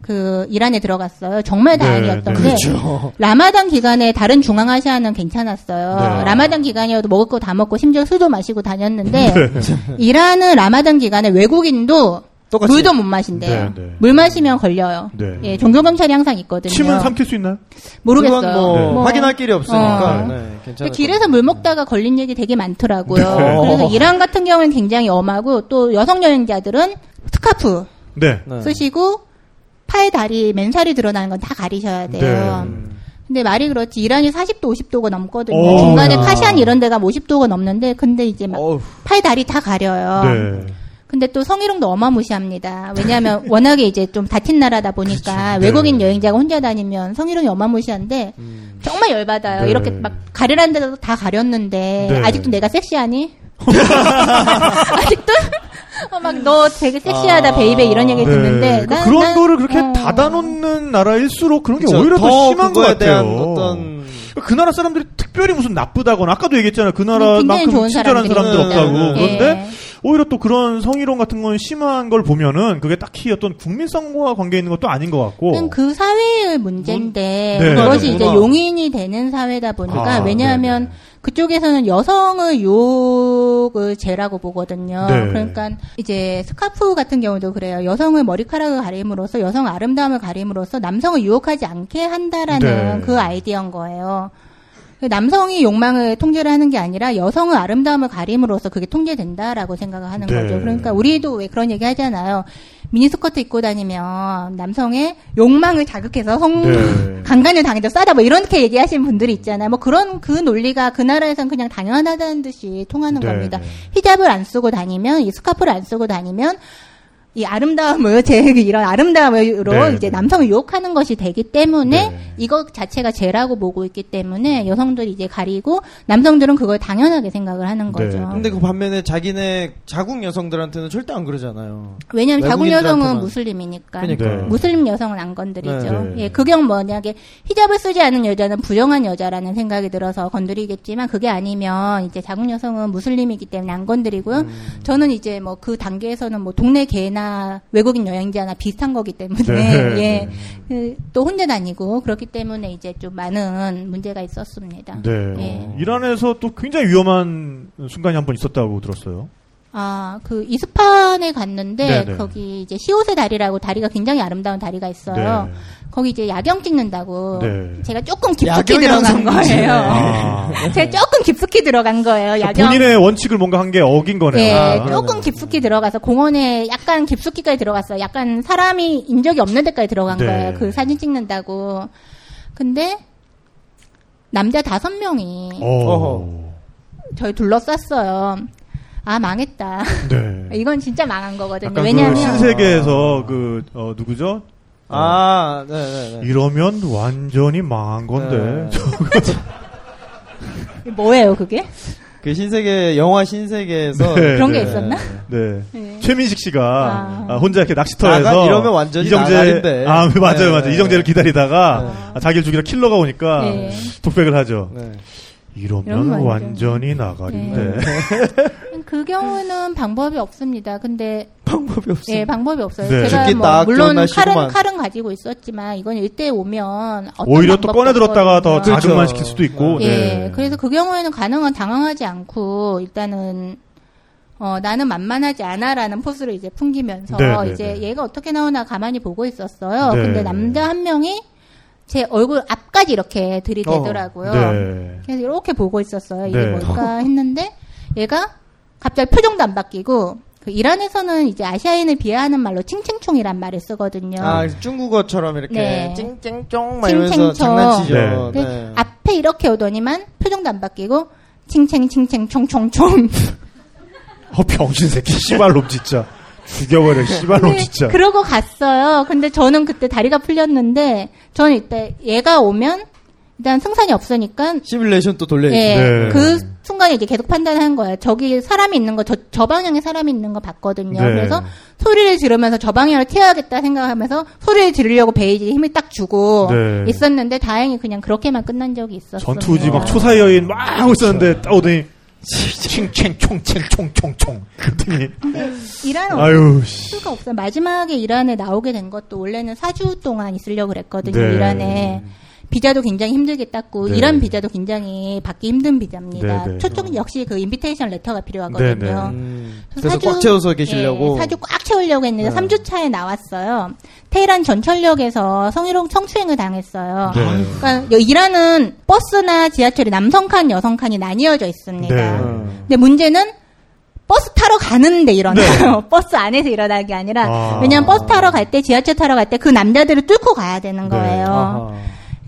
그 이란에 들어갔어요. 정말 네, 다행이었던 네. 게 그렇죠. 라마단 기간에 다른 중앙아시아는 괜찮았어요. 네. 라마단 기간이어도 먹을 거 다 먹고 심지어 술도 마시고 다녔는데 네. 이란은 라마단 기간에 외국인도 똑같이. 물도 못 마신대요. 네, 네. 물 마시면 걸려요. 네. 예, 종교 경찰이 항상 있거든요. 침은 삼킬 수 있나요? 모르겠어요. 그건 뭐 네. 확인할 길이 없으니까 어. 네. 길에서 물 먹다가 걸린 얘기 되게 많더라고요. 네. 그래서 이란 같은 경우는 굉장히 엄하고 또 여성 여행자들은 스카프. 쓰시고 팔, 다리, 맨살이 드러나는 건 다 가리셔야 돼요. 네. 근데 말이 그렇지 이란이 40도, 50도가 넘거든요. 오, 중간에 야. 카시안 이런 데가 50도가 넘는데 근데 이제 막 팔, 다리 다 가려요. 네. 근데 또 성희롱도 어마무시합니다. 왜냐하면 *laughs* 워낙에 이제 좀 다친 나라다 보니까 그렇죠. 외국인 네. 여행자가 혼자 다니면 성희롱이 어마무시한데 정말 열받아요. 네. 이렇게 막 가리라는 데도 다 가렸는데 네. 아직도 내가 섹시하니? *laughs* 아직도 어, 막 너 되게 섹시하다 아. baby 이런 얘기 듣는데 그러니까 난- 그런 난- 거를 그렇게 어. 닫아놓는 나라일수록 그런 게 그쵸. 오히려 더, 심한 것 같아요. 대한 어떤 그 나라 사람들이 특별히 무슨 나쁘다거나 아까도 얘기했잖아요. 그 나라만큼 좋은 친절한 사람들. 없다고. 네. 그런데 오히려 또 그런 성희롱 같은 건 심한 걸 보면은 그게 딱히 어떤 국민성과 관계 있는 것도 아닌 것 같고. 그 사회의 문제인데 네. 그것이 문화. 이제 용인이 되는 사회다 보니까 아, 왜냐하면 네네. 그쪽에서는 여성을 유혹을 죄라고 보거든요. 네. 그러니까 이제 스카프 같은 경우도 그래요. 여성을 머리카락을 가림으로써 여성 아름다움을 가림으로써 남성을 유혹하지 않게 한다라는 네. 그 아이디어인 거예요. 그 남성이 욕망을 통제를 하는 게 아니라 여성의 아름다움을 가림으로써 그게 통제된다라고 생각을 하는 네. 거죠. 그러니까 우리도 왜 그런 얘기 하잖아요. 미니스커트 입고 다니면 남성의 욕망을 자극해서 성 네. *laughs* 강간을 당해도 싸다 뭐 이렇게 얘기하시는 분들이 있잖아요. 뭐 그런 그 논리가 그 나라에선 그냥 당연하다는 듯이 통하는 네, 겁니다. 네. 히잡을 안 쓰고 다니면 이 스카프를 안 쓰고 다니면 이 아름다움을 *laughs* 제 이런 아름다움으로 네, 이제 네. 남성을 유혹하는 것이 되기 때문에 네. 이것 자체가 죄라고 보고 있기 때문에 여성들이 이제 가리고 남성들은 그걸 당연하게 생각을 하는 네, 거죠. 네. 근데 그 반면에 자기네 자국 여성들한테는 절대 안 그러잖아요. 왜냐하면 자국 여성은. 무슬림이니까. 그러니까. 네. 무슬림 여성은 안 건드리죠. 네. 예, 그경 뭐냐게 히잡을 쓰지 않은 여자는 부정한 여자라는 생각이 들어서 건드리겠지만 그게 아니면 이제 자국 여성은 무슬림이기 때문에 안 건드리고요. 음. 저는 이제 뭐 그 단계에서는 뭐 동네 개나 외국인 여행자나 비슷한 거기 때문에 네. *laughs* 예, 그, 또 혼자 다니고 그렇기 때문에 이제 좀 많은 문제가 있었습니다. 네. 예. 이란에서 또 굉장히 위험한 순간이 한 번 있었다고 들었어요. 아, 그 이스판에 갔는데 네네. 거기 이제 시옷의 다리라고 다리가 굉장히 아름다운 다리가 있어요. 네. 거기 이제 야경 찍는다고 네. 제가 조금 깊숙이 들어간. 거예요. 아. *laughs* 제가 조금 깊숙이 들어간 거예요. 야경. 본인의 원칙을 뭔가 한 게 어긴 거네요. 예, 아. 조금 깊숙이 들어가서 공원에 약간 깊숙이까지 들어갔어요. 약간 사람이 인 적이 없는 데까지 들어간 네. 거예요. 그 사진 찍는다고. 근데 남자 다섯 명이 어. 저희 둘러쌌어요. 아 망했다. 네. *laughs* 이건 진짜 망한 거거든요. 약간 왜냐하면 그 신세계에서 그 어, 누구죠? 아, 네 네 네. 이러면 완전히 망한 건데. 네. *laughs* 뭐예요 그게? 그 신세계 영화 신세계에서 네, 그런 네. 게 있었나? 네. 네. 최민식 씨가 아. 아, 혼자 이렇게 낚시터에서 나가- 이러면 완전히 나가린데. 아 맞아요 네, 맞아요 네. 이정재를 기다리다가 네. 아, 자기를 죽이러 킬러가 오니까 네. 독백을 하죠. 네. 이러면 이러면 완전- 완전히 나가린데. *laughs* 네. 그 경우는 방법이 없습니다. 근데 방법이 없어. 예, 방법이 없어요. 네. 제가 뭐딱 물론 칼은. 칼은 가지고 있었지만 이건 일대 오면 어떤 오히려 또 꺼내 들었다가 더. 자극만 그렇죠. 시킬 수도 있고. 예, 네. 그래서 그 경우에는 가능한 당황하지 않고 일단은 어, 나는 만만하지 않아라는 포스를 이제 풍기면서 네, 네, 이제 네. 얘가 어떻게 나오나 가만히 보고 있었어요. 네. 근데 남자 한 명이 제 얼굴 앞까지 이렇게 들이대더라고요. 네. 그래서 이렇게 보고 있었어요. 이게 네. 뭘까 했는데 얘가 갑자기 표정도 안 바뀌고 그 이란에서는 이제 아시아인을 비하하는 말로 칭칭총이란 말을 쓰거든요. 아, 중국어처럼 이렇게 네. 찡찡쫑 막 이러면서 찡찡쫑. 장난치죠. 네. 근데 네. 앞에 이렇게 오더니만 표정도 안 바뀌고 칭칭칭칭 총총총 *laughs* 어, 병신 새끼, 씨발놈 진짜. 죽여버려, 씨발놈 진짜. 그러고 갔어요. 근데 저는 그때 다리가 풀렸는데 저는 이때 얘가 오면 일단 승산이 없으니까 시뮬레이션 또 돌려야지. 예, 네. 그 순간에 이제 계속 판단하는 거예요. 저기 사람이 있는 거, 저, 저 방향에 사람이 있는 거 봤거든요. 네. 그래서 소리를 지르면서 저 방향으로 튀어야겠다 생각하면서 소리를 지르려고 배에 힘을 딱 주고 네. 있었는데 다행히 그냥 그렇게만 끝난 적이 있었어요. 전투지 막 초사의 여인 막 하고 있었는데 딱 오더니 칭칭 총칭 총총총 그랬더니 이란 *laughs* 아유 씨. 수가 없어요. 마지막에 이란에 나오게 된 것도 원래는 4주 동안 있으려고 그랬거든요. 네. 이란에. 비자도 굉장히 힘들게 땄고 네. 이란 비자도 굉장히 받기 힘든 비자입니다. 네, 네. 초청 역시 그 invitation letter가 필요하거든요. 네, 네. 음, 그래서 그래서 꽉 채워서 계시려고. 예, 사주 꽉 채우려고 했는데 네. 3주 차에 나왔어요. 테헤란 전철역에서 성희롱 성추행을 당했어요. 네. 그러니까 여- 이란은 버스나 지하철이 남성 칸, 여성 칸이 나뉘어져 있습니다. 네. 음. 근데 문제는 버스 타러 가는데 일어나요. *laughs* 버스 안에서 일어나는 게 아니라 네. 아. 왜냐면 버스 타러 갈 때 지하철 타러 갈 때 그 남자들을 뚫고 가야 되는 네. 거예요. 아하.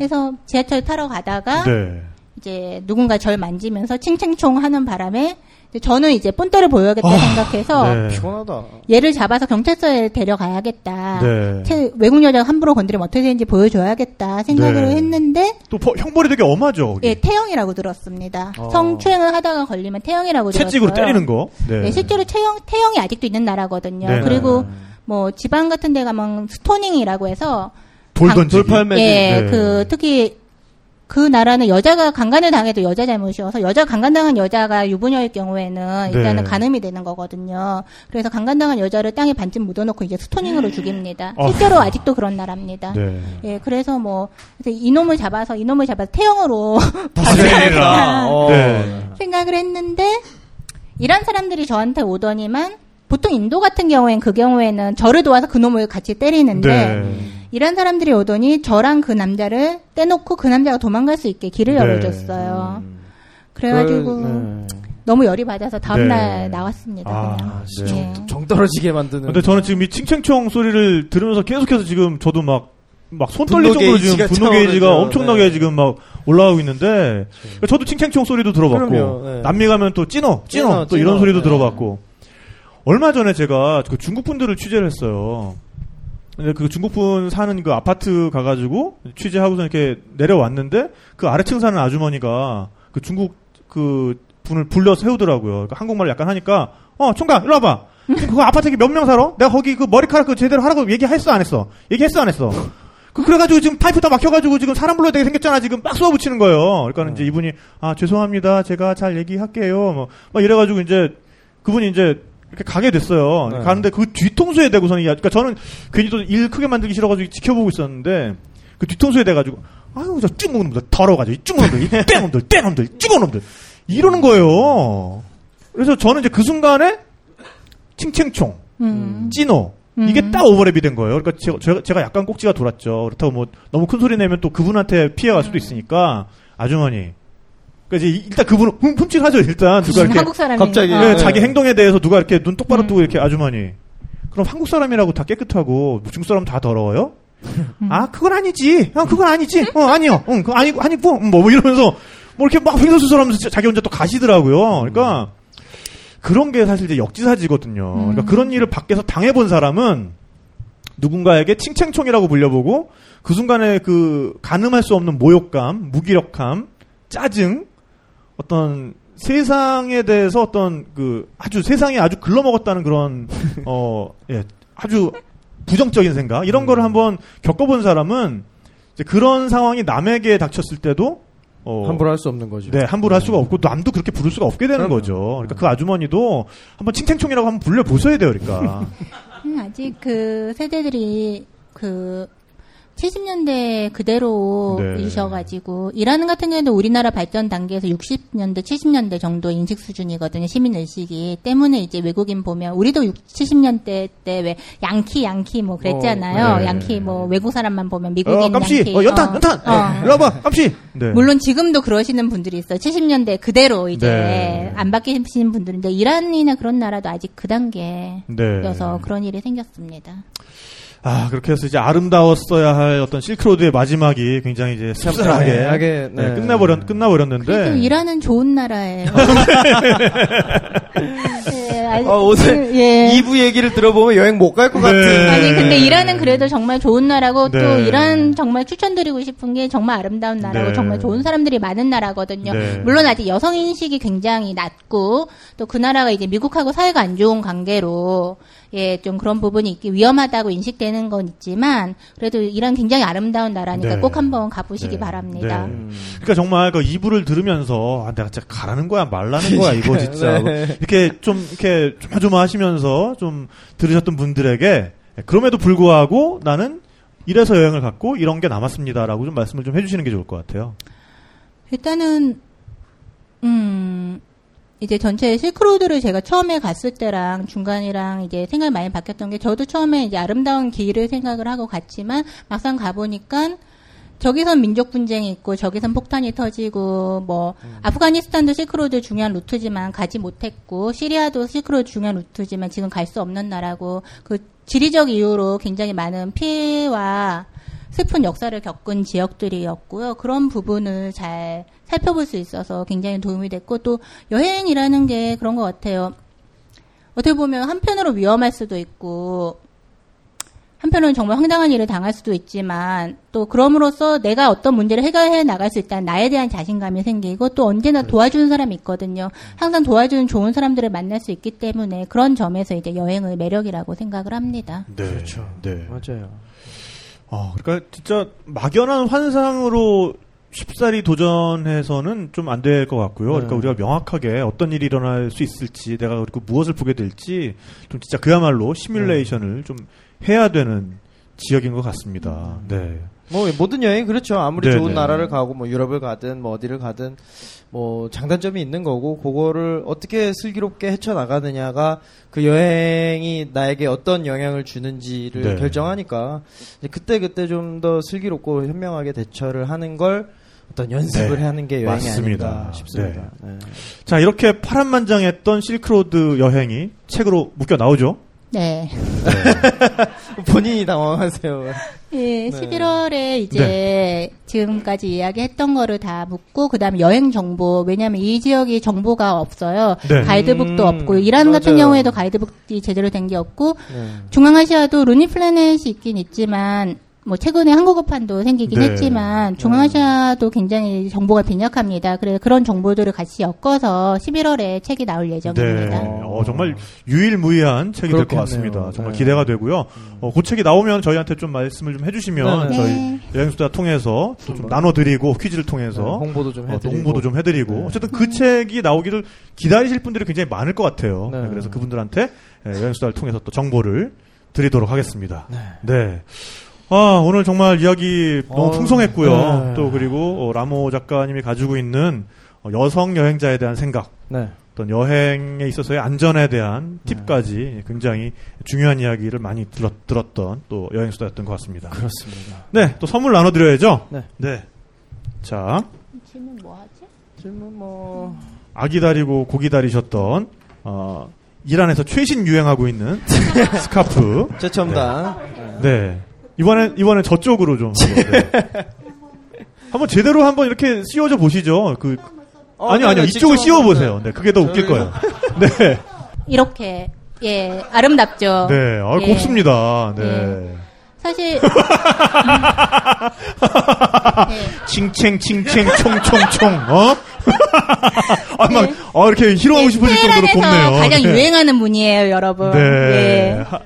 그래서 지하철 타러 가다가 네. 이제 누군가 절 만지면서 칭칭총 하는 바람에 이제 저는 이제 본때를 보여야겠다 아, 생각해서 네. 피곤하다. 얘를 잡아서 경찰서에 데려가야겠다. 네. 채- 외국 여자가 함부로 건드리면 어떻게 되는지 보여줘야겠다 생각을 네. 했는데 또 버- 형벌이 되게 엄하죠. 예 태형이라고 들었습니다. 어. 성추행을 하다가 걸리면 태형이라고 들었어요. 채찍으로 때리는 거. 네. 네, 실제로 태형 태형이 아직도 있는 나라거든요. 네. 그리고 뭐 지방 같은 데 가면 스토닝이라고 해서 돌 강- 던지기. 돌팔매. 예, 네. 그 특히 그 나라는 여자가 강간을 당해도 여자 잘못이어서 여자 강간당한 여자가 유부녀일 경우에는 일단은 네. 간음이 되는 거거든요. 그래서 강간당한 여자를 땅에 반쯤 묻어놓고 이제 스토닝으로 죽입니다. 어. 실제로 아직도 그런 나라입니다. 네. 예, 그래서 뭐 그래서 이놈을 잡아서 이놈을 잡아서 태형으로 *laughs* *laughs* 부스레라. 어. 네. 생각을 했는데 이란 사람들이 저한테 오더니만 보통 인도 같은 경우엔 그 경우에는 저를 도와서 그 놈을 같이 때리는데 네. 이란 사람들이 오더니 저랑 그 남자를 떼놓고 그 남자가 도망갈 수 있게 길을 네. 열어줬어요. 그래가지고 그, 네. 너무 열이 받아서 다음날 네. 나왔습니다. 아, 그냥. 네. 예. 정 떨어지게 만드는. 근데 저는 지금 이 칭칭총 소리를 들으면서 계속해서 지금 저도 막, 막손 떨릴 정도로 지금 분노 게이지가 차오르죠. 엄청나게 네. 지금 막 올라가고 있는데 저도 칭칭총 소리도 들어봤고 그럼요, 네. 남미 가면 또 찐어, 찐어, 찐어, 또 이런 찐어, 소리도 네. 들어봤고 얼마 전에 제가 그 중국 분들을 취재를 했어요. 근데 그 중국 분 사는 그 아파트 가가지고 취재하고서 이렇게 내려왔는데 그 아래층 사는 아주머니가 그 중국 그 분을 불러 세우더라고요. 그러니까 한국말 약간 하니까 어 총각 일로 와봐. 그 아파트에 몇 명 살아? 내가 거기 그 머리카락 그 제대로 하라고 얘기했어 안 했어? 얘기했어 안 했어? 그 그래가지고 지금 파이프 다 막혀가지고 지금 사람 불러야 되게 생겼잖아 지금 막 쏘아 붙이는 거예요. 그러니까 는 이제 이분이 아 죄송합니다 제가 잘 얘기할게요. 뭐 막 이래가지고 이제 그분이 이제 이렇게 가게 됐어요. 네. 가는데 그 뒤통수에 대고서는 이 아- 그러니까 저는 괜히 또 일 크게 만들기 싫어가지고 지켜보고 있었는데 그 뒤통수에 대가지고 아유 저 쭈먹는 놈들 더러워가지고 이 쭈먹놈들 이 떼놈들 떼 놈들 쭈먹놈들 이러는 거예요. 그래서 저는 이제 그 순간에 칭칭총 음. 찐호 이게 음. 딱 오버랩이 된 거예요. 그러니까 제가, 제가- 제가 약간 꼭지가 돌았죠. 그렇다고 뭐 너무 큰 소리 내면 또 그분한테 피해갈 수도 있으니까 아주머니. 그러니까 이제 일단 그분은 흠- 흠칫하죠. 일단 누가 이렇게 한국 사람이 갑자기, 어. 네, 네. 자기 행동에 대해서 누가 이렇게 눈 똑바로 음. 뜨고 이렇게 아주머니. 그럼 한국 사람이라고 다 깨끗하고 중국 사람 다 더러워요? 음. 아 그건 아니지. 아 그건 아니지. 어 아니요. 응 그거 아니고 아니고 뭐, 뭐 이러면서 뭐 이렇게 막 횡설수설하면서 자기 혼자 또 가시더라고요. 그러니까 그런 게 사실 이제 역지사지거든요. 그러니까 음. 그런 일을 밖에서 당해본 사람은 누군가에게 칭칭총이라고 불려보고 그 순간에 그 가늠할 수 없는 모욕감, 무기력함, 짜증, 어떤 세상에 대해서 어떤 그 아주 세상에 아주 글러먹었다는 그런 *laughs* 어 예, 아주 부정적인 생각 이런 거를 한번 겪어본 사람은 이제 그런 상황이 남에게 닥쳤을 때도 어, 함부로 할 수 없는 거죠. 네, 함부로 할 수가 없고 남도 그렇게 부를 수가 없게 되는 그럼요. 거죠. 그러니까 그 아주머니도 한번 칭탱총이라고 한번 불려 보셔야 돼요, 그러니까. 음, 아직 그 세대들이 그 70년대 그대로이셔가지고 이라는 같은 경우에도 우리나라 발전 단계에서 60년대, 70년대 정도 인식 수준이거든요. 시민 의식이 때문에 이제 외국인 보면 우리도 60, 70년대 때 왜 양키 양키 뭐 그랬잖아요. 어, 네. 양키 뭐 외국 사람만 보면 미국인 어, 깜시, 양키. 어, 연탄, 어. 연탄, 어. 네, 와봐, 깜시. 네. 물론 지금도 그러시는 분들이 있어요. 70년대 그대로 이제 네. 안 바뀌시는 분들인데 이란이나 그런 나라도 아직 그 단계여서 네. 그런 일이 생겼습니다. 아, 그렇게 해서 이제 아름다웠어야 할 어떤 실크로드의 마지막이 굉장히 이제 씁쓸하게 네, 네. 끝나버렸, 끝나버렸는데. 그래도 이란은 좋은 나라예요. 예, *laughs* 아니, 아, 오늘 예. 2부 얘기를 들어보면 여행 못 갈것 네. 같은. 아니 근데 이란은 그래도 정말 좋은 나라고 또 네. 이란 정말 추천드리고 싶은 게 정말 아름다운 나라고 네. 정말 좋은 사람들이 많은 나라거든요. 네. 물론 아직 여성 인식이 굉장히 낮고 또 그 나라가 이제 미국하고 사이가 안 좋은 관계로 예 좀 그런 부분이 있기 위험하다고 인식되는 건 있지만 그래도 이란 굉장히 아름다운 나라니까 네. 꼭 한번 가보시기 네. 바랍니다. 네. 그러니까 정말 그 이부를 들으면서 아, 내가 진짜 가라는 거야 말라는 거야 이거 진짜 네. 이렇게 좀 이렇게 조마조마하시면서 좀 들으셨던 분들에게 그럼에도 불구하고 나는 이래서 여행을 갔고 이런 게 남았습니다라고 좀 말씀을 좀 해주시는 게 좋을 것 같아요. 일단은 음 이제 전체 실크로드를 제가 처음에 갔을 때랑 중간이랑 이제 생각이 많이 바뀌었던 게 저도 처음에 이제 아름다운 길을 생각을 하고 갔지만 막상 가보니까 저기선 민족 분쟁이 있고 저기선 폭탄이 터지고 뭐 아프가니스탄도 실크로드 중요한 루트지만 가지 못했고 시리아도 실크로드 중요한 루트지만 지금 갈 수 없는 나라고 그 지리적 이유로 굉장히 많은 피해와 슬픈 역사를 겪은 지역들이었고요. 그런 부분을 잘 살펴볼 수 있어서 굉장히 도움이 됐고 또 여행이라는 게 그런 것 같아요. 어떻게 보면 한편으로 위험할 수도 있고 한편으로는 정말 황당한 일을 당할 수도 있지만 또 그럼으로써 내가 어떤 문제를 해결해 나갈 수 있다는 나에 대한 자신감이 생기고 또 언제나 도와주는 사람이 있거든요. 항상 도와주는 좋은 사람들을 만날 수 있기 때문에 그런 점에서 이제 여행의 매력이라고 생각을 합니다. 네, 그렇죠. 네. 맞아요. 아, 그러니까 진짜 막연한 환상으로 쉽사리 도전해서는 좀 안 될 것 같고요. 그러니까 네. 우리가 명확하게 어떤 일이 일어날 수 있을지, 내가 그리고 무엇을 보게 될지 좀 진짜 그야말로 시뮬레이션을 좀 해야 되는 지역인 것 같습니다. 네. 뭐 모든 여행 그렇죠. 아무리 네, 좋은 네. 나라를 가고 뭐 유럽을 가든 뭐 어디를 가든 뭐 장단점이 있는 거고 그거를 어떻게 슬기롭게 헤쳐 나가느냐가 그 여행이 나에게 어떤 영향을 주는지를 네. 결정하니까 그때 그때 좀 더 슬기롭고 현명하게 대처를 하는 걸 어떤 연습을 네. 하는 게 여행이 맞습니다. 아닌가 싶습니다. 네. 자, 이렇게 파란만장했던 실크로드 여행이 책으로 묶여 나오죠. 네. *laughs* 본인이 당황하세요. 예, 11월에 이제 네. 지금까지 이야기했던 거를 다 묻고 그다음에 여행 정보 왜냐하면 이 지역이 정보가 없어요. 네. 가이드북도 음, 없고 이란 같은 맞아요. 경우에도 가이드북이 제대로 된 게 없고 네. 중앙아시아도 루니 플래넷이 있긴 있지만 뭐 최근에 한국어판도 생기긴 네. 했지만 중앙아시아도 굉장히 정보가 빈약합니다. 그래서 그런 정보들을 같이 엮어서 11월에 책이 나올 예정입니다. 네. 어, 정말 유일무이한 책이 될 것. 같습니다. 정말 네. 기대가 되고요. 어, 그 책이 나오면 저희한테 좀 말씀을 좀 해주시면 네, 저희 네. 여행수다 통해서 또 좀 나눠드리고 퀴즈를 통해서 네, 홍보도 좀 어, 또 해드리고 홍보도 좀 해드리고 네. 어쨌든 그 책이 나오기를 기다리실 분들이 굉장히 많을 것 같아요. 네. 네, 그래서 그분들한테 예, 여행수다를 통해서 또 정보를 드리도록 하겠습니다. 네. 아, 오늘 정말 이야기 너무 어, 풍성했고요. 네. 또 그리고 어, 라모 작가님이 가지고 있는 어, 여성 여행자에 대한 생각, 네. 어떤 여행에 있어서의 안전에 대한 팁까지 굉장히 중요한 이야기를 많이 들었, 들었던 또 여행수다였던 것 같습니다. 그렇습니다. 네, 또 선물 나눠드려야죠. 네. 자, 질문 뭐 하지? 질문 뭐 아기 다리고 고기 다리셨던 어, 이란에서 최신 유행하고 있는 *laughs* 스카프. 최첨단 네. 이번엔 이번엔 저쪽으로 좀 한번, 네. 한번 제대로 한번 이렇게 씌워져 보시죠. 그 어, 아니요 네, 아니요 네, 이쪽을 씌워 보세요. 네, 그게 더 웃길 거예요. 네, 이렇게 예 아름답죠. 네, 아, 예. 곱습니다. 네. 네. 사실 네. 칭챙 칭챙 총총총 어? 아, 막, 네. 아, 이렇게 희롱하고 싶어질 정도로 테헤란에서 곱네요. 가장 네. 유행하는 분이에요, 여러분. 네. 예. 하-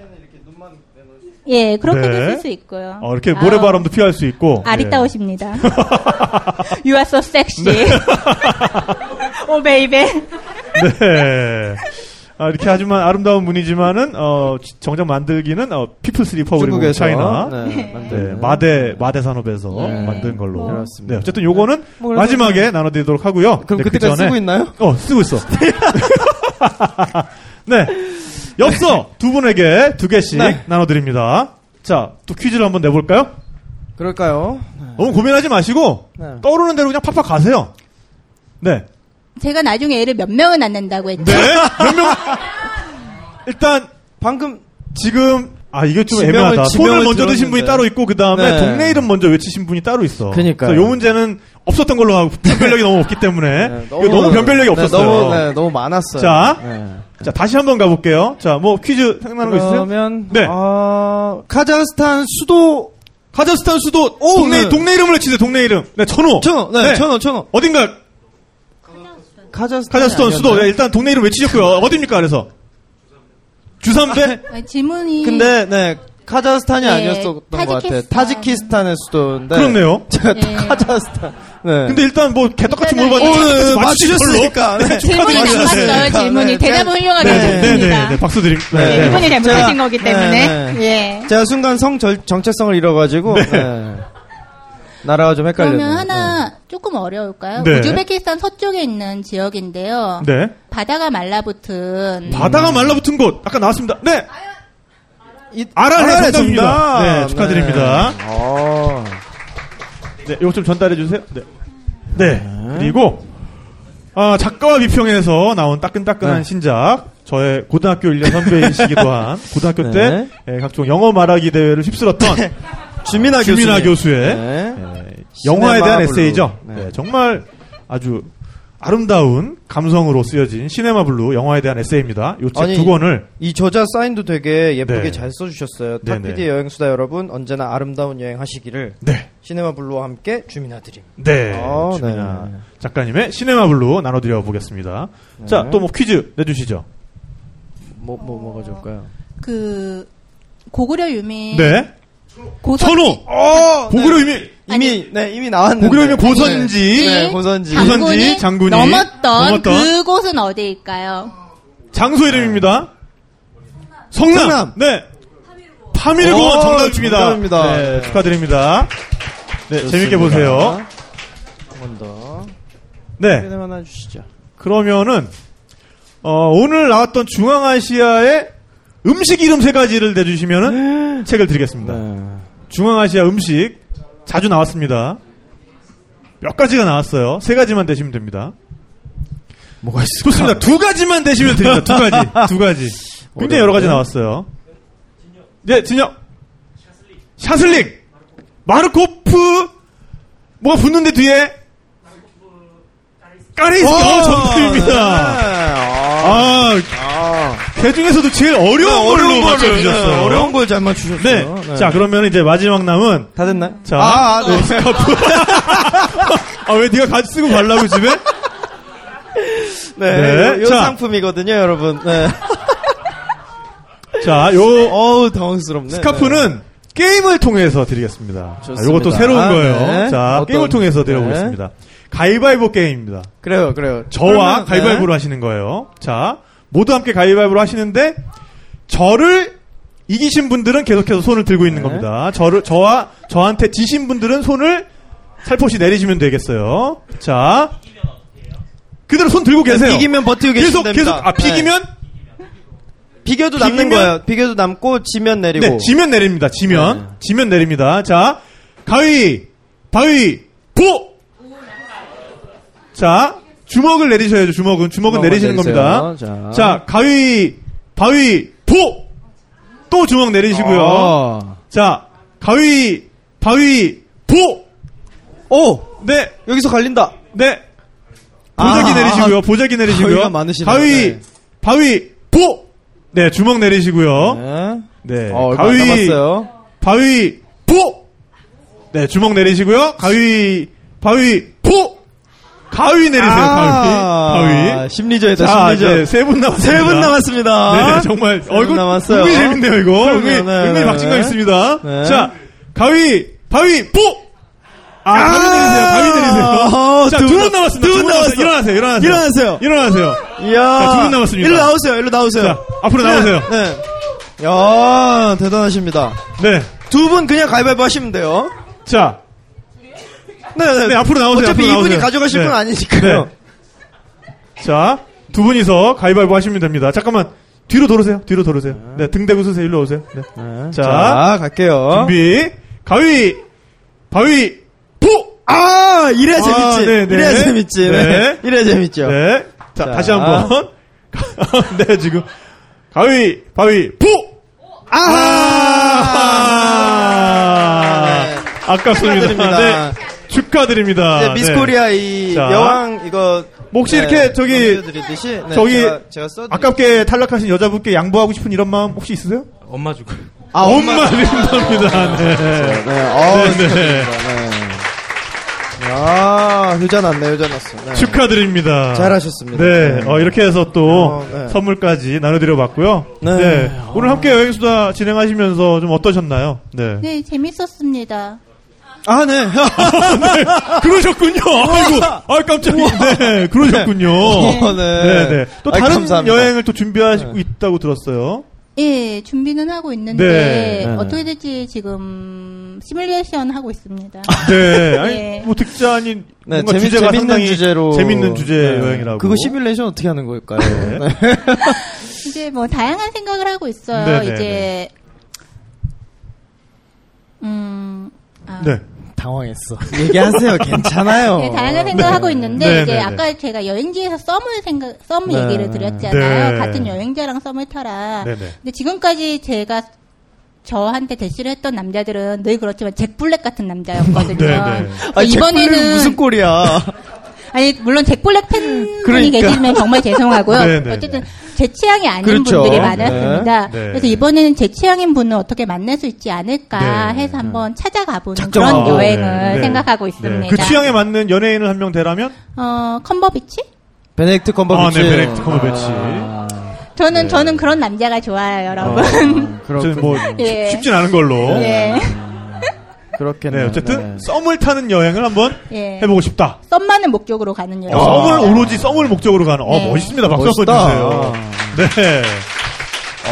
예, 그렇게도 네. 쓸수 있고요. 어, 이렇게 아우, 모래바람도 피할 수 있고. 아리따우십니다. *laughs* you are so sexy. *laughs* 오, baby. 네. 아, 이렇게 하지만 아름다운 분이지만은 어, 지- 정작 만들기는 어, People's Republic of 중국에서 China 네, 네, 만드는. 마대 마대 산업에서 네. 만든 걸로. 그렇습니다. 네, 어쨌든 요거는 뭐 그래서 마지막에 나눠드리도록 하고요. 그럼 네, 그 그때까지 전에- 쓰고 있나요? 어, 쓰고 있어. *laughs* 네. 엽서 *laughs* 두 분에게 두 개씩 네. 나눠드립니다. 자, 또 퀴즈를 한번 내볼까요? 그럴까요? 너무 고민하지 마시고 네. 떠오르는 대로 그냥 팍팍 가세요. 네. 제가 나중에 애를 몇 명을 낳는다고 했죠. 네. 몇 명? *laughs* 일단 방금 지금 아 이게 좀 지명을- 애매하다. 손을 지명을 먼저 드신 분이. 따로 있고 그 다음에 네. 동네 이름 먼저 외치신 분이 따로 있어. 그니까요. 그래서 요 문제는 없었던 걸로 하고 *laughs* 변별력이 너무 없기 때문에 네, 이거 너무 변별력이 네, 없었어요. 너무, 네, 너무 많았어요. 자. 네. 자 다시 한번 가볼게요. 자 뭐 퀴즈 생각나는 거 있으세요? 그러면 네. 아, 카자흐스탄 수도 카자흐스탄 수도 오, 동네 네. 동네 이름을 외치세요. 동네 이름. 네 천호. 천호, 네, 천호, 천호. 어딘가 카자흐스탄 카자흐스탄 수도 네, 일단 동네 이름 외치셨고요. 어디입니까? 그래서 주삼대 아니, 질문이 근데 네 카자흐스탄이 네, 아니었던 것 같아요. 타지키스탄. 타지키스탄의 수도인데. 그렇네요. *laughs* 제가 네. 카자흐스탄. 네. 근데 일단 뭐 개떡같이 물어봤는데 어, 네, 맞추셨으니까. 네. 질문이 축하드립니다. 나빴어요. 네. 질문이 네. 대답을 훌륭하게 네, 네, 하셨습니다. 네, 네, 박수 드립니다. 네, 네, 네. 이분이 잘못하신 제가- 거기 때문에 네, 예. 제가 순간 성 절- 정체성을 잃어가지고 네. 나라가 좀 헷갈렸네요. 그러면 하나 조금 어려울까요? 네. 우즈베키스탄 서쪽에 있는 지역인데요. 네. 바다가 말라붙은 바다가 말라붙은 곳 아까 나왔습니다. 네. 이- 아라레 아라레 정답입니다. 정답. 네, 축하드립니다. 네. 어. 네, 이거 좀 전달해 주세요. 네. 네. 그리고 아, 작가와 비평에서 나온 따끈따끈한 네. 신작. 저의 고등학교 1년 선배이시기도 *laughs* 한 고등학교 네. 때 예, 각종 영어 말하기 대회를 휩쓸었던 *laughs* 주민아 교수. 주민아 교수의 네. 예, 영화에 대한 에세이죠. 네, 네. 정말 아주 아름다운 감성으로 쓰여진 시네마 블루 영화에 대한 에세이입니다. 요 책 두 권을 이 저자 사인도 되게 예쁘게 네. 잘 써주셨어요. 네, 탁피디 네. 여행수다 여러분 언제나 아름다운 여행 하시기를 네. 시네마 블루와 함께 주민아 드림. 네. 아, 주민아 네. 작가님의 시네마 블루 나눠드려 보겠습니다. 자, 네. 또뭐 퀴즈 내주시죠. 뭐, 뭐, 뭐가 좋을까요? 그 고구려 유민 네. 고선 선호! 어, 고구려 이미, 이미, 네, 이미 나왔는데. 고구려 이미 고선지, 네, 고선지. 고선- 장군이, 장군이 넘었던, 넘었던 그곳은 어디일까요? 장소 이름입니다. 성남! 성남! 네. 오, 정답입니다. 정답입니다. 네, 축하드립니다. 네, 좋습니다. 재밌게 보세요. 한 번 더. 네. 하나 주시죠. 그러면은, 어, 오늘 나왔던 중앙아시아의 음식 이름 세 가지를 내주시면은 책을 드리겠습니다. 네. 중앙아시아 음식 자주 나왔습니다. 몇 가지가 나왔어요. 세 가지만 되시면 됩니다. 뭐가 있을까? 좋습니다. 두 가지만 되시면 됩니다. 두 가지. 두 가지. *laughs* 굉장히 여러 가지 나왔어요. 네, 진영. 샤슬릭. 마르코프. 뭐가 붙는데 뒤에? 까레이스. 어, 정답입니다. 아, 아, 아. 그 중에서도 제일 어려운 걸로 맞춰주셨어요. 네, 어려운 걸 잘 맞추셨어요. 네. 자, 그러면 이제 마지막 남은 다 됐나요? 자, 아, 아, 네. 스카프. *laughs* 아, 왜 네가 같이 쓰고 가려고 집에? 네. 네. 요, 요 자. 상품이거든요, 여러분. 네. 자, 요 어우, 당황스럽네. 스카프는 게임을 통해서 드리겠습니다. 자, 좋습니다. 요것도 새로운 아, 거예요. 네. 자, 어떤- 게임을 통해서 네. 드려보겠습니다. 가위바위보 게임입니다. 네. 그래요, 그래요. 저와 그러면, 가위바위보로 하시는 거예요. 자, 모두 함께 가위바위보로 하시는데, 저를 이기신 분들은 계속해서 손을 들고 있는 네. 겁니다. 저를, 저와, 저한테 지신 분들은 손을 살포시 내리시면 되겠어요. 자, 그대로 손 들고 네. 계세요. 비기면 버티고 계시면 계속, 됩니다. 계속, 아, 비기면? 네. 비겨도 남는 비기면- 거예요. 비겨도 남고, 지면 내리고. 네, 지면 내립니다. 지면. 네. 지면 내립니다. 자, 가위, 바위, 보! 자, 주먹을 내리셔야죠, 주먹은. 주먹은 내리시는 내리세요. 겁니다. 자. 자, 가위, 바위, 보! 또 주먹 내리시고요. 아. 자, 가위, 바위, 보! 오! 네, 여기서 갈린다. 네. 보자기 아. 내리시고요. 보자기 내리시고요. 가위, 네. 바위, 보! 네, 주먹 내리시고요. 네. 네. 어, 가위, 남았어요. 바위 보! 네, 주먹 내리시고요. 가위 바위 보! 가위 내리세요. 가위. 가위. 자, 심리전. 이제 세분 남았습니다. 세분 남았습니다. 네, 정말 세분 얼굴 남았어요. 은근히 재밌네요, 이거. 그럼요, 은근히, 네, 은근히 네, 박진감 네. 있습니다. 네. 자, 가위, 바위, 뽀! 아, 가위 내리세요, 가위 내리세요. 어, 자, 두두분분 남았습니다. 두분 두 남았어. 일어나세요, 일어나세요. 일어나세요. 일어나세요. 이야. 자, 두분 남았습니다. 일로 나오세요, 일로 나오세요. 자, 앞으로 나오세요. 네. 야 대단하십니다. 네. 두 분 그냥 가위바위보 하시면 돼요. 자, 네, 네, 앞으로 나오세요. 어차피 앞으로 이분이 나오세요. 가져가실 네. 분 아니니까요. 네. 자, 두 분이서 가위바위보 하시면 됩니다. 잠깐만, 뒤로 돌으세요. 뒤로 돌으세요. 네, 등 대고 서세요. 일로 오세요. 네. 네. 자, 자, 갈게요. 준비, 가위, 바위, 보! 아, 이래야 아, 재밌지. 네, 네. 이래야 재밌지. 네. 네. 이래야 재밌죠. 네. 자, 자. 다시 한 번. *laughs* 네, 지금. 가위, 바위, 보! 아! 네. 아깝습니다. 축하드립니다. 네. 축하드립니다. 이제 미스 네. 코리아 이 자. 여왕 이거 뭐 혹시 이렇게 저기 드리듯이 네, 저기 제가, 제가 써 아깝게 탈락하신 여자분께 양보하고 싶은 이런 마음 혹시 있으세요? 엄마 주고. 아, 엄마 드린답니다. 네. 네, 어, 네, 네. 축하드립니다. 네. 야, 효자 났네, 효자 났어. 네. 축하드립니다. 잘하셨습니다. 네, 어, 이렇게 해서 또 어, 네. 선물까지 나눠드려봤고요. 네. 네. 오늘 함께 여행수다 진행하시면서 좀 어떠셨나요? 네. 네, 재밌었습니다. 아, *laughs* 네. 그러셨군요. 아이고, 아 깜짝이야. 네, 그러셨군요. 어, 네. 네, 네. 또 아이, 다른 감사합니다. 여행을 또 준비하시고 있다고 들었어요. 예, 준비는 하고 있는데 네. 네. 어떻게 될지 지금 시뮬레이션 하고 있습니다. 네, *laughs* 아니 네. 뭐 특자 아닌 네, 재미, 주제가 재밌는 상당히 주제로. 재밌는 주제 네. 여행이라고. 그거 시뮬레이션 어떻게 하는 걸까요? 네. *laughs* 이제 뭐 다양한 생각을 하고 있어요. 네, 네, 이제 음 아, 네. 당황했어. *laughs* 얘기하세요. 괜찮아요. 네, 다양한 생각을 하고 있는데 네, 이제 네, 네. 아까 제가 여행지에서 썸을 생각 썸 네. 얘기를 드렸잖아요. 네. 같은 여행자랑 썸을 타라. 네, 네. 근데 지금까지 제가 저한테 대시를 했던 남자들은 늘 그렇지만 잭 블랙 같은 남자였거든요. 네, 네. 아, 이번에는 무슨 꼴이야? *laughs* 아니 물론 잭 블랙 팬분이 그러니까. 계시면 정말 죄송하고요. *laughs* 네, 네, 어쨌든 제 취향이 아닌 그렇죠. 분들이 네. 많았습니다. 네. 그래서 이번에는 제 취향인 분을 어떻게 만날 수 있지 않을까 네. 해서 한번 찾아가 보는 작정하고. 그런 여행을 네, 네. 생각하고 있습니다. 네. 그 취향에 맞는 연예인을 한 명 대라면? 어 컴버비치? 베네딕트 컴버비치. 아, 네, 베네딕트 컴버비치. 아, 저는 네. 저는 그런 남자가 좋아요, 여러분. 아, 그렇군요. 저는 뭐 예. 쉽진 않은 걸로. 예. 그렇겠네요. 네, 어쨌든 네. 썸을 타는 여행을 한번 예. 해보고 싶다. 썸만을 목적으로 가는 여행. 어, 썸을 오로지 썸을 목적으로 가는. 어 네. 멋있습니다. 박수 한번. 주세요. 네.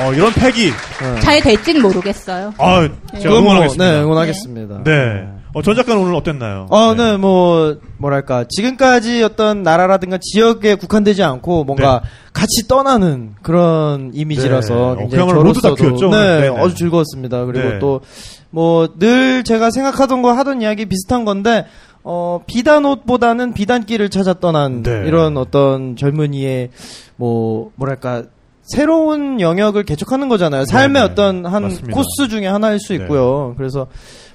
어 이런 패기. 네. 잘 될진 모르겠어요. 아 네. 제가 뭐, 응원하겠습니다. 네, 응원하겠습니다. 네. 어, 전 작가는 오늘 어땠나요? 어, 네, 뭐, 뭐랄까. 지금까지 어떤 나라라든가 지역에 국한되지 않고 뭔가 같이 떠나는 그런 이미지라서 네. 어, 굉장히 road 저로서도 다큐였죠? 네, 네, 네. 아주 즐거웠습니다. 그리고 네. 또, 뭐, 늘 제가 생각하던 거 하던 이야기 비슷한 건데, 어, 비단 옷보다는 비단길을 찾아 떠난 네. 이런 어떤 젊은이의 뭐, 뭐랄까. 새로운 영역을 개척하는 거잖아요. 삶의 네, 네. 어떤 한 맞습니다. 코스 중에 하나일 수 네. 있고요. 그래서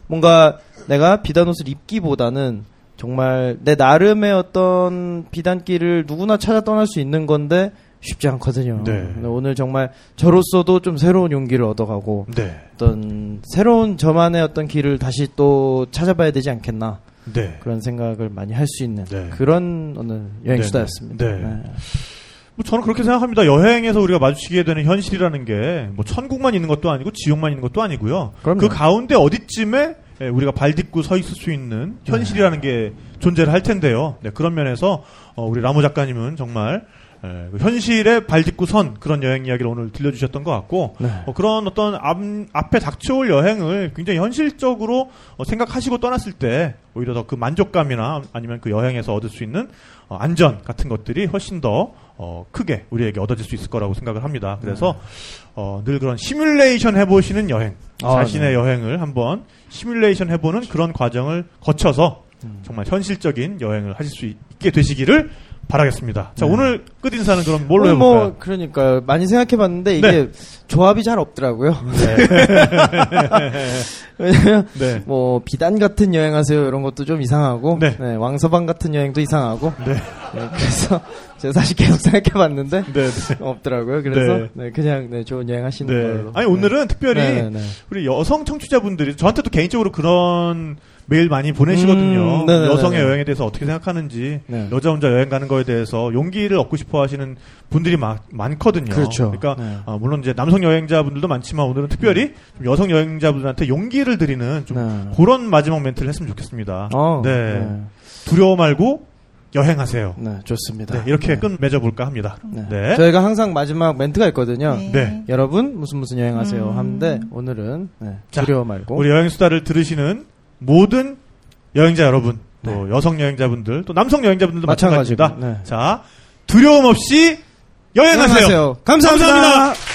뭔가 내가 비단 옷을 입기보다는 정말 내 나름의 어떤 비단길을 누구나 찾아 떠날 수 있는 건데 쉽지 않거든요. 네. 오늘 정말 저로서도 좀 새로운 용기를 얻어가고 네. 어떤 새로운 저만의 어떤 길을 다시 또 찾아봐야 되지 않겠나 네. 그런 생각을 많이 할 수 있는 네. 그런 오늘 여행 네, 수다였습니다. 네. 뭐 저는 그렇게 생각합니다. 여행에서 우리가 마주치게 되는 현실이라는 게 뭐 천국만 있는 것도 아니고 지옥만 있는 것도 아니고요. 그럼요. 그 가운데 어디쯤에 예, 우리가 발 딛고 서 있을 수 있는 현실이라는 게 존재를 할 텐데요. 네, 그런 면에서 어, 우리 라모 작가님은 정말 예, 그 현실에 발 딛고 선 그런 여행 이야기를 오늘 들려주셨던 것 같고 네. 어, 그런 어떤 앞, 앞에 닥쳐올 여행을 굉장히 현실적으로 어, 생각하시고 떠났을 때 오히려 더 그 만족감이나 아니면 그 여행에서 얻을 수 있는 어, 안전 같은 것들이 훨씬 더 어, 크게 우리에게 얻어질 수 있을 거라고 생각을 합니다. 그래서 어, 늘 그런 시뮬레이션 해보시는 여행, 아, 자신의 네. 여행을 한번 시뮬레이션 해보는 그런 과정을 거쳐서 음. 정말 현실적인 여행을 하실 수 있게 되시기를 바라겠습니다. 자 네. 오늘 끝 인사는 그럼 뭘로 오늘 해볼까요? 뭐 그러니까 많이 생각해봤는데 이게 네. 조합이 잘 없더라고요. *laughs* 왜냐면 네. 뭐 비단 같은 여행하세요 이런 것도 좀 이상하고 네. 네, 왕서방 같은 여행도 이상하고 네. 네, 그래서 제가 사실 계속 생각해봤는데 네, 네. 없더라고요. 그래서 네. 네, 그냥 네, 좋은 여행 하시는 네. 걸로. 아니 오늘은 특별히 네, 네, 네. 우리 여성 청취자분들이 저한테도 개인적으로 그런 메일 많이 보내시거든요. 음, 네네네네. 여성의 여행에 대해서 어떻게 생각하는지, 네. 여자 혼자 여행 가는 거에 대해서 용기를 얻고 싶어 하시는 분들이 마- 많거든요. 그렇죠. 러니까 네. 어, 물론 이제 남성 여행자분들도 많지만 오늘은 특별히 좀 여성 여행자분들한테 용기를 드리는 좀 네. 그런 마지막 멘트를 했으면 좋겠습니다. 어, 네. 네. 두려워 말고 여행하세요. 네, 좋습니다. 네, 이렇게 네. 끝 맺어볼까 합니다. 네. 네. 저희가 항상 마지막 멘트가 있거든요. 네. 네. 여러분 무슨 무슨 여행하세요 음. 하는데 오늘은 네, 자, 두려워 말고 우리 여행 수다를 들으시는 모든 여행자 여러분, 또 네. 여성 여행자분들, 또 남성 여행자분들도 마찬가지입니다. 네. 자, 두려움 없이 여행하세요. 여행하세요. 감사합니다. 감사합니다.